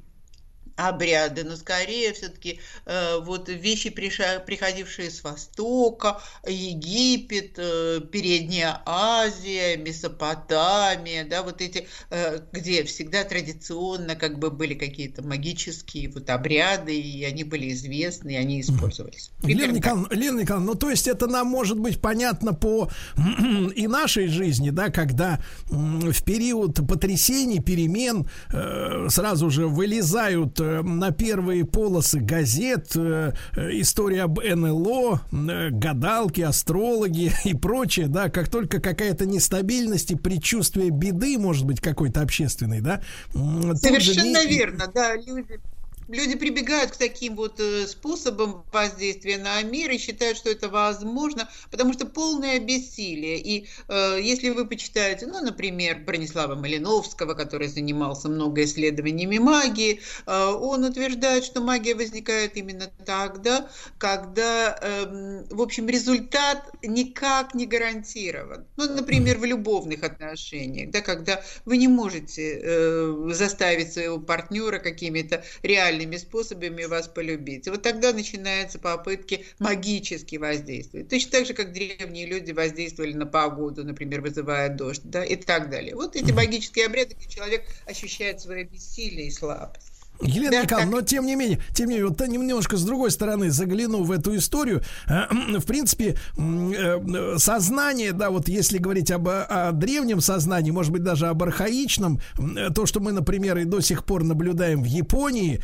обряды, но скорее все-таки э, вот вещи, приходившие с Востока, Египет, э, Передняя Азия, Месопотамия, да, вот эти, э, где всегда традиционно как бы были какие-то магические вот обряды, и они были известны, и они использовались. Лена Николаевна, Лена Николаевна, ну то есть это нам может быть понятно по и нашей жизни, да, когда в период потрясений, перемен э, сразу же вылезают на первые полосы газет э, э, история об НЛО, гадалки, астрологи и прочее, да, как только какая-то нестабильность и предчувствие беды, может быть, какой-то общественной, да. Совершенно верно, да, люди люди прибегают к таким вот э, способам воздействия на мир и считают, что это возможно, потому что полное бессилие. И э, если вы почитаете, ну, например, Бронислава Малиновского, который занимался много исследованиями магии, э, он утверждает, что магия возникает именно тогда, когда, э, в общем, результат никак не гарантирован. Ну, например, в любовных отношениях, да, когда вы не можете э, заставить своего партнера какими-то реальными реальными способами вас полюбить. И вот тогда начинаются попытки магически воздействовать. Точно так же, как древние люди воздействовали на погоду, например, вызывая дождь, да, и так далее. Вот эти магические обряды, где человек ощущает свое бессилие и слабость. Елена Николаевна, но тем не менее, тем не менее, вот немножко с другой стороны загляну в эту историю. Э, в принципе, э, сознание, да, вот если говорить об о древнем сознании, может быть, даже об архаичном, то, что мы, например, и до сих пор наблюдаем в Японии,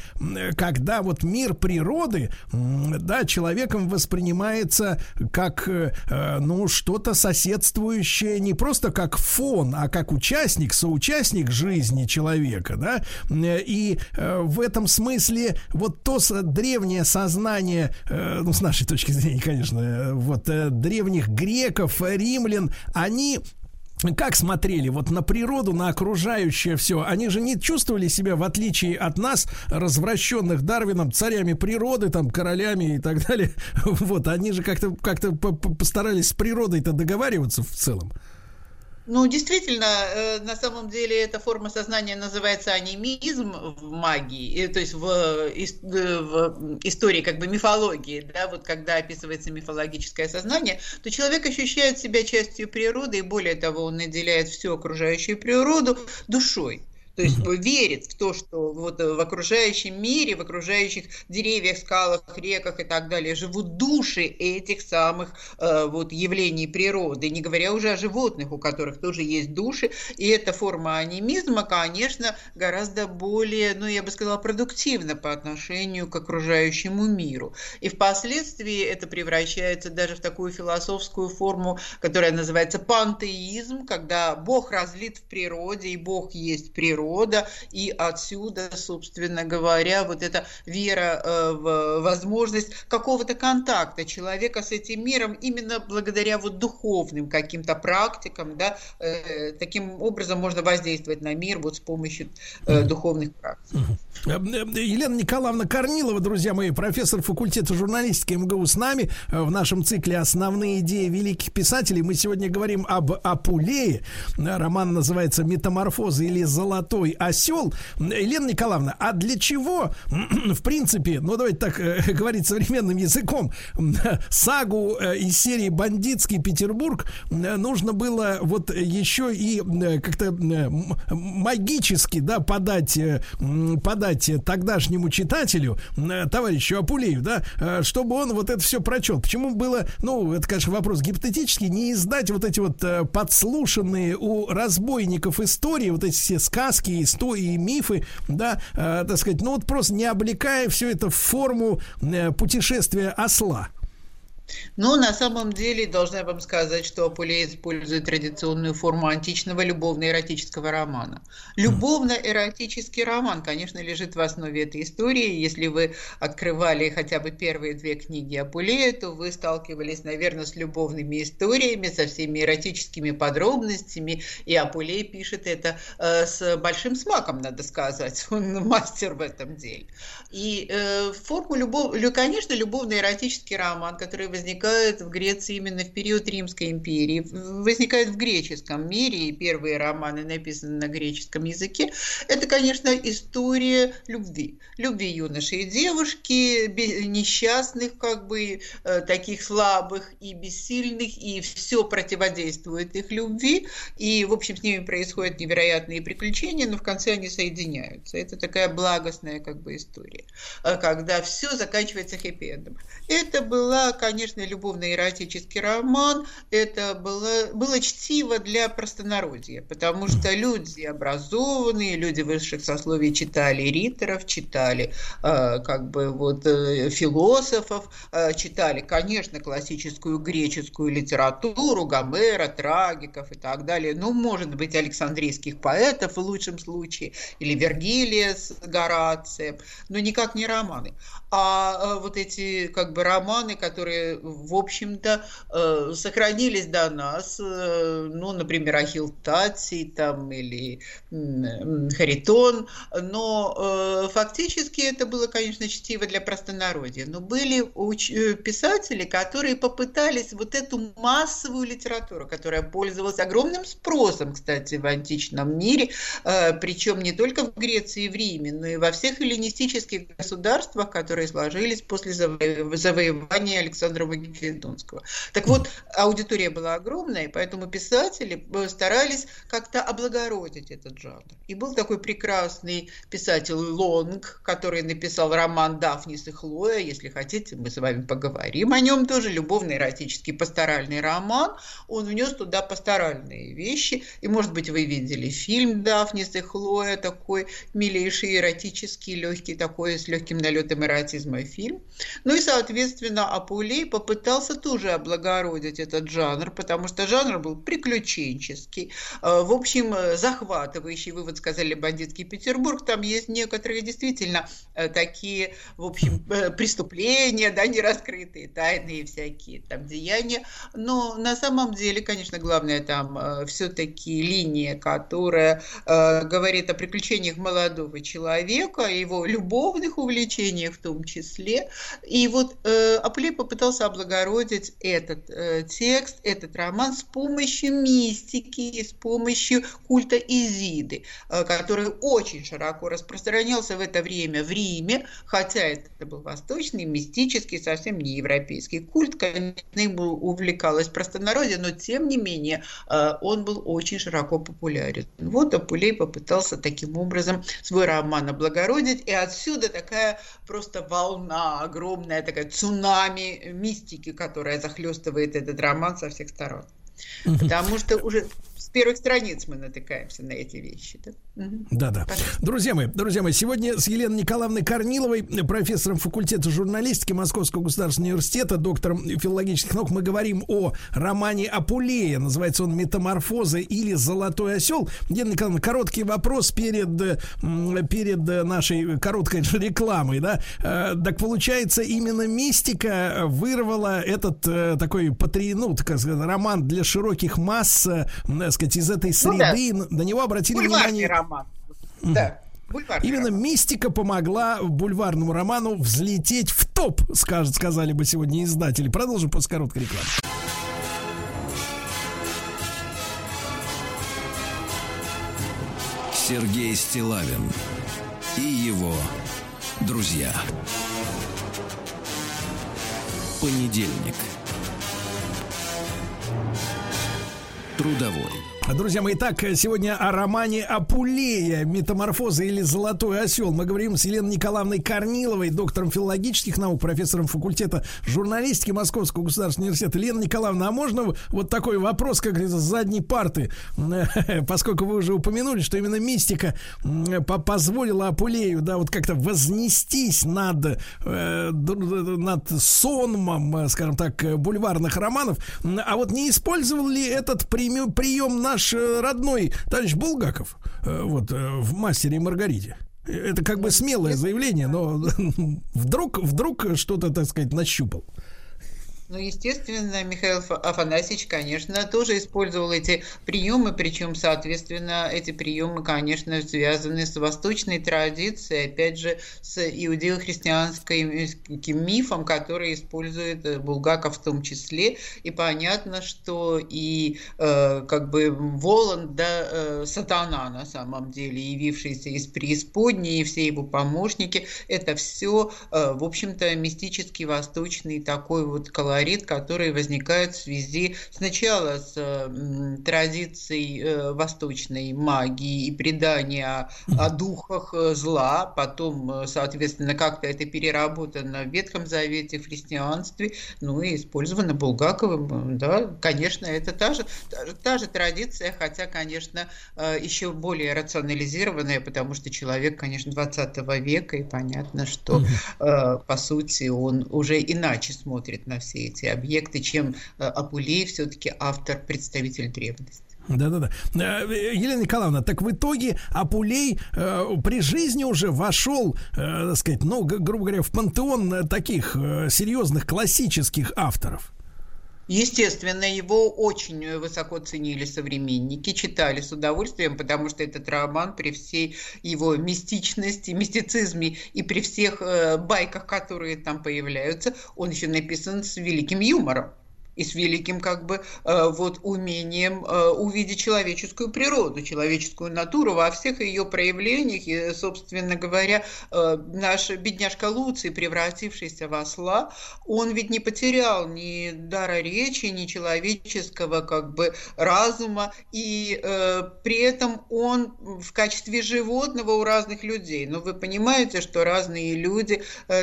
когда вот мир природы, да, человеком воспринимается как, э, ну, что-то соседствующее не просто как фон, а как участник, соучастник жизни человека, да, и в этом смысле вот то древнее сознание, э, ну, с нашей точки зрения, конечно, э, вот э, древних греков, римлян, они как смотрели вот на природу, на окружающее все? Они же не чувствовали себя, в отличие от нас, развращенных Дарвином, царями природы, там, королями и так далее. Вот, они же как-то как постарались с природой-то договариваться в целом. Ну, действительно, э, на самом деле эта форма сознания называется анимизм в магии, то есть в, э, в истории как бы мифологии, да, вот когда описывается мифологическое сознание, то человек ощущает себя частью природы, и более того, он наделяет всю окружающую природу душой. То есть верит в то, что вот в окружающем мире, в окружающих деревьях, скалах, реках и так далее живут души этих самых э, вот явлений природы, не говоря уже о животных, у которых тоже есть души. И эта форма анимизма, конечно, гораздо более, ну, я бы сказала, продуктивна по отношению к окружающему миру. И впоследствии это превращается даже в такую философскую форму, которая называется пантеизм, когда Бог разлит в природе, и Бог есть природа, рода, и отсюда, собственно говоря, вот эта вера э, в возможность какого-то контакта человека с этим миром именно благодаря вот духовным каким-то практикам, да, э, таким образом можно воздействовать на мир вот с помощью э, духовных практик. Елена Николаевна Корнилова, друзья мои, профессор факультета журналистики МГУ с нами в нашем цикле «Основные идеи великих писателей». Мы сегодня говорим об Апулее. Роман называется «Метаморфоза» или «Золотой осел». Елена Николаевна, а для чего, в принципе, ну давайте так говорить современным языком, сагу из серии «Бандитский Петербург» нужно было вот еще и как-то магически, да, подать, подать подать тогдашнему читателю, э, товарищу Апулею, да, э, чтобы он вот это все прочел. Почему было, ну, это, конечно, вопрос гипотетический, не издать вот эти вот э, подслушанные у разбойников истории, вот эти все сказки, истории, мифы, да, так сказать, ну вот просто не облекая все это в форму путешествия осла. Но на самом деле должна вам сказать, что Апулей использует традиционную форму античного любовно-эротического романа. Любовно-эротический роман, конечно, лежит в основе этой истории. Если вы открывали хотя бы первые две книги Апулея, то вы сталкивались, наверное, с любовными историями, со всеми эротическими подробностями. И Апулей пишет это э, с большим смаком, надо сказать. Он мастер в этом деле. И э, форму любов... конечно, любовно-эротический роман, который вы возникает в Греции именно в период Римской империи, возникает в греческом мире, и первые романы написаны на греческом языке. Это, конечно, история любви. Любви юноши и девушки, несчастных, как бы, э, таких слабых и бессильных, и все противодействует их любви, и, в общем, с ними происходят невероятные приключения, но в конце они соединяются. Это такая благостная, как бы, история, э, когда все заканчивается хэппи-эндом. Это была, конечно, конечно, любовно-эротический роман, это было, было чтиво для простонародья, потому что люди образованные, люди высших сословий читали риторов, читали э, как бы вот э, философов, э, читали, конечно, классическую греческую литературу, Гомера, трагиков и так далее, ну, может быть, Александрийских поэтов в лучшем случае, или Вергилия с Горацием, но никак не романы. А вот эти как бы романы, которые в общем-то, э, сохранились до нас, э, ну, например, Ахилл Таций там или Харитон, но э, фактически это было, конечно, чтиво для простонародья, но были писатели, которые попытались вот эту массовую литературу, которая пользовалась огромным спросом, кстати, в античном мире, причем не только в Греции и в Риме, но и во всех эллинистических государствах, которые сложились после завоевания Александра Македонского. Так вот, аудитория была огромная, и поэтому писатели э, старались как-то облагородить этот жанр. И был такой прекрасный писатель Лонг, который написал роман «Дафнис и Хлоя». Если хотите, мы с вами поговорим о нем тоже. Любовный эротический пасторальный роман. Он внес туда пасторальные вещи. И, может быть, вы видели фильм «Дафнис и Хлоя», такой милейший, эротический, легкий, такой с легким налетом эротизма фильм. Ну и, соответственно, Апулей попытался тоже облагородить этот жанр, потому что жанр был приключенческий, э, в общем, э, захватывающий. Вы вот сказали «Бандитский Петербург», там есть некоторые действительно э, такие, в общем, преступления, да, нераскрытые, тайные всякие там деяния, но на самом деле, конечно, главное там все-таки линия, которая говорит о приключениях молодого человека, его любовных увлечениях в том числе. И вот э, Апулей попытался облагородить этот э, текст, этот роман с помощью мистики, с помощью культа Изиды, э, который очень широко распространялся в это время в Риме, хотя это был восточный, мистический, совсем не европейский культ, конечно, ему увлекалось простонародье, но тем не менее э, он был очень широко популярен. Вот Апулей попытался таким образом свой роман облагородить, и отсюда такая просто волна огромная, такая цунами мистики, которая захлестывает этот роман со всех сторон. Потому что уже первых страниц мы натыкаемся на эти вещи. Да? Да, да. Друзья мои, друзья мои, сегодня с Еленой Николаевной Корниловой, профессором факультета журналистики Московского государственного университета, доктором филологических наук, мы говорим о романе Апулея. Называется он «Метаморфозы» или «Золотой осел». Елена Николаевна, короткий вопрос перед, перед нашей короткой рекламой, да? Э, так получается, именно мистика вырвала этот э, такой патри, ну, так сказать, роман для широких масс, э, так сказать, из этой среды. Ну, да. На него обратили Бульварный внимание роман. Да. Именно мистика помогла бульварному роману взлететь в топ, скажет, сказали бы сегодня издатели. Продолжим после короткой рекламы. Сергей Стилавин и его друзья. Понедельник. Трудовой. Друзья мои, итак, сегодня о романе Апулея «Метаморфоза» или «Золотой осел». Мы говорим с Еленой Николаевной Корниловой, доктором филологических наук, профессором факультета журналистики Московского государственного университета. Лена Николаевна, а можно вот такой вопрос, как с задней парты? Поскольку вы уже упомянули, что именно мистика позволила Апулею, да, вот как-то вознестись над, э, над сонмом, скажем так, бульварных романов. А вот не использовал ли этот прием наш наш э, родной товарищ Булгаков, э, вот, э, в «Мастере и Маргарите». Это как бы смелое заявление, но вдруг, вдруг что-то, так сказать, нащупал. Ну, естественно, Михаил Афанасьевич, конечно, тоже использовал эти приемы, причем, соответственно, эти приемы, конечно, связаны с восточной традицией, опять же, с иудео-христианским мифом, который использует Булгаков в том числе. И понятно, что и э, как бы Воланд, да, э, сатана на самом деле, явившийся из преисподней, и все его помощники, это все, э, в общем-то, мистический восточный такой вот колорит колорит, который возникает в связи сначала с э, традицией э, восточной магии и предания о, духах э, зла, потом, соответственно, как-то это переработано в Ветхом Завете, в христианстве, ну и использовано Булгаковым, да, конечно, это та же, та, та же традиция, хотя, конечно, еще более рационализированная, потому что человек, конечно, 20 века, и понятно, что, по сути, он уже иначе смотрит на все эти объекты, чем э, Апулей все-таки автор, представитель древности. Да-да-да. Э, Елена Николаевна, так в итоге Апулей э, при жизни уже вошел, э, так сказать, ну, грубо говоря, в пантеон таких э, серьезных классических авторов. Естественно, его очень высоко ценили современники, читали с удовольствием, потому что этот роман при всей его мистичности, мистицизме и при всех э, байках, которые там появляются, он еще написан с великим юмором и с великим как бы э, вот умением э, увидеть человеческую природу, человеческую натуру во всех ее проявлениях. И, собственно говоря, э, наш бедняжка Луций, превратившийся в осла, он ведь не потерял ни дара речи, ни человеческого как бы разума, и при этом он в качестве животного у разных людей. Но вы понимаете, что разные люди,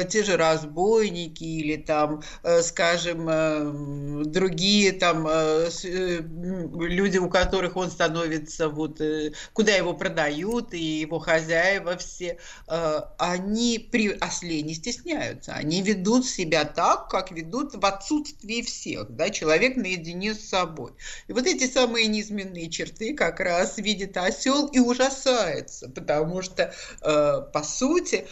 те же разбойники или там, скажем, другие там э, э, люди, у которых он становится, вот, э, куда его продают, и его хозяева все, они при осле не стесняются. Они ведут себя так, как ведут в отсутствии всех. Да? Человек наедине с собой. И вот эти самые низменные черты как раз видит осел и ужасается, потому что, по сути,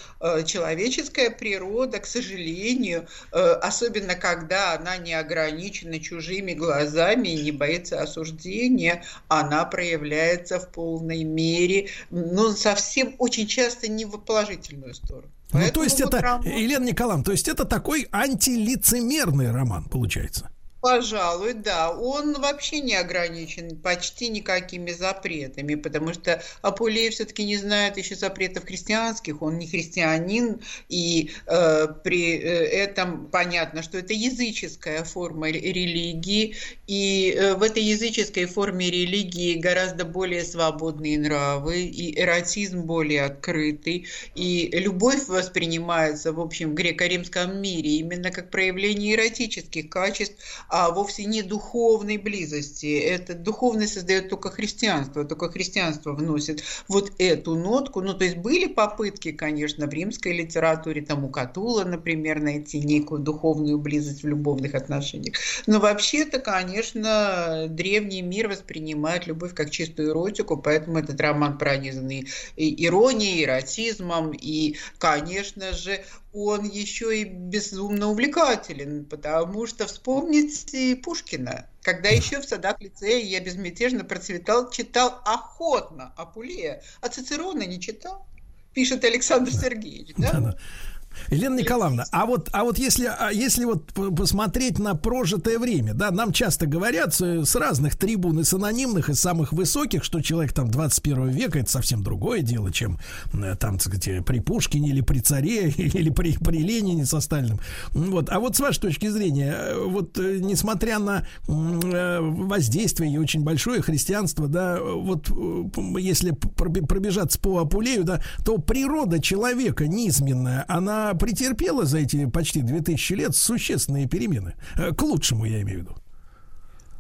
человеческая природа, к сожалению, особенно когда она не ограничена ограничена чужими глазами и не боится осуждения, она проявляется в полной мере, но совсем очень часто не в положительную сторону. Ну, то есть вот это, роман... Елена Николаевна, то есть это такой антилицемерный роман, получается? Пожалуй, да. Он вообще не ограничен почти никакими запретами, потому что Апулеев все-таки не знает еще запретов христианских, он не христианин, и э, при э, этом понятно, что это языческая форма религии, и э, в этой языческой форме религии гораздо более свободные нравы, и эротизм более открытый, и любовь воспринимается, в общем, греко-римском мире именно как проявление эротических качеств, а вовсе не духовной близости. Это духовность создает только христианство, только христианство вносит вот эту нотку. Ну, то есть были попытки, конечно, в римской литературе, там у Катула, например, найти некую духовную близость в любовных отношениях. Но вообще-то, конечно, древний мир воспринимает любовь как чистую эротику, поэтому этот роман пронизан и иронией, эротизмом, и, конечно же, он еще и безумно увлекателен, потому что вспомните Пушкина, когда еще в садах лицея я безмятежно процветал, читал охотно Апулея, а Цицерона не читал. пишет Александр Сергеевич, да? Елена Николаевна, а вот, а вот если, а если вот посмотреть на прожитое время, да, нам часто говорят с, разных трибун, и с анонимных, и самых высоких, что человек там 21 века это совсем другое дело, чем э, там, так сказать, при Пушкине или при царе, или при, при Ленине со Сталиным. Вот. А вот с вашей точки зрения, э, вот э, несмотря на воздействие и очень большое христианство, да, вот если пробежаться по Апулею, да, то природа человека низменная, она претерпела за эти почти 2000 лет существенные перемены. Э, К лучшему, я имею в виду.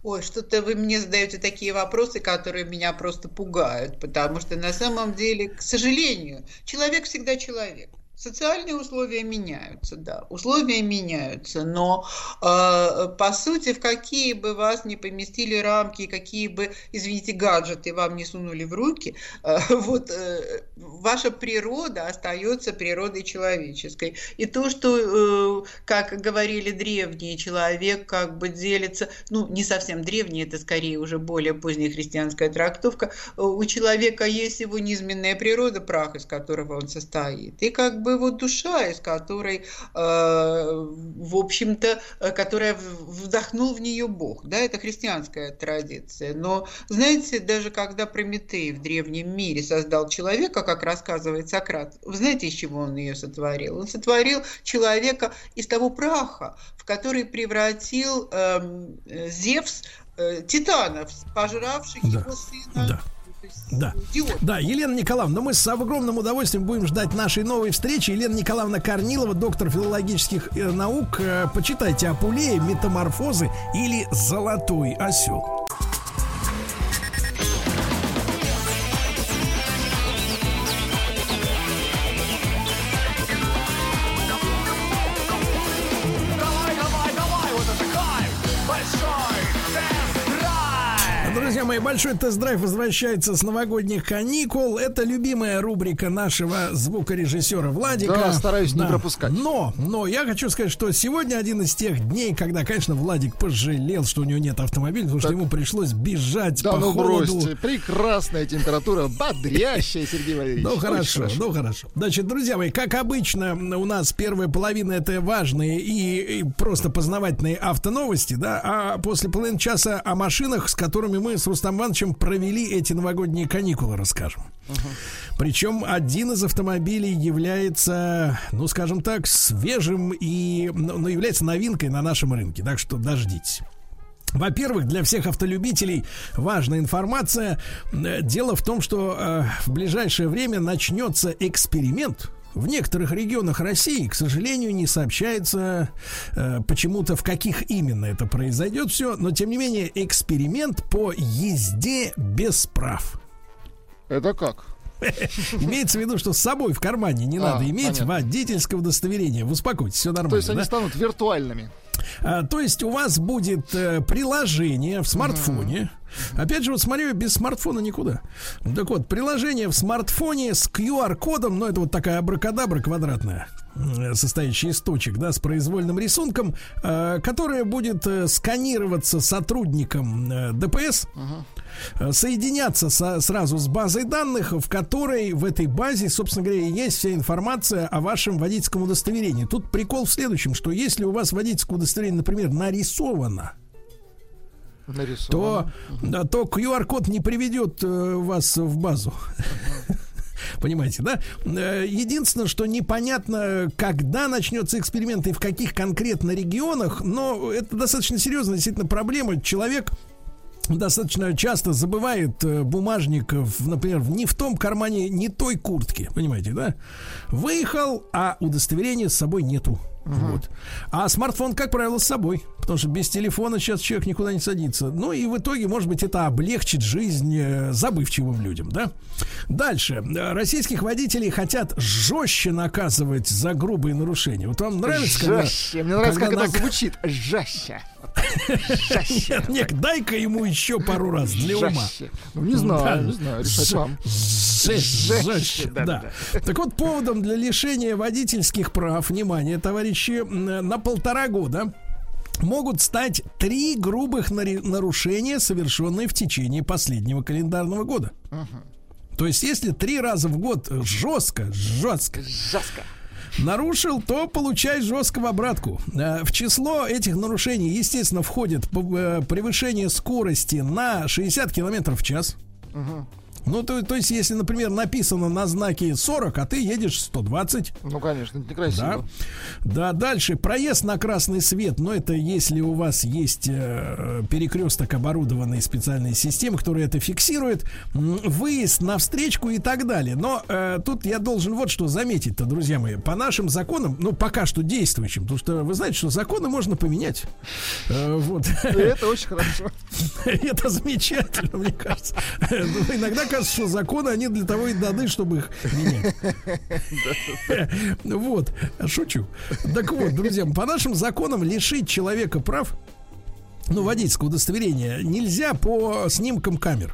Ой, что-то вы мне задаете такие вопросы, которые меня просто пугают, потому что на самом деле, к сожалению, человек всегда человек. Социальные условия меняются, да, условия меняются, но э, по сути, в какие бы вас не поместили рамки, какие бы, извините, гаджеты вам не сунули в руки, э, вот э, ваша природа остается природой человеческой. И то, что, э, как говорили древние, человек как бы делится, ну, не совсем древний, это скорее уже более поздняя христианская трактовка, э, у человека есть его низменная природа, прах, из которого он состоит, и как бы вот душа, из которой, э, в общем-то, э, которая вдохнул в нее Бог, да, это христианская традиция. Но, знаете, даже когда Прометей в древнем мире создал человека, как рассказывает Сократ, вы знаете, из чего он ее сотворил? Он сотворил человека из того праха, в который превратил э, Зевс э, титанов, пожравших Да. его сына. Да. Да. Да, Елена Николаевна, мы с огромным удовольствием будем ждать нашей новой встречи. Елена Николаевна Корнилова, доктор филологических э, наук. Э, Почитайте Апулея, Метаморфозы или Золотой осел. Мои, большой тест-драйв возвращается с новогодних каникул. Это любимая рубрика нашего звукорежиссера Владика. Да, стараюсь не пропускать. Но, но я хочу сказать, что сегодня один из тех дней, когда, конечно, Владик пожалел, что у него нет автомобиля, потому что ему пришлось бежать Да по ну холоду. бросьте, прекрасная температура, бодрящая, Сергей Валерьевич. Ну Очень хорошо, ну хорошо. Значит, друзья мои, как обычно, у нас первая половина это важные и, и просто познавательные автоновости, да, а после половины часа о машинах, с которыми мы с Рустам Ивановичем провели эти новогодние каникулы, расскажем. Причем один из автомобилей является, ну, скажем так, свежим и, ну, ну, является новинкой на нашем рынке. Так что дождитесь. Во-первых, для всех автолюбителей важная информация. Э, Дело в том, что э, в ближайшее время начнется эксперимент. В некоторых регионах России, к сожалению, не сообщается э, почему-то, в каких именно это произойдет все, но тем не менее эксперимент по езде без прав. Это как? Имеется в виду, что с собой в кармане не А, надо иметь понятно. водительское удостоверение. Вы успокойтесь, все нормально. То есть они да? станут виртуальными. А, то есть у вас будет э, приложение в смартфоне. Опять же, вот смотрю, без смартфона никуда. Так вот, приложение в смартфоне с QR-кодом, ну это вот такая абракадабра квадратная, состоящая из точек, да, с произвольным рисунком, э, которая будет э, сканироваться сотрудником э, ДПС, э, соединяться со- сразу с базой данных, в которой в этой базе, собственно говоря, есть вся информация о вашем водительском удостоверении. Тут прикол в следующем, что если у вас водительское удостоверение, например, нарисовано, то, да, то QR-код не приведет э, вас в базу. Понимаете, да? Э, Единственное, что непонятно, когда начнется эксперимент и в каких конкретно регионах, но это достаточно серьезная действительно проблема. Человек достаточно часто забывает э, бумажник, например, не в том кармане, не той куртки, понимаете, да? Выехал, а удостоверения с собой нету. Вот. А смартфон, как правило, с собой. Потому что без телефона сейчас человек никуда не садится. Ну и в итоге, может быть, это облегчит жизнь э, забывчивым людям, да? Дальше. Российских водителей хотят жестче наказывать за грубые нарушения. Вот вам нравится, когда... Жестче. Мне нравится, как когда это нак- звучит. Жестче. Нет, нет, дай-ка ему еще пару раз для ума. Жестче. Ну, не знаю, не знаю, решать вам. Жестче, жестче, да. Так вот, поводом для лишения водительских прав, внимание, товарищи, на полтора года могут стать три грубых нарушения, совершенные в течение последнего календарного года. То есть, если три раза в год жестко, жестко, жестко нарушил, то получай жестко в обратку. Э, В число этих нарушений, естественно, входит э, превышение скорости на 60 километров в час. Мгм. Ну, то, то есть, если, например, написано на знаке 40, а ты едешь 120. Ну, конечно, это некрасиво. Да. Да, дальше. Проезд на красный свет. Но это если у вас есть э, перекресток, оборудованный специальной системой, которая это фиксирует. Выезд на встречку и так далее. Но э, тут я должен вот что заметить-то, друзья мои. По нашим законам, ну, пока что действующим, потому что вы знаете, что законы можно поменять. Э, вот. И это очень хорошо. Это замечательно, мне кажется. Ну, Иногда кажется, что законы, они для того и даны, чтобы их менять. Вот, шучу. Так вот, друзья, по нашим законам лишить человека прав, ну, водительского удостоверения, нельзя по снимкам камер.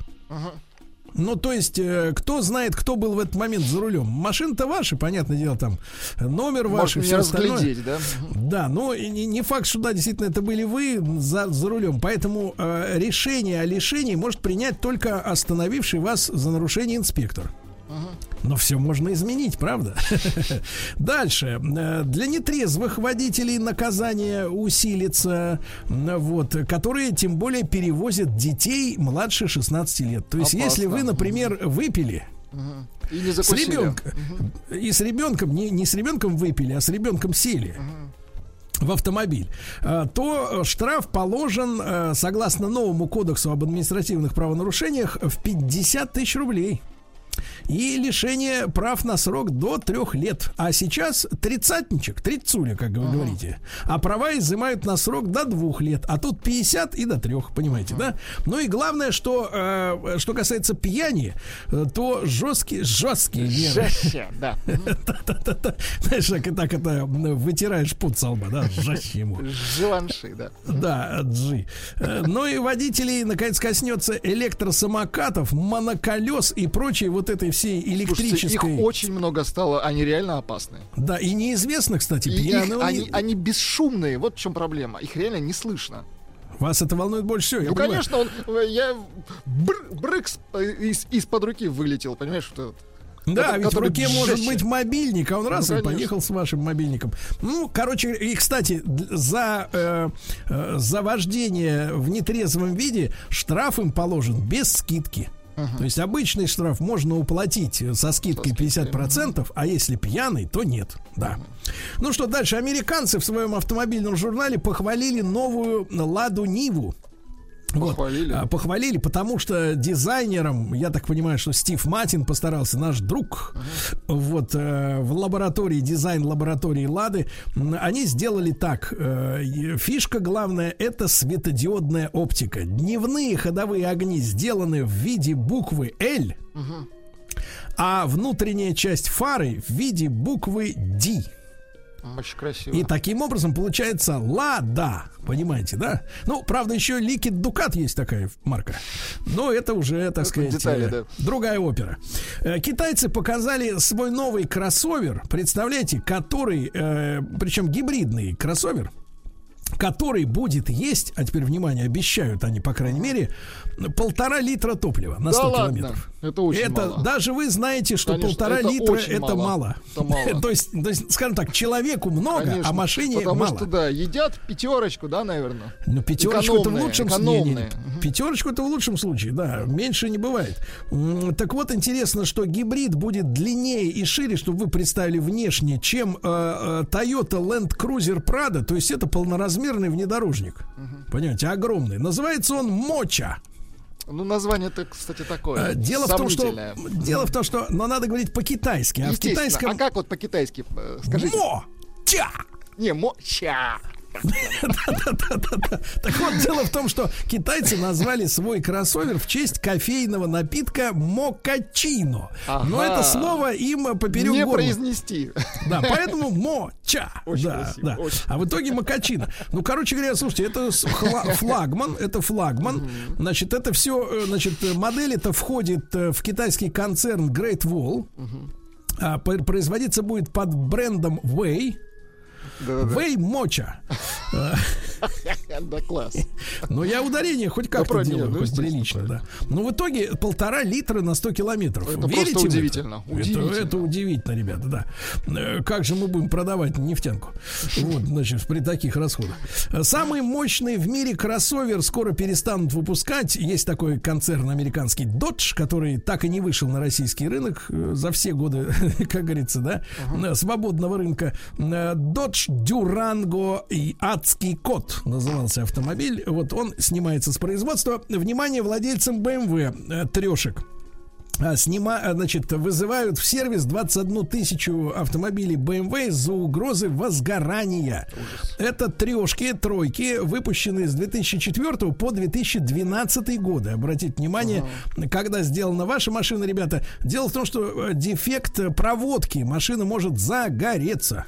Ну, то есть, э, кто знает, кто был в этот момент за рулем? Машина-то ваша, понятное дело, там номер ваш и Можно не все остальное. разглядеть, да? Да, но и не, не факт, что да, действительно это были вы за, за рулем. Поэтому э, решение о лишении может принять только остановивший вас за нарушение инспектор. Но все можно изменить, правда? Дальше. Э, Для нетрезвых водителей наказание усилится, м, вот, которые тем более перевозят детей младше 16 лет. То есть, если вы, Опасно. например, выпили. И не с ребенком, и с ребенком, не, не с ребенком выпили, а с ребенком сели в автомобиль, э, то штраф положен, э, согласно новому кодексу об административных правонарушениях, в 50 тысяч рублей. И лишение прав на срок до трех лет. А сейчас тридцатничек, тридцуля, как вы говорите. А права изымают на срок до двух лет. А тут 50 и до трех, понимаете, да? Ну и главное, что, э, что касается пьяни, э, то жесткие, жесткие меры. Жестче, да. Знаешь, так, так это вытираешь пот со лба, да, жестче ему. Живанши, да. Да, Джи. Э, Ну и водителей, наконец, коснется электросамокатов, моноколес и прочей вот этой всей Слушайте, электрической... их очень много стало, они реально опасны. Да, и неизвестно, кстати, И их- пьяного... они, не- они бесшумные, вот в чем проблема. Их реально не слышно. Вас это волнует больше всего, ну, понимаю. конечно, он, я бр- брыкс из, из-под руки вылетел, понимаешь, что Да, Который- ведь в руке может жестче. быть мобильник, а он Ну, раз и конечно. поехал с вашим мобильником. Ну, короче, и, кстати, за, э, э, за вождение в нетрезвом виде штраф им положен без скидки. То есть обычный штраф можно уплатить со скидкой 50%, а если пьяный, то нет. Да. Ну что, дальше. Американцы в своем автомобильном журнале похвалили новую Ладу Ниву. Вот. Похвалили. А, похвалили, потому что дизайнером, я так понимаю, что Стив Матин постарался, наш друг, вот э, в лаборатории, дизайн лаборатории Лады, они сделали так. э, фишка главная это светодиодная оптика. Дневные ходовые огни сделаны в виде буквы L, а внутренняя часть фары в виде буквы D. очень красиво. И таким образом получается Лада. Понимаете, да? Ну, правда, еще Liquid Ducat есть такая марка. Но это уже, так сказать, детали, э, да. другая опера. Э, Китайцы показали свой новый кроссовер, представляете, который, э, причем гибридный кроссовер, который будет есть, а теперь, внимание, обещают они, по крайней мере, полтора литра топлива на Да 100 ладно? километров. Это очень это мало. даже вы знаете, что Конечно, полтора это литра это мало. мало. Это мало. то, есть, то есть, скажем так, человеку много, а машине Потому мало. что, да, едят пятерочку, да, наверное. Ну, пятерочку это в лучшем случае. Пятерочку это в лучшем случае, да. Меньше не бывает. Так вот, интересно, что гибрид будет длиннее и шире, чтобы вы представили внешне, чем э, э, Toyota Land Cruiser Prado. То есть это полноразмерный внедорожник. Понимаете, огромный. Называется он Моча. Ну, название-то, кстати, такое. Э, Дело в том, что дело в том, что, но надо говорить по-китайски, а в Естественно. китайском А как вот по-китайски? э, Скажите. Мо-ча. Не, мо-ча. Да-да-да-да-да. Так вот, дело в том, что китайцы назвали свой кроссовер в честь кофейного напитка мокачино. Но это слово им поперек Не произнести. Да, поэтому моча. Да, да. А в итоге макачино. Ну, короче говоря, слушайте, это флагман, это флагман. Значит, это все, значит, модель это входит э, в китайский концерн Great Wall. А, производиться будет под брендом Way. Вей Моча. Да, класс. Но я ударение хоть как-то делаю, ну, хоть прилично, да. Но в итоге полтора литра на 100 километров. Это Верите просто удивительно, Это, удивительно. ребята, да. Э, Как же мы будем продавать нефтянку? Вот, значит, при таких расходах. Самый мощный в мире кроссовер скоро перестанут выпускать. Есть такой концерн американский Dodge, который так и не вышел на российский рынок э, за все годы, как говорится, да, свободного рынка. Э, Dodge Durango и адский кот назывался автомобиль. Вот он снимается с производства. Внимание владельцам BMW э, трешек. А, Снима, а, значит, вызывают в сервис 21 тысячу автомобилей BMW из-за угрозы возгорания. Это трешки, тройки, выпущенные с 2004 по 2012 годы. Обратите внимание, когда сделана ваша машина, ребята. Дело в том, что э, дефект проводки машина может загореться.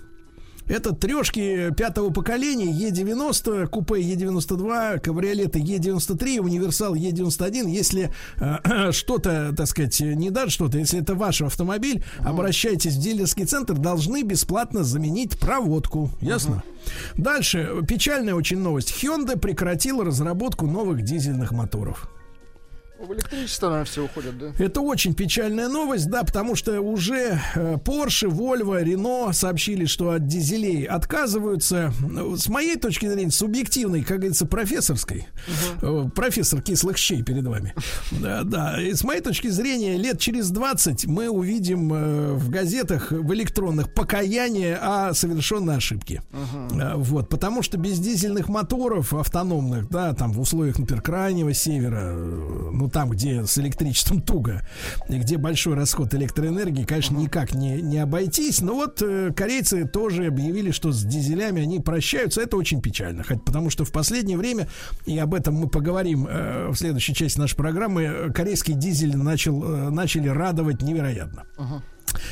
Это трешки пятого поколения Е90, купе Е92, кабриолеты Е93, универсал Е91. Если э, что-то, так сказать, не даст что-то, если это ваш автомобиль, обращайтесь в дилерский центр, должны бесплатно заменить проводку. Ясно? Дальше. Печальная очень новость. Hyundai прекратила разработку новых дизельных моторов. В электричество, наверное, все уходят, да? Это очень печальная новость, да, потому что уже э, Porsche, Volvo, Renault сообщили, что от дизелей отказываются. С моей точки зрения, субъективной, как говорится, профессорской. Э, Профессор кислых щей перед вами. Да, да. И с моей точки зрения, лет через 20 мы увидим э, в газетах, в электронных покаяние о совершенной ошибке. Э, Вот, потому что без дизельных моторов автономных, да, там в условиях, например, крайнего севера, ну там, где с электричеством туго, и где большой расход электроэнергии, конечно, никак не, не обойтись. Но вот э, корейцы тоже объявили, что с дизелями они прощаются. Это очень печально, хоть потому что в последнее время, и об этом мы поговорим э, в следующей части нашей программы, э, корейский дизель начал, э, начали радовать невероятно.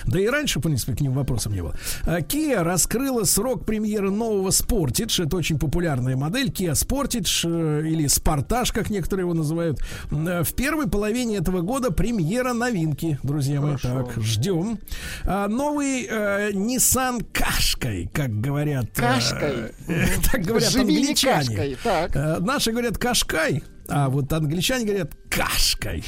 Да и раньше, в принципе, к ним вопросов не было. А, Kia раскрыла срок премьеры нового Sportage. Это очень популярная модель. Kia Sportage э, или Sportage, как некоторые его называют. Э, В первой половине этого года премьера новинки, друзья мои. Так, ждем. А, Новый э, Nissan Qashqai, как говорят. Кашкой. э, Так говорят Живи не англичане. кашкой. Так. Э, Наши говорят Кашкай, а вот англичане говорят кашкой.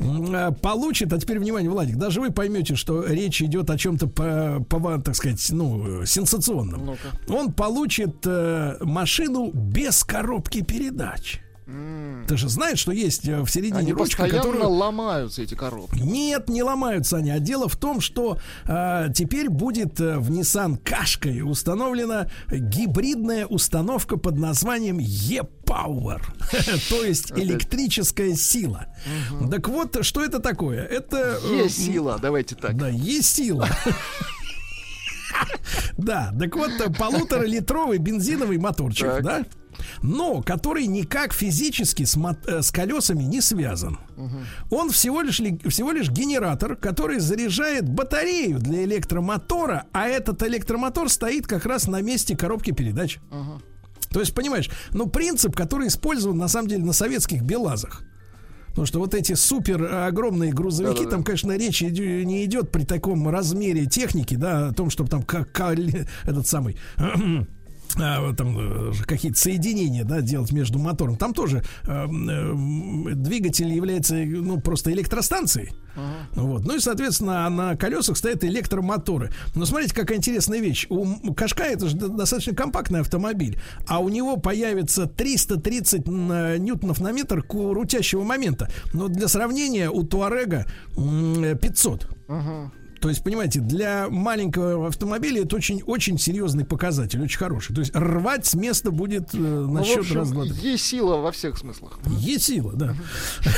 Э, Получит, а теперь внимание, Владик, даже вы поймете, что речь идет о чем-то, по, по- так сказать, ну, сенсационном. Он получит э, машину без коробки передач. Ты же знаешь, что есть э, в середине Они ручка, которая... ломаются, эти коробки. Нет, не ломаются они. А дело в том, что э, теперь будет э, в Nissan Qashqai установлена гибридная установка под названием E-Power, то есть электрическая сила. Так вот, что это такое? Это э, Есть сила, давайте так. Да, есть сила. Да, так вот, э, полуторалитровый бензиновый моторчик, да? Но который никак физически с, э, с колесами не связан. Он всего лишь, ли- всего лишь генератор, который заряжает батарею для электромотора, а этот электромотор стоит как раз на месте коробки передач. То есть, понимаешь, ну, принцип, который использован на самом деле на советских БелАЗах. Потому что вот эти супер э, огромные грузовики, Да-да-да. там, конечно, речь не идет при таком размере техники, да, о том, чтобы там как, этот самый а, там э, какие-то соединения, да, делать между мотором. Там тоже э, э, двигатель является, ну, просто электростанцией. Вот. Ну и, соответственно, на колесах стоят электромоторы. Но смотрите, какая интересная вещь. У Кашка это же достаточно компактный автомобиль, а у него появится 330 н- ньютонов на метр крутящего момента. Но для сравнения у Туарега м, 500. То есть, понимаете, для маленького автомобиля это очень, очень серьезный показатель, очень хороший. То есть рвать с места будет э, на Ну, в счет раз, два, есть сила во всех смыслах. Есть сила, да.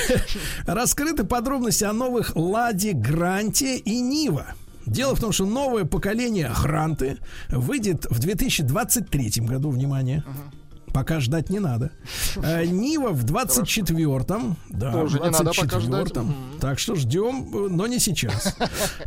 Раскрыты подробности о новых Ладе, Гранте и Нива. Дело в том, что новое поколение Гранты выйдет в 2023 году, внимание. Пока ждать не надо. Э, Нива в 24-м. Да, Тоже в не надо пока 24-м. ждать. Так что ждем, э, но не сейчас.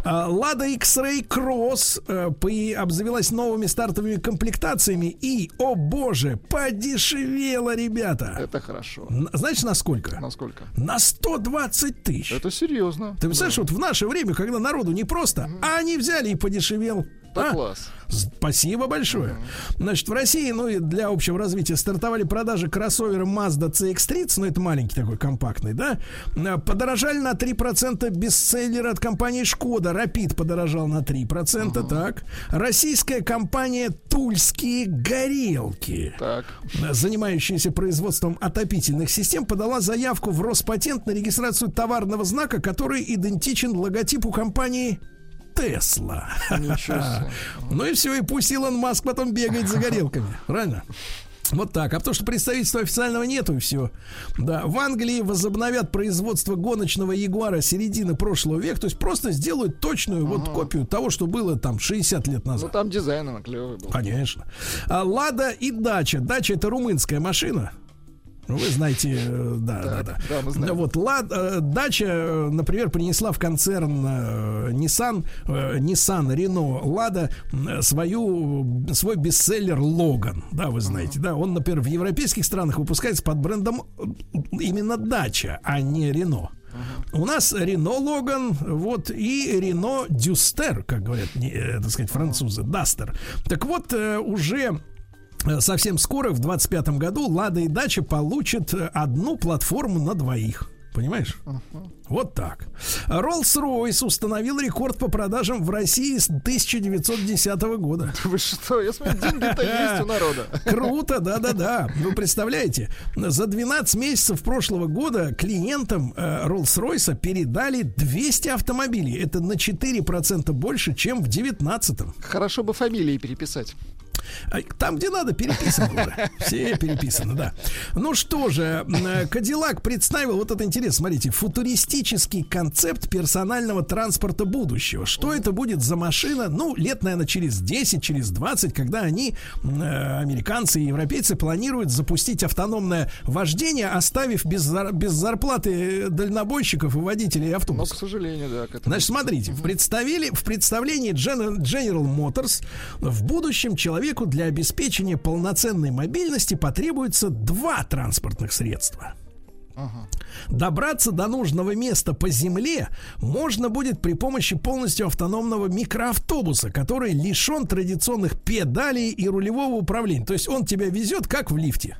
А, Лада X-Ray Cross э, обзавелась новыми стартовыми комплектациями и, о боже, подешевела, ребята. Это хорошо. Знаешь, на сколько? Насколько? На 120 тысяч. Это серьезно. Ты представляешь, вот в наше время, когда народу непросто, а они взяли и подешевел. Да А? класс. Спасибо большое. Значит, в России, ну и для общего развития, стартовали продажи кроссовера Mazda CX-30, ну это маленький такой компактный, да? Э, Подорожали на 3% бестселлеры от компании Шкода. Rapid подорожал на 3%, так. Российская компания Тульские горелки, Так. занимающаяся производством отопительных систем, подала заявку в Роспатент на регистрацию товарного знака, который идентичен логотипу компании Тесла. Ну и все, и пусть Илон Маск потом бегает за горелками. Правильно? Вот так. А потому что представительства официального нету, и все. Да. В Англии возобновят производство гоночного Ягуара середины прошлого века. То есть просто сделают точную вот копию того, что было там 60 лет назад. Ну там дизайн он клевый был. Конечно. А, Лада и Дача. Дача это румынская машина. Ну, Вы знаете, э, да, да, да. да, мы знаем. Вот Лад, э, Дача, э, например, принесла в концерн Nissan, Nissan, Renault, Лада свою свой бестселлер Логан, да, вы знаете, да, он, например, в европейских странах выпускается под брендом именно Дача, а не Renault. У нас Рено Логан, вот, и Рено Дюстер, как говорят, не, так сказать, французы, Дастер. Так вот, уже совсем скоро, в 25 году, Лада и Дача получат э, одну платформу на двоих. Понимаешь? Вот так. Rolls-Royce установил рекорд по продажам в России с 1910 года. Вы что? Я смотрю, деньги-то есть у народа. Круто, да-да-да. Вы представляете, за 12 месяцев прошлого года клиентам э, Rolls-Royce передали 200 автомобилей. Это на 4% больше, чем в 19 Хорошо бы фамилии переписать. А, Там, где надо, переписано уже. Все переписано, да. Ну что же, э, Кадиллак представил, вот это интересно, смотрите, футуристический концепт персонального транспорта будущего. Что это будет за машина? Ну, лет, наверное, через 10, через 20, когда они, э, американцы и европейцы, планируют запустить автономное вождение, оставив без, зар- без зарплаты дальнобойщиков и водителей Но, к автобусов. сожалению, да. к. Значит, смотрите, в, представили, в представлении Gen- General Motors в будущем человеку для обеспечения полноценной мобильности потребуется два транспортных средства. Добраться до нужного места по земле можно будет при помощи полностью автономного микроавтобуса, который лишен традиционных педалей и рулевого управления. То есть он тебя везет как в лифте.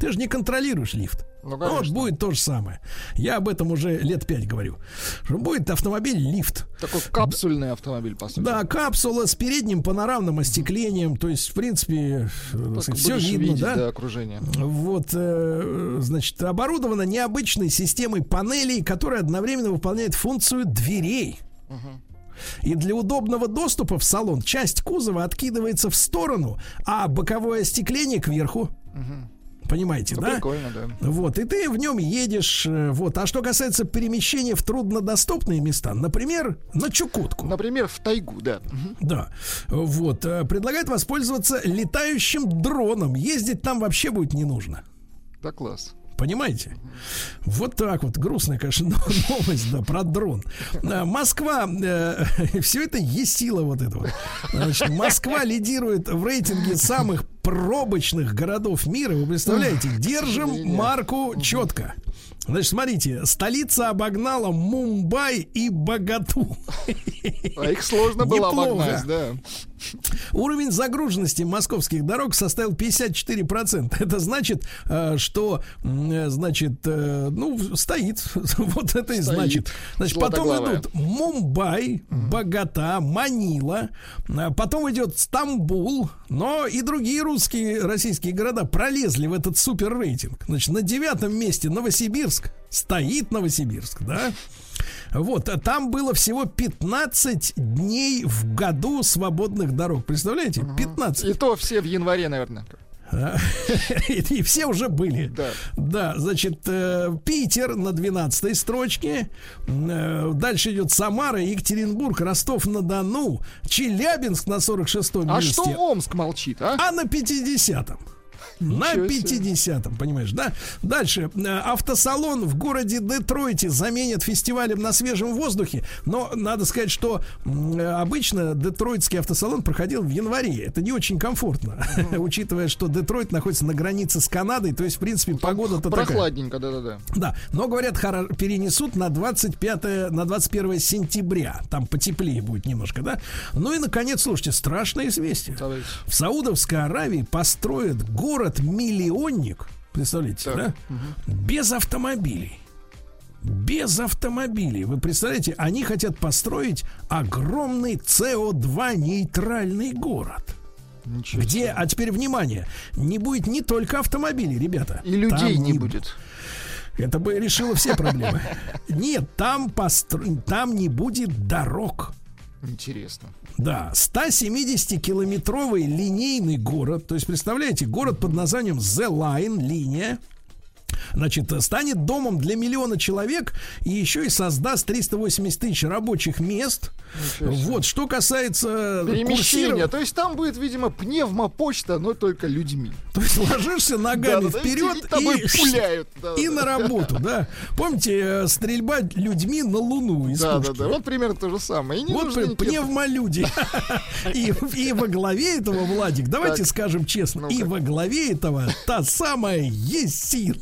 Ты же не контролируешь лифт. Ну, вот конечно. будет то же самое. Я об этом уже лет пять говорю. Что будет автомобиль-лифт. Такой капсульный автомобиль, по сути. Да, капсула с передним панорамным остеклением. То есть, в принципе, Так все видно, видеть, да? да, окружение. Вот, э, значит, оборудована необычной системой панелей, которая одновременно выполняет функцию дверей. И для удобного доступа в салон часть кузова откидывается в сторону, а боковое остекление кверху. Понимаете, Ну, да? прикольно, да. Вот, и ты в нем едешь. э, Вот. А что касается перемещения в труднодоступные места, например, на Чукотку. Например, в тайгу, да. Да. Вот. э, Предлагает воспользоваться летающим дроном. Ездить там вообще будет не нужно. Да, класс. Понимаете? Вот так вот. Грустная, конечно, но- новость, да, про дрон. А, Москва, все это есило вот этого. Значит, Москва лидирует в рейтинге самых пробочных городов мира. Вы представляете? Держим марку четко. Значит, смотрите, столица обогнала Мумбай и Богату. А их сложно было обогнать, да. Уровень загруженности московских дорог составил 54%. Это значит, э, что, э, значит, э, ну, стоит. Вот это и значит. Значит, потом идут Мумбай, Богата, Манила, потом идет Стамбул, но и другие русские, российские города пролезли в этот супер рейтинг. Значит, на девятом месте Новосибирск. Стоит Новосибирск, да? Вот, а там было всего 15 дней в году свободных дорог. Представляете? 15. И то все в январе, наверное. А, И, все уже были. Да. Да, значит, э, Питер на 12 строчке. Э, Дальше идет Самара, Екатеринбург, Ростов-на-Дону, Челябинск на 46-м А месте. что Омск молчит, а? А на 50-м. На Ничего себе. 50-м, понимаешь, да? Дальше. Э, Автосалон в городе Детройте заменят фестивалем на свежем воздухе. Но надо сказать, что э, обычно детройтский автосалон проходил в январе. Это не очень комфортно, учитывая, что Детройт находится на границе с Канадой. То есть, в принципе, погода-то такая. Прохладненько, да-да-да. Да, но говорят, перенесут на 25 на 21 сентября. Там потеплее будет немножко, да? Ну и, наконец, слушайте, страшное известие. В Саудовской Аравии построят город-миллионник, представляете, да? Без автомобилей. Без автомобилей. Вы представляете, они хотят построить огромный СО2 нейтральный город. где, а теперь внимание, не будет не только автомобилей, ребята. И людей Там не будет. Это бы решило все проблемы. Нет, там, постро... там не будет дорог. Интересно. Да, 170-километровый линейный город. То есть, представляете, город под названием The Line, линия. Значит, станет домом для миллиона человек и еще и создаст 380 тысяч рабочих мест. Вот, что касается Перемещение. курсиров- То есть там будет, видимо, пневмопочта, но только людьми. То есть ложишься ногами вперед и и, пуляют. и на работу, да. Помните, э, стрельба людьми на Луну из Да, да, пушки? да. Вот примерно то же самое. И не Вот никаких- пневмолюди. И, и во главе этого, Владик, давайте Так. скажем честно, и во главе этого та самая Есин.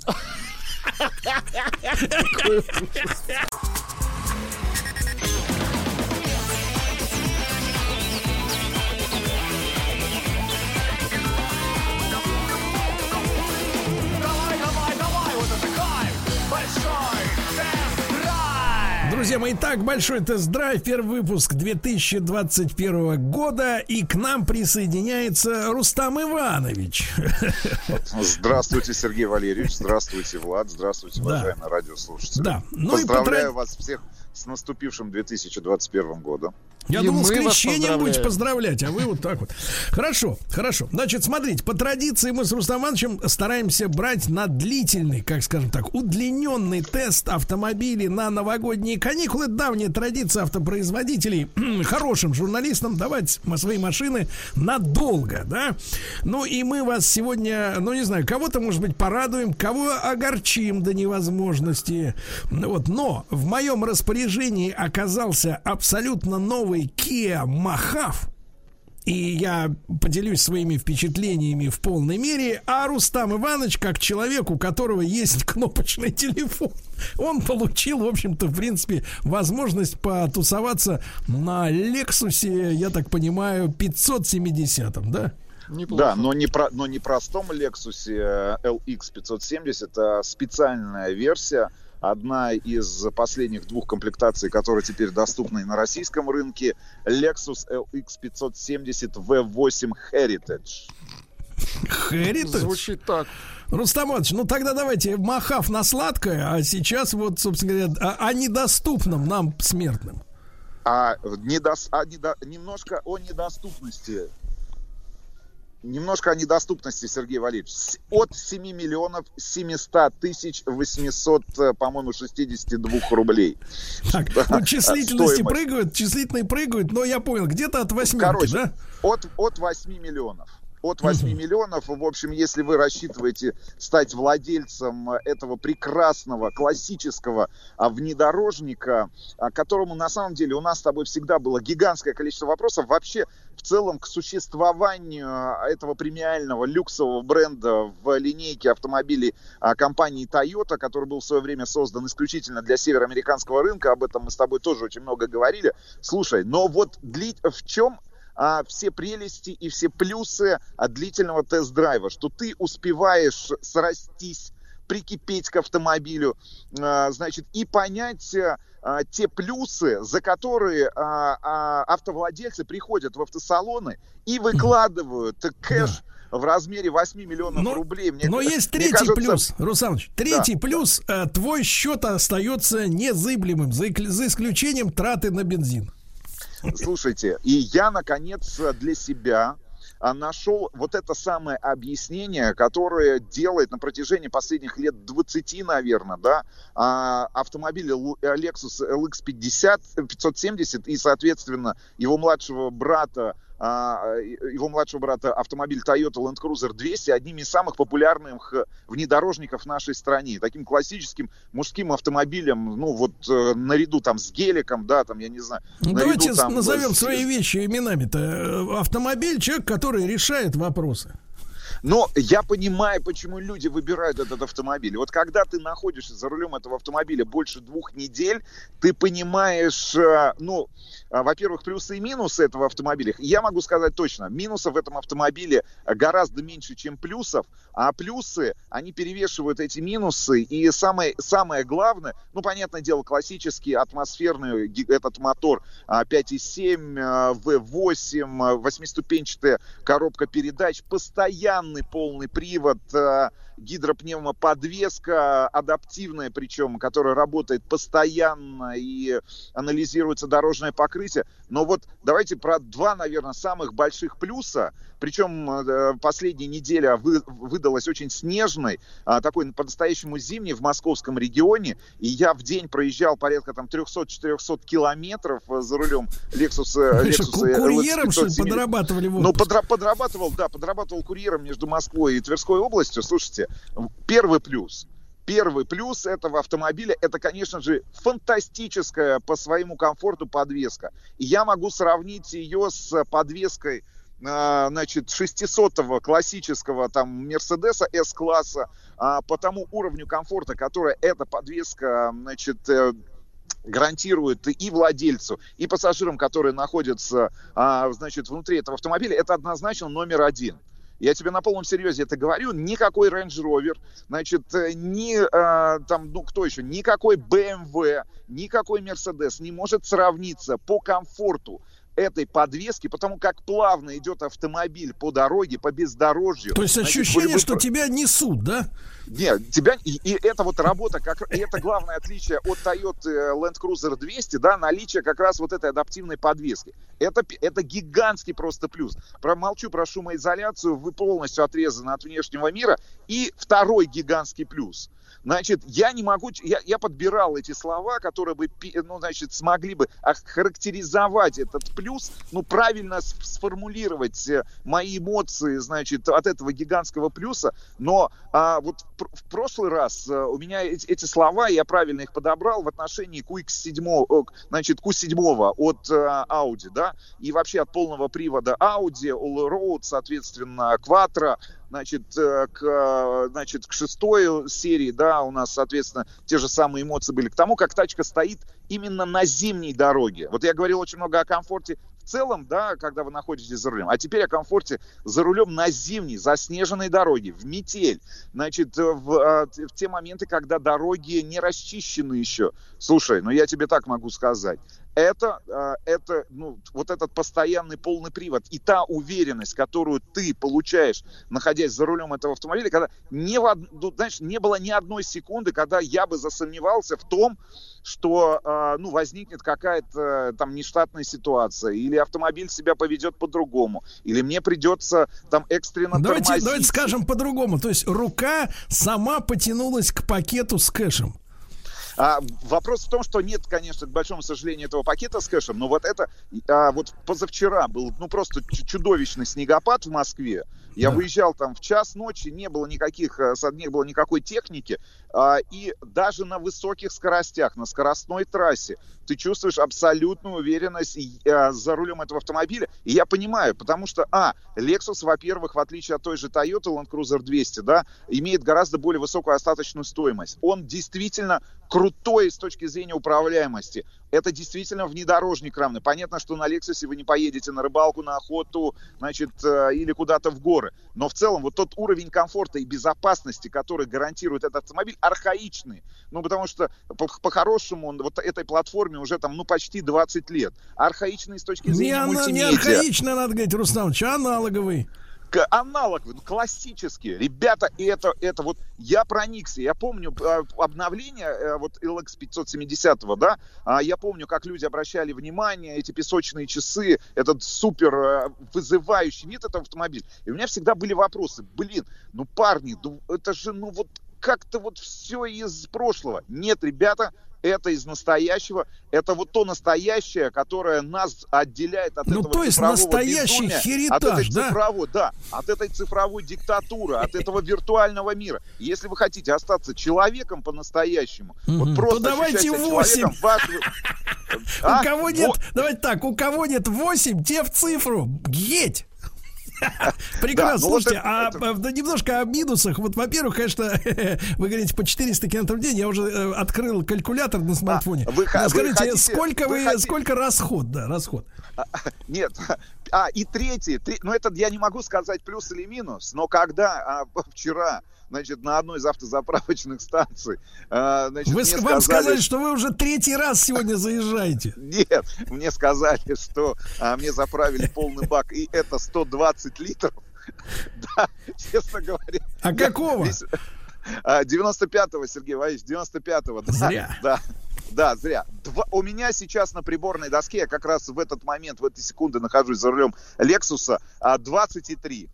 Давай, давай, давай, вот это кайф! Большой тест-драйв! Друзья мои, так, большой тест-драйв, первый выпуск 2021 года, и к нам присоединяется Рустам Иванович. Здравствуйте, Сергей Валерьевич. Здравствуйте, Влад. Здравствуйте, Да. уважаемые радиослушатели. Да. Ну и Поздравляю потра- вас всех с наступившим 2021 годом. Я И думал, с крещением будете поздравлять, а вы вот так вот. Хорошо, хорошо. Значит, смотрите, по традиции мы с Рустам Ивановичем стараемся брать на длительный, как скажем так, удлиненный тест автомобилей на новогодние каникулы. Давняя традиция автопроизводителей хорошим журналистам давать свои машины надолго, да? Ну и мы вас сегодня, ну не знаю, кого-то, может быть, порадуем, кого огорчим до невозможности. Вот, но в моем распоряжении оказался абсолютно новый Kia Махав. И я поделюсь своими впечатлениями в полной мере. А Рустам Иванович, как человек, у которого есть кнопочный телефон, он получил, в общем-то, в принципе, возможность потусоваться на Лексусе, я так понимаю, 570, да? Да, но не, про, но не простом Lexus э, LX 570, а специальная версия, одна из последних двух комплектаций, которые теперь доступны на российском рынке, Lexus LX 570 V8 Heritage. Heritage? Звучит так. Рустам Иванович, ну тогда давайте махав на сладкое, а сейчас вот, собственно говоря, о, о недоступном нам смертным. А, недос- а недо- немножко о недоступности. Немножко о недоступности, Сергей Валерьевич. От 7 миллионов 700 тысяч 800, э, по-моему, 62 рублей. Так, ну числительности стоимость. прыгают, числительные прыгают, но я понял, где-то от восьмерки, Короче, да? от, от 8 миллионов. От 8 миллионов, в общем, если вы рассчитываете стать владельцем э, этого прекрасного классического а, внедорожника, а, которому на самом деле у нас с тобой всегда было гигантское количество вопросов. Вообще в целом к существованию а, этого премиального люксового бренда в линейке автомобилей компании Toyota, который был в свое время создан исключительно для североамериканского рынка, об этом мы с тобой тоже очень много говорили. Слушай, но вот дли- в чем а, все прелести и все плюсы от длительного тест-драйва, что ты успеваешь срастись, прикипеть к автомобилю, а, значит, и понять а, те плюсы, за которые а, а, автовладельцы приходят в автосалоны и выкладывают кэш в размере 8 миллионов рублей. Мне- Но есть третий кажется, плюс, Русанович. Третий Да. плюс, э, твой счет остается незыблемым, за исключением траты на бензин. Слушайте, и я, наконец, для себя а, нашел вот это самое объяснение, которое делает на протяжении последних лет 20, наверное, да, автомобили Lexus LX 50, 570 и, соответственно, его младшего брата его младшего брата автомобиль Toyota Land Cruiser 200 одними из самых популярных э, внедорожников в нашей стране. Таким классическим мужским автомобилем, ну вот э, наряду там с геликом, да, там, я не знаю. Ну, наряду, давайте там, назовем с- свои вещи именами-то. Э, Автомобиль, человек, который решает вопросы. Но я понимаю, почему люди выбирают этот автомобиль. Вот когда ты находишься за рулем этого автомобиля больше двух недель, ты понимаешь, э, ну, э, во-первых, плюсы и минусы этого автомобиля. Я могу сказать точно, минусов в этом автомобиле гораздо меньше, чем плюсов, а плюсы, они перевешивают эти минусы. И самое, самое главное, ну, понятное дело, классический атмосферный этот мотор а, 5.7, а, V8, а, восьмиступенчатая коробка передач, постоянный полный привод, а, гидропневмоподвеска, адаптивная причем, которая работает постоянно и анализируется дорожное покрытие. Но вот давайте про два, наверное, самых больших плюса. Причем э, последняя неделя вы- выдалась очень снежной, а, такой по-настоящему зимней в московском регионе. И я в день проезжал порядка там 300-400 километров э, за рулем Lexus. э, Lexus, ку- курьером, что ли, 570. подрабатывали Ну, подрабатывал, да, подрабатывал курьером между Москвой и Тверской областью. Слушайте, первый плюс. Первый плюс этого автомобиля это, конечно же, фантастическая по своему комфорту подвеска. И я могу сравнить ее с подвеской а, значит, 600-го классического там Мерседеса S-класса а, по тому уровню комфорта, который эта подвеска, значит, э, гарантирует и владельцу, и пассажирам, которые находятся, а, значит, внутри этого автомобиля, это однозначно номер один. Я тебе на полном серьезе это говорю. Никакой Range Rover, значит, э, ни э, там, ну кто еще, никакой BMW, никакой Mercedes не может сравниться по комфорту этой подвески, потому как плавно идет автомобиль по дороге, по бездорожью. То есть Значит, ощущение, бы- что тебя несут, да? нет, тебя и, и это вот работа, как и это главное отличие от Toyota Land Cruiser 200, да, наличие как раз вот этой адаптивной подвески. Это это гигантский просто плюс. Промолчу про шумоизоляцию, вы полностью отрезаны от внешнего мира. И второй гигантский плюс. Значит, я не могу, я, я подбирал эти слова, которые бы, ну, значит, смогли бы охарактеризовать этот плюс, ну, правильно сформулировать э, мои эмоции, значит, от этого гигантского плюса, но а, вот в, пр- в прошлый раз э, у меня эти, эти слова, я правильно их подобрал в отношении QX7, о, значит, Q7 от э, Audi, да, и вообще от полного привода Audi, All Road, соответственно, Quattro, значит, э, к, э, значит, к шестой серии, да, у нас, соответственно, те же самые эмоции были, к тому, как тачка стоит именно на зимней дороге. Вот я говорил очень много о комфорте в целом, да, когда вы находитесь за рулем, а теперь о комфорте за рулем на зимней, заснеженной дороге, в метель, значит, э, в, в те моменты, когда дороги не расчищены еще. Слушай, ну я тебе так могу сказать, это, э, это, ну, вот этот постоянный полный привод и та уверенность, которую ты получаешь, находясь за рулем этого автомобиля, когда не, в, ну, знаешь, не было ни одной секунды, когда я бы засомневался в том, что э, ну, возникнет какая-то там нештатная ситуация, или автомобиль себя поведет по-другому, или мне придется там экстренно Давайте, тормозить. давайте скажем по-другому. То есть рука сама потянулась к пакету с кэшем. А, вопрос в том, что нет, конечно, к большому сожалению, этого пакета с кэшем, но вот это, а, вот позавчера был, ну, просто чудовищный снегопад в Москве. Я Да. выезжал там в час ночи, не было никаких, э, не было никакой техники, а, и даже на высоких скоростях, на скоростной трассе, ты чувствуешь абсолютную уверенность а, за рулем этого автомобиля. И я понимаю, потому что, а, Lexus, во-первых, в отличие от той же Toyota Land Cruiser 200, да, имеет гораздо более высокую остаточную стоимость. Он действительно крутой с точки зрения управляемости. Это действительно внедорожник равный. Понятно, что на Lexus вы не поедете на рыбалку, на охоту, значит, э, или куда-то в горы. Но в целом вот тот уровень комфорта и безопасности, который гарантирует этот автомобиль, архаичный. Ну, потому что по- по-хорошему он вот этой платформе уже там, ну, почти 20 лет. Архаичный с точки Не, зрения не мультимедиа. архаично, надо говорить, Рустам, а аналоговый. Аналоговый, ну, классический. Ребята, это, это вот я проникся. Я помню э, обновление э, вот LX 570, да, а я помню, как люди обращали внимание, эти песочные часы, этот супер э, вызывающий вид этого автомобиля. И у меня всегда были вопросы. Блин, ну, парни, ну, это же, ну, вот как-то вот все из прошлого. Нет, ребята, это из настоящего, это вот то настоящее, которое нас отделяет от Ну, этого то есть цифрового настоящий безумия, херитаж, от этой да? цифровой, да, от этой цифровой диктатуры, от этого виртуального мира. Если вы хотите остаться человеком по-настоящему, вот просто То давайте себя восемь. человеком, ваш- А? У кого нет, Вот. давайте так, у кого нет 8, те в цифру. Едь! Прекрасно. Ну Слушайте, а а, немножко о минусах. Вот, во-первых, конечно, вы говорите по 400 километров в день. Я уже э, открыл калькулятор на смартфоне. А, Скажите, сколько вы сколько расход, да, расход? Нет. А, и третий, три- ну это я не могу сказать плюс или минус, но когда а, вчера, значит, на одной из автозаправочных станций, а, значит, Вы, мне с- вам сказали, сказали, что вы уже третий раз сегодня заезжаете. Нет, мне сказали, что а, мне заправили полный бак, и это 120 литров. Да, честно говоря. А я какого? весь- а, 95-го, Сергей Валерьевич, 95-го. Да, Зря. Да, да, зря. Два- у меня сейчас на приборной доске, я как раз в этот момент, в эти секунды нахожусь за рулем Лексуса, а, 23.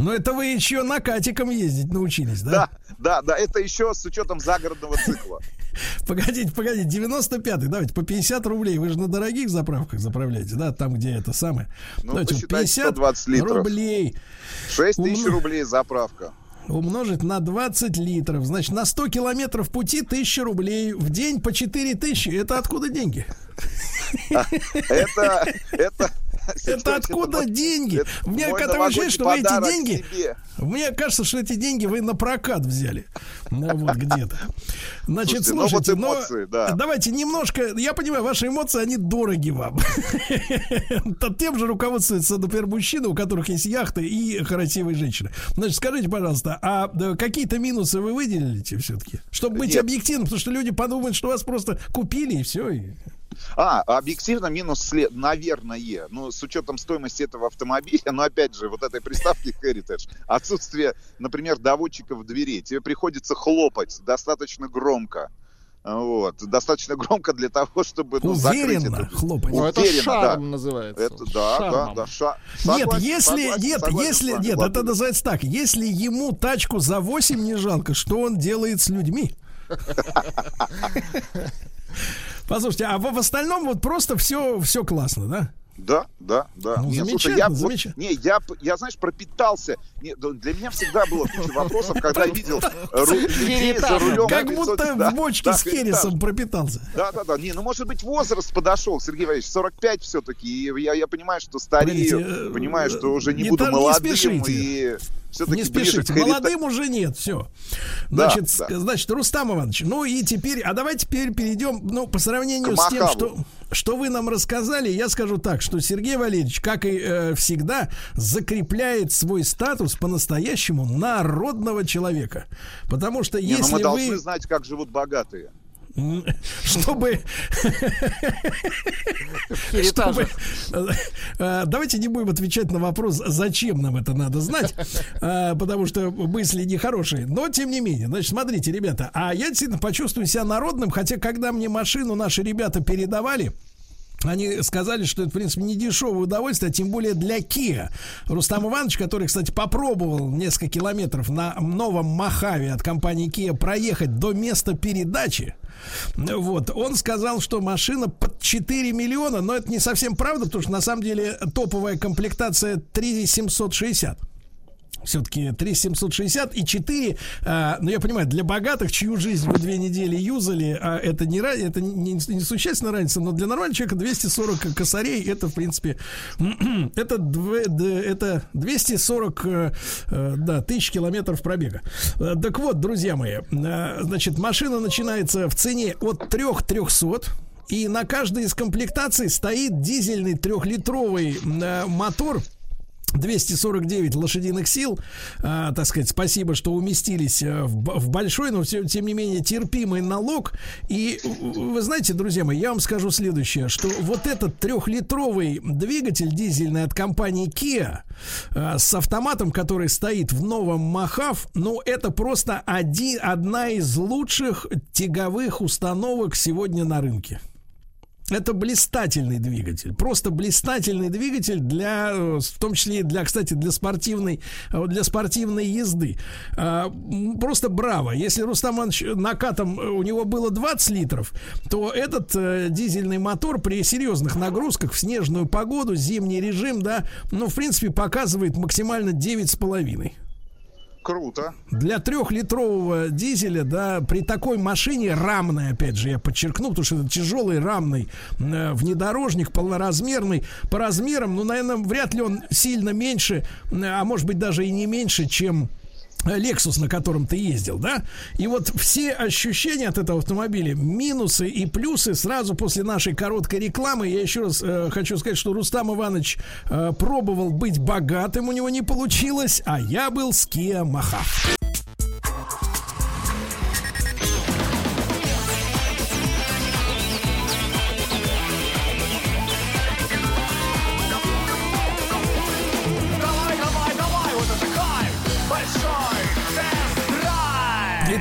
Но это вы еще накатиком ездить научились, да? Да, да, да, это еще с учетом загородного цикла. Погодите, погодите, 95-й, давайте, по 50 рублей. Вы же на дорогих заправках заправляете, да? Там, где это самое. Ну, давайте, посчитайте 50 120 литров. рублей 6 тысяч Умно. рублей заправка. умножить на 20 литров. Значит, на 100 километров пути 1000 рублей. В день по 4000. Это откуда деньги? Это, это, Это откуда деньги? Мне ощущение, новогодний что вы эти деньги... Мне кажется, что эти деньги вы на прокат взяли. Ну вот где-то. Значит, Слушайте, ну но давайте немножко... Я понимаю, ваши эмоции, они дороги вам. Тем же руководствуются, например, мужчины, у которых есть яхты и красивые женщины. Значит, скажите, пожалуйста, а какие-то минусы вы выделите все-таки? Чтобы быть объективным, потому что люди подумают, что вас просто купили и все. А, объективно минус, след, наверное, ну, с учетом стоимости этого автомобиля, но опять же, вот этой приставки Heritage, отсутствие, например, доводчиков дверей, тебе приходится хлопать достаточно громко. Вот, достаточно громко для того, чтобы ну, закрыть Уверенно это. хлопать. Ну, это Уверенно, шарм да. называется. Это, да, Шармом. да, да, ша- Нет, согласен, если согласен, нет, согласен если нет, Владимир. это называется так. Если ему тачку за 8 не жалко, что он делает с людьми? Послушайте, а в в остальном вот просто все, все классно, да? Да, да, да. Ну, Не, слушай, замечательно, я, вот- замечательно. не, я, я, знаешь, пропитался. Не, для меня всегда было куча вопросов, когда я видел людей за рулем. Как будто 500, да, в бочке с хересом пропитался. Да, да, да. Не, ну может быть возраст подошел, Сергей Валерьевич, 45 все-таки. И я, я понимаю, что старею, Погодите, э, понимаю, что уже не, буду молодым и все-таки Не ближе спешите, харита- молодым уже нет, все. Да, Значит, да. с- значит, Рустам Иванович, ну и теперь, а давайте теперь перейдем, ну, по сравнению с тем, что, что вы нам рассказали, я скажу так, что Сергей Валерьевич, как и э, всегда, закрепляет свой статус по-настоящему народного человека. Потому что Не, ну если мы вы... должны знать, как живут богатые. Чтобы чтобы, э, давайте не будем отвечать на вопрос, зачем нам это надо знать, э, потому что мысли нехорошие. Но тем не менее, значит, смотрите, ребята, а я действительно почувствую себя народным, хотя когда мне машину наши ребята передавали. Они сказали, что это, в принципе, не дешевое удовольствие, а тем более для Kia. Рустам Иванович, который, кстати, попробовал несколько километров на новом Махаве от компании Kia проехать до места передачи, вот, он сказал, что машина под 4 миллиона, но это не совсем правда, потому что на самом деле топовая комплектация 3760 все-таки 3760 и 4, а, ну я понимаю, для богатых, чью жизнь вы две недели юзали, а это не, это не, не, существенно разница, но для нормального человека 240 косарей, это, в принципе, это, дв- это 240 э, э, да, тысяч километров пробега. Э, Так вот, друзья мои, значит, машина начинается в цене от 3300 и на каждой из комплектаций стоит дизельный трехлитровый э, мотор 249 лошадиных сил, а, так сказать, спасибо, что уместились а, в, в большой, но все- тем не менее терпимый налог. И вы знаете, друзья мои, я вам скажу следующее, что вот этот трехлитровый двигатель дизельный от компании Kia а, с автоматом, который стоит в новом Махав, ну это просто один, одна из лучших тяговых установок сегодня на рынке. Это блистательный двигатель. Просто блистательный двигатель для, э, в том числе, для, кстати, для спортивной, э, для спортивной езды. А, Просто браво. Если Рустам Иванович накатом э, у него было 20 литров, то этот дизельный мотор при серьезных нагрузках в снежную погоду, зимний режим, да, ну, в принципе, показывает максимально 9,5. Круто. Для трехлитрового дизеля, да, при такой машине рамной, опять же, я подчеркну, потому что это тяжелый рамный э, внедорожник, полноразмерный, по размерам, ну, наверное, вряд ли он сильно меньше, а может быть даже и не меньше, чем Lexus, на котором ты ездил, да? И вот все ощущения от этого автомобиля, минусы и плюсы сразу после нашей короткой рекламы. Я еще раз э, хочу сказать, что Рустам Иванович э, пробовал быть богатым, у него не получилось, а я был с Kia Mahav.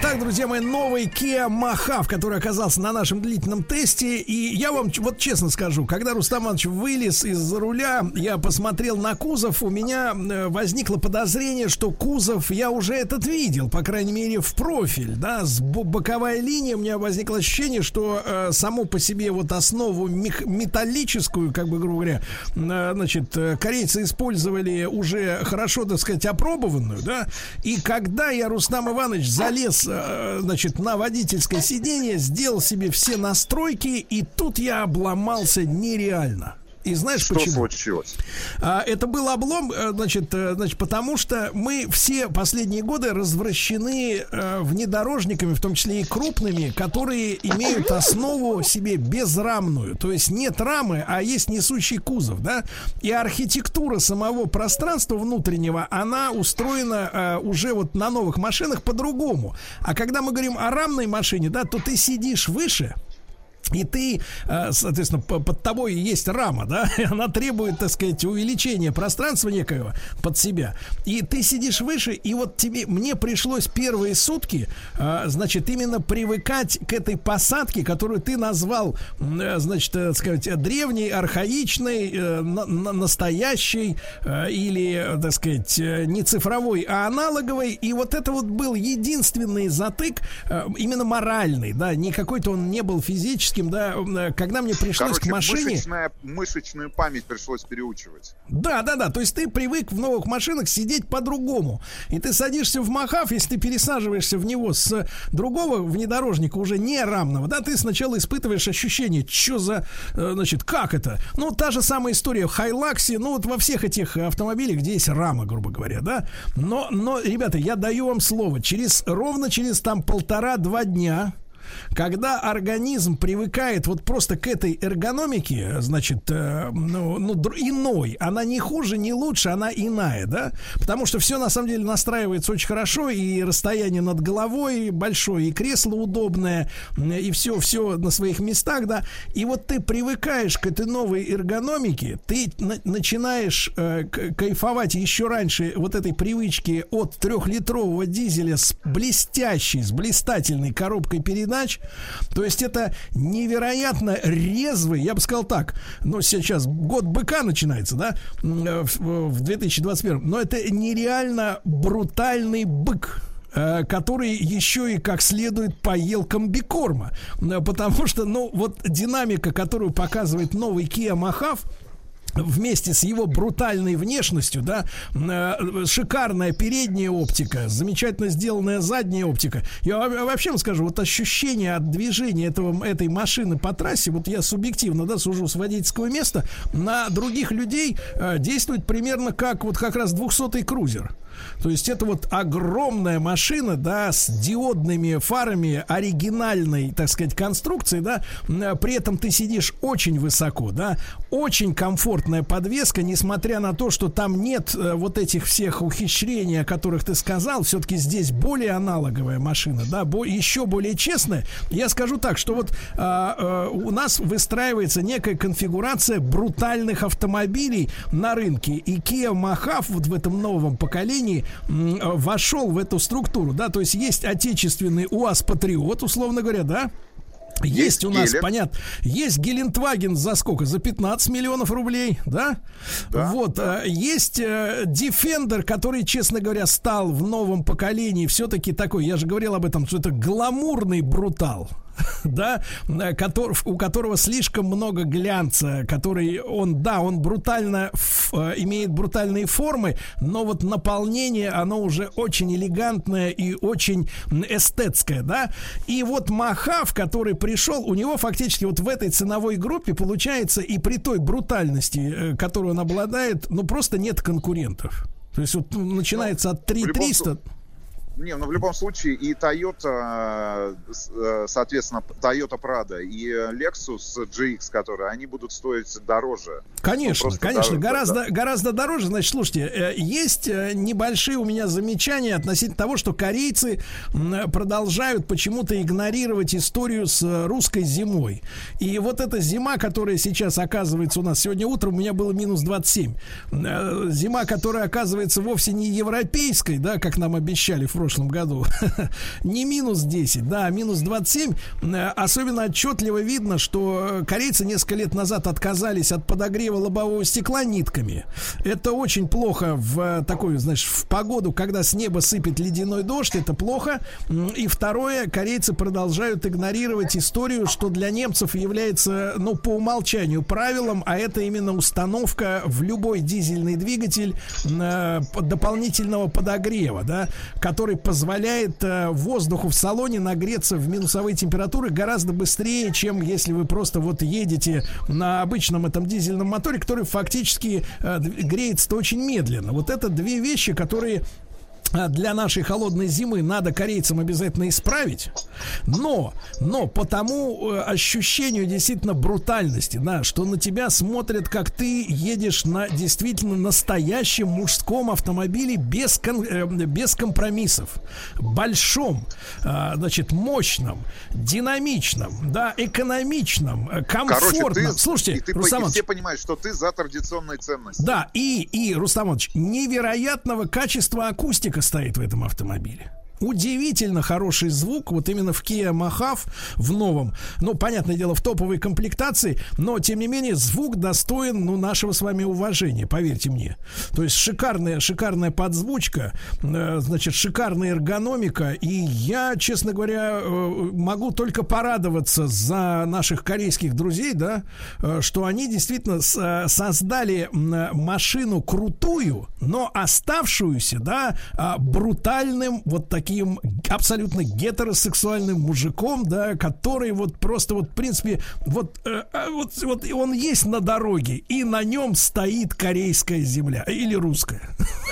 Z92. Друзья мои, новый Kia Mahav, который оказался на нашем длительном тесте. И я вам вот честно скажу, когда Рустам Иванович вылез из-за руля, я посмотрел на кузов, у меня э, возникло подозрение, что кузов я уже этот видел, по крайней мере, в профиль, да, с бо- боковая линия, у меня возникло ощущение, что э, саму по себе вот основу металлическую, как бы, грубо говоря, э, значит, э, корейцы использовали уже хорошо, так сказать, опробованную, да, и когда я, Рустам Иванович, залез, э, значит, на водительское сиденье, сделал себе все настройки, и тут я обломался нереально. И знаешь Что почему? случилось? А, это был облом, э, значит, э, значит, потому что мы все последние годы развращены э, внедорожниками, в том числе и крупными, которые имеют основу себе безрамную. То есть нет рамы, а есть несущий кузов, да? И архитектура самого пространства внутреннего, она устроена э, уже вот на новых машинах по-другому. А когда мы говорим о рамной машине, да, то ты сидишь выше, и ты, э, соответственно, по- под тобой есть рама, да, и она требует, так сказать, увеличения пространства некоего под себя. И ты сидишь выше, и вот тебе, мне пришлось первые сутки, э, значит, именно привыкать к этой посадке, которую ты назвал, э, значит, так сказать, древней, архаичной, на- на- настоящей, или, так сказать, не цифровой, а аналоговой. И вот это вот был единственный затык, именно моральный, да, не какой-то он не был физическим, да, э, когда мне пришлось Короче, к машине... мышечная- мышечную память пришлось переучивать. Да, да, да. То есть ты привык в новых машинах сидеть по-другому. И ты садишься в Махав, если ты пересаживаешься в него с другого внедорожника, уже не рамного, да, ты сначала испытываешь ощущение, что за, э, значит, как это? Ну, та же самая история в Хайлаксе, ну, вот во всех этих автомобилях, где есть рама, грубо говоря, да. Но, но, ребята, я даю вам слово, через, ровно через там полтора-два дня когда организм привыкает вот просто к этой эргономике, значит, э, ну, ну, иной, она не хуже, не лучше, она иная, да? Потому что все на самом деле настраивается очень хорошо, и расстояние над головой большое, и кресло удобное, и все, все на своих местах, да. И вот ты привыкаешь к этой новой эргономике, ты на- начинаешь э, кайфовать еще раньше вот этой привычки от трехлитрового дизеля с блестящей, с блистательной коробкой передач. То есть это невероятно резвый, я бы сказал так, ну сейчас год быка начинается, да, э, в в 2021, но это нереально брутальный бык э, который еще и как следует поел комбикорма. Э, Потому что, ну, вот динамика, которую показывает новый Kia Mahav, вместе с его брутальной внешностью, да, э, шикарная передняя оптика, замечательно сделанная задняя оптика. Я во- вообще вам скажу, вот ощущение от движения этого, этой машины по трассе, вот я субъективно, да, сужу с водительского места, на других людей э, действует примерно как вот как раз 200-й крузер. То есть это вот огромная машина, да, с диодными фарами оригинальной, так сказать, конструкции, да, М, при этом ты сидишь очень высоко, да, очень комфортная подвеска, несмотря на то, что там нет э, вот этих всех ухищрений, о которых ты сказал, все-таки здесь более аналоговая машина, да, бо- еще более честная. Я скажу так, что вот а, а, у нас выстраивается некая конфигурация брутальных автомобилей на рынке, и Kia Mahav вот в этом новом поколении э, вошел в эту структуру, да, то есть есть отечественный УАЗ Патриот, условно говоря, да, Есть, у нас, Гелик. понятно, есть Гелендваген за сколько? За 15 миллионов рублей, да? вот, э, есть э, Defender, который, честно говоря, стал в новом поколении все-таки такой, я же говорил об этом, что это гламурный брутал. Да, у которого слишком много глянца, который он, да, он брутально э, имеет брутальные формы, но вот наполнение, оно уже очень элегантное и очень эстетское, да. И вот Махав, который пришел, у него фактически вот в этой ценовой группе получается и при той брутальности, э, которую он обладает, ну просто нет конкурентов. То есть вот ну, начинается от в любом 3300. Не, ну в любом случае и Toyota, э, э, соответственно, Toyota Prado и Lexus GX, которые, они будут стоить дороже. Конечно, Ну, конечно, дороже, гораздо, да. гораздо дороже. Значит, слушайте, э, есть небольшие у меня замечания относительно того, что корейцы продолжают почему-то игнорировать историю с русской зимой. И вот эта зима, которая сейчас оказывается у нас сегодня утром, у меня было минус 27. Э, Зима, которая оказывается вовсе не европейской, да, как нам обещали в прошлом году, не минус 10, да, а минус 27. Э, Особенно отчетливо видно, что э, корейцы несколько лет назад отказались от подогрева лобового стекла нитками. Это очень плохо в э, такой, знаешь, в погоду, когда с неба сыпет ледяной дождь, это плохо. И второе, корейцы продолжают игнорировать историю, что для немцев является, ну, по умолчанию правилом, а это именно установка в любой дизельный двигатель дополнительного подогрева, да, который позволяет э, воздуху в салоне нагреться в минусовые температуры гораздо быстрее, чем если вы просто вот едете на обычном этом дизельном моторе, который фактически э, греется-то очень медленно. Вот это две вещи, которые для нашей холодной зимы надо корейцам обязательно исправить. Но, но по тому э, ощущению действительно брутальности, да, что на тебя смотрят, как ты едешь на действительно настоящем мужском автомобиле без, кон- э, без компромиссов. Большом, а, значит, мощном, динамичном, да, экономичном, э, Короче, комфортном. ты, Слушайте, и ты, Рустам и все понимают, что ты за традиционные ценности. да, и, и, Рустам Иванович, невероятного качества акустика стоит в этом автомобиле. Удивительно хороший звук, вот именно в Kia Mahav, в новом, ну, понятное дело, в топовой комплектации, но, тем не менее, звук достоин, ну, нашего с вами уважения, поверьте мне. То есть шикарная, шикарная подзвучка, э, значит, шикарная эргономика, и я, честно говоря, э, могу только порадоваться за наших корейских друзей, да, э, что они действительно с- э, создали машину крутую, но оставшуюся, да, а, брутальным вот таким абсолютно гетеросексуальным мужиком, да, который вот просто вот, в принципе, вот, э, а, вот, вот он есть на дороге, и на нем стоит корейская земля или русская.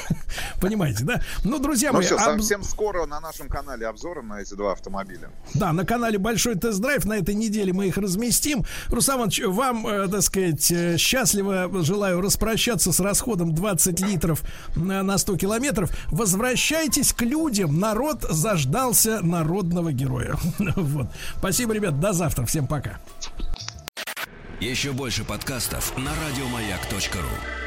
Понимаете, да? Ну, друзья Ну мои, все, об- совсем скоро на нашем канале обзоры на эти два автомобиля. да, на канале Большой Тест-Драйв. На этой неделе мы их разместим. Рустам Иванович, вам, э, так сказать, э, счастливо желаю распрощаться с расходом 20 литров на, на 100 километров. Возвращайтесь к людям. Народ заждался народного героя. Вот. Спасибо, ребят. До завтра. Всем пока. Еще больше подкастов на радиомаяк.ру.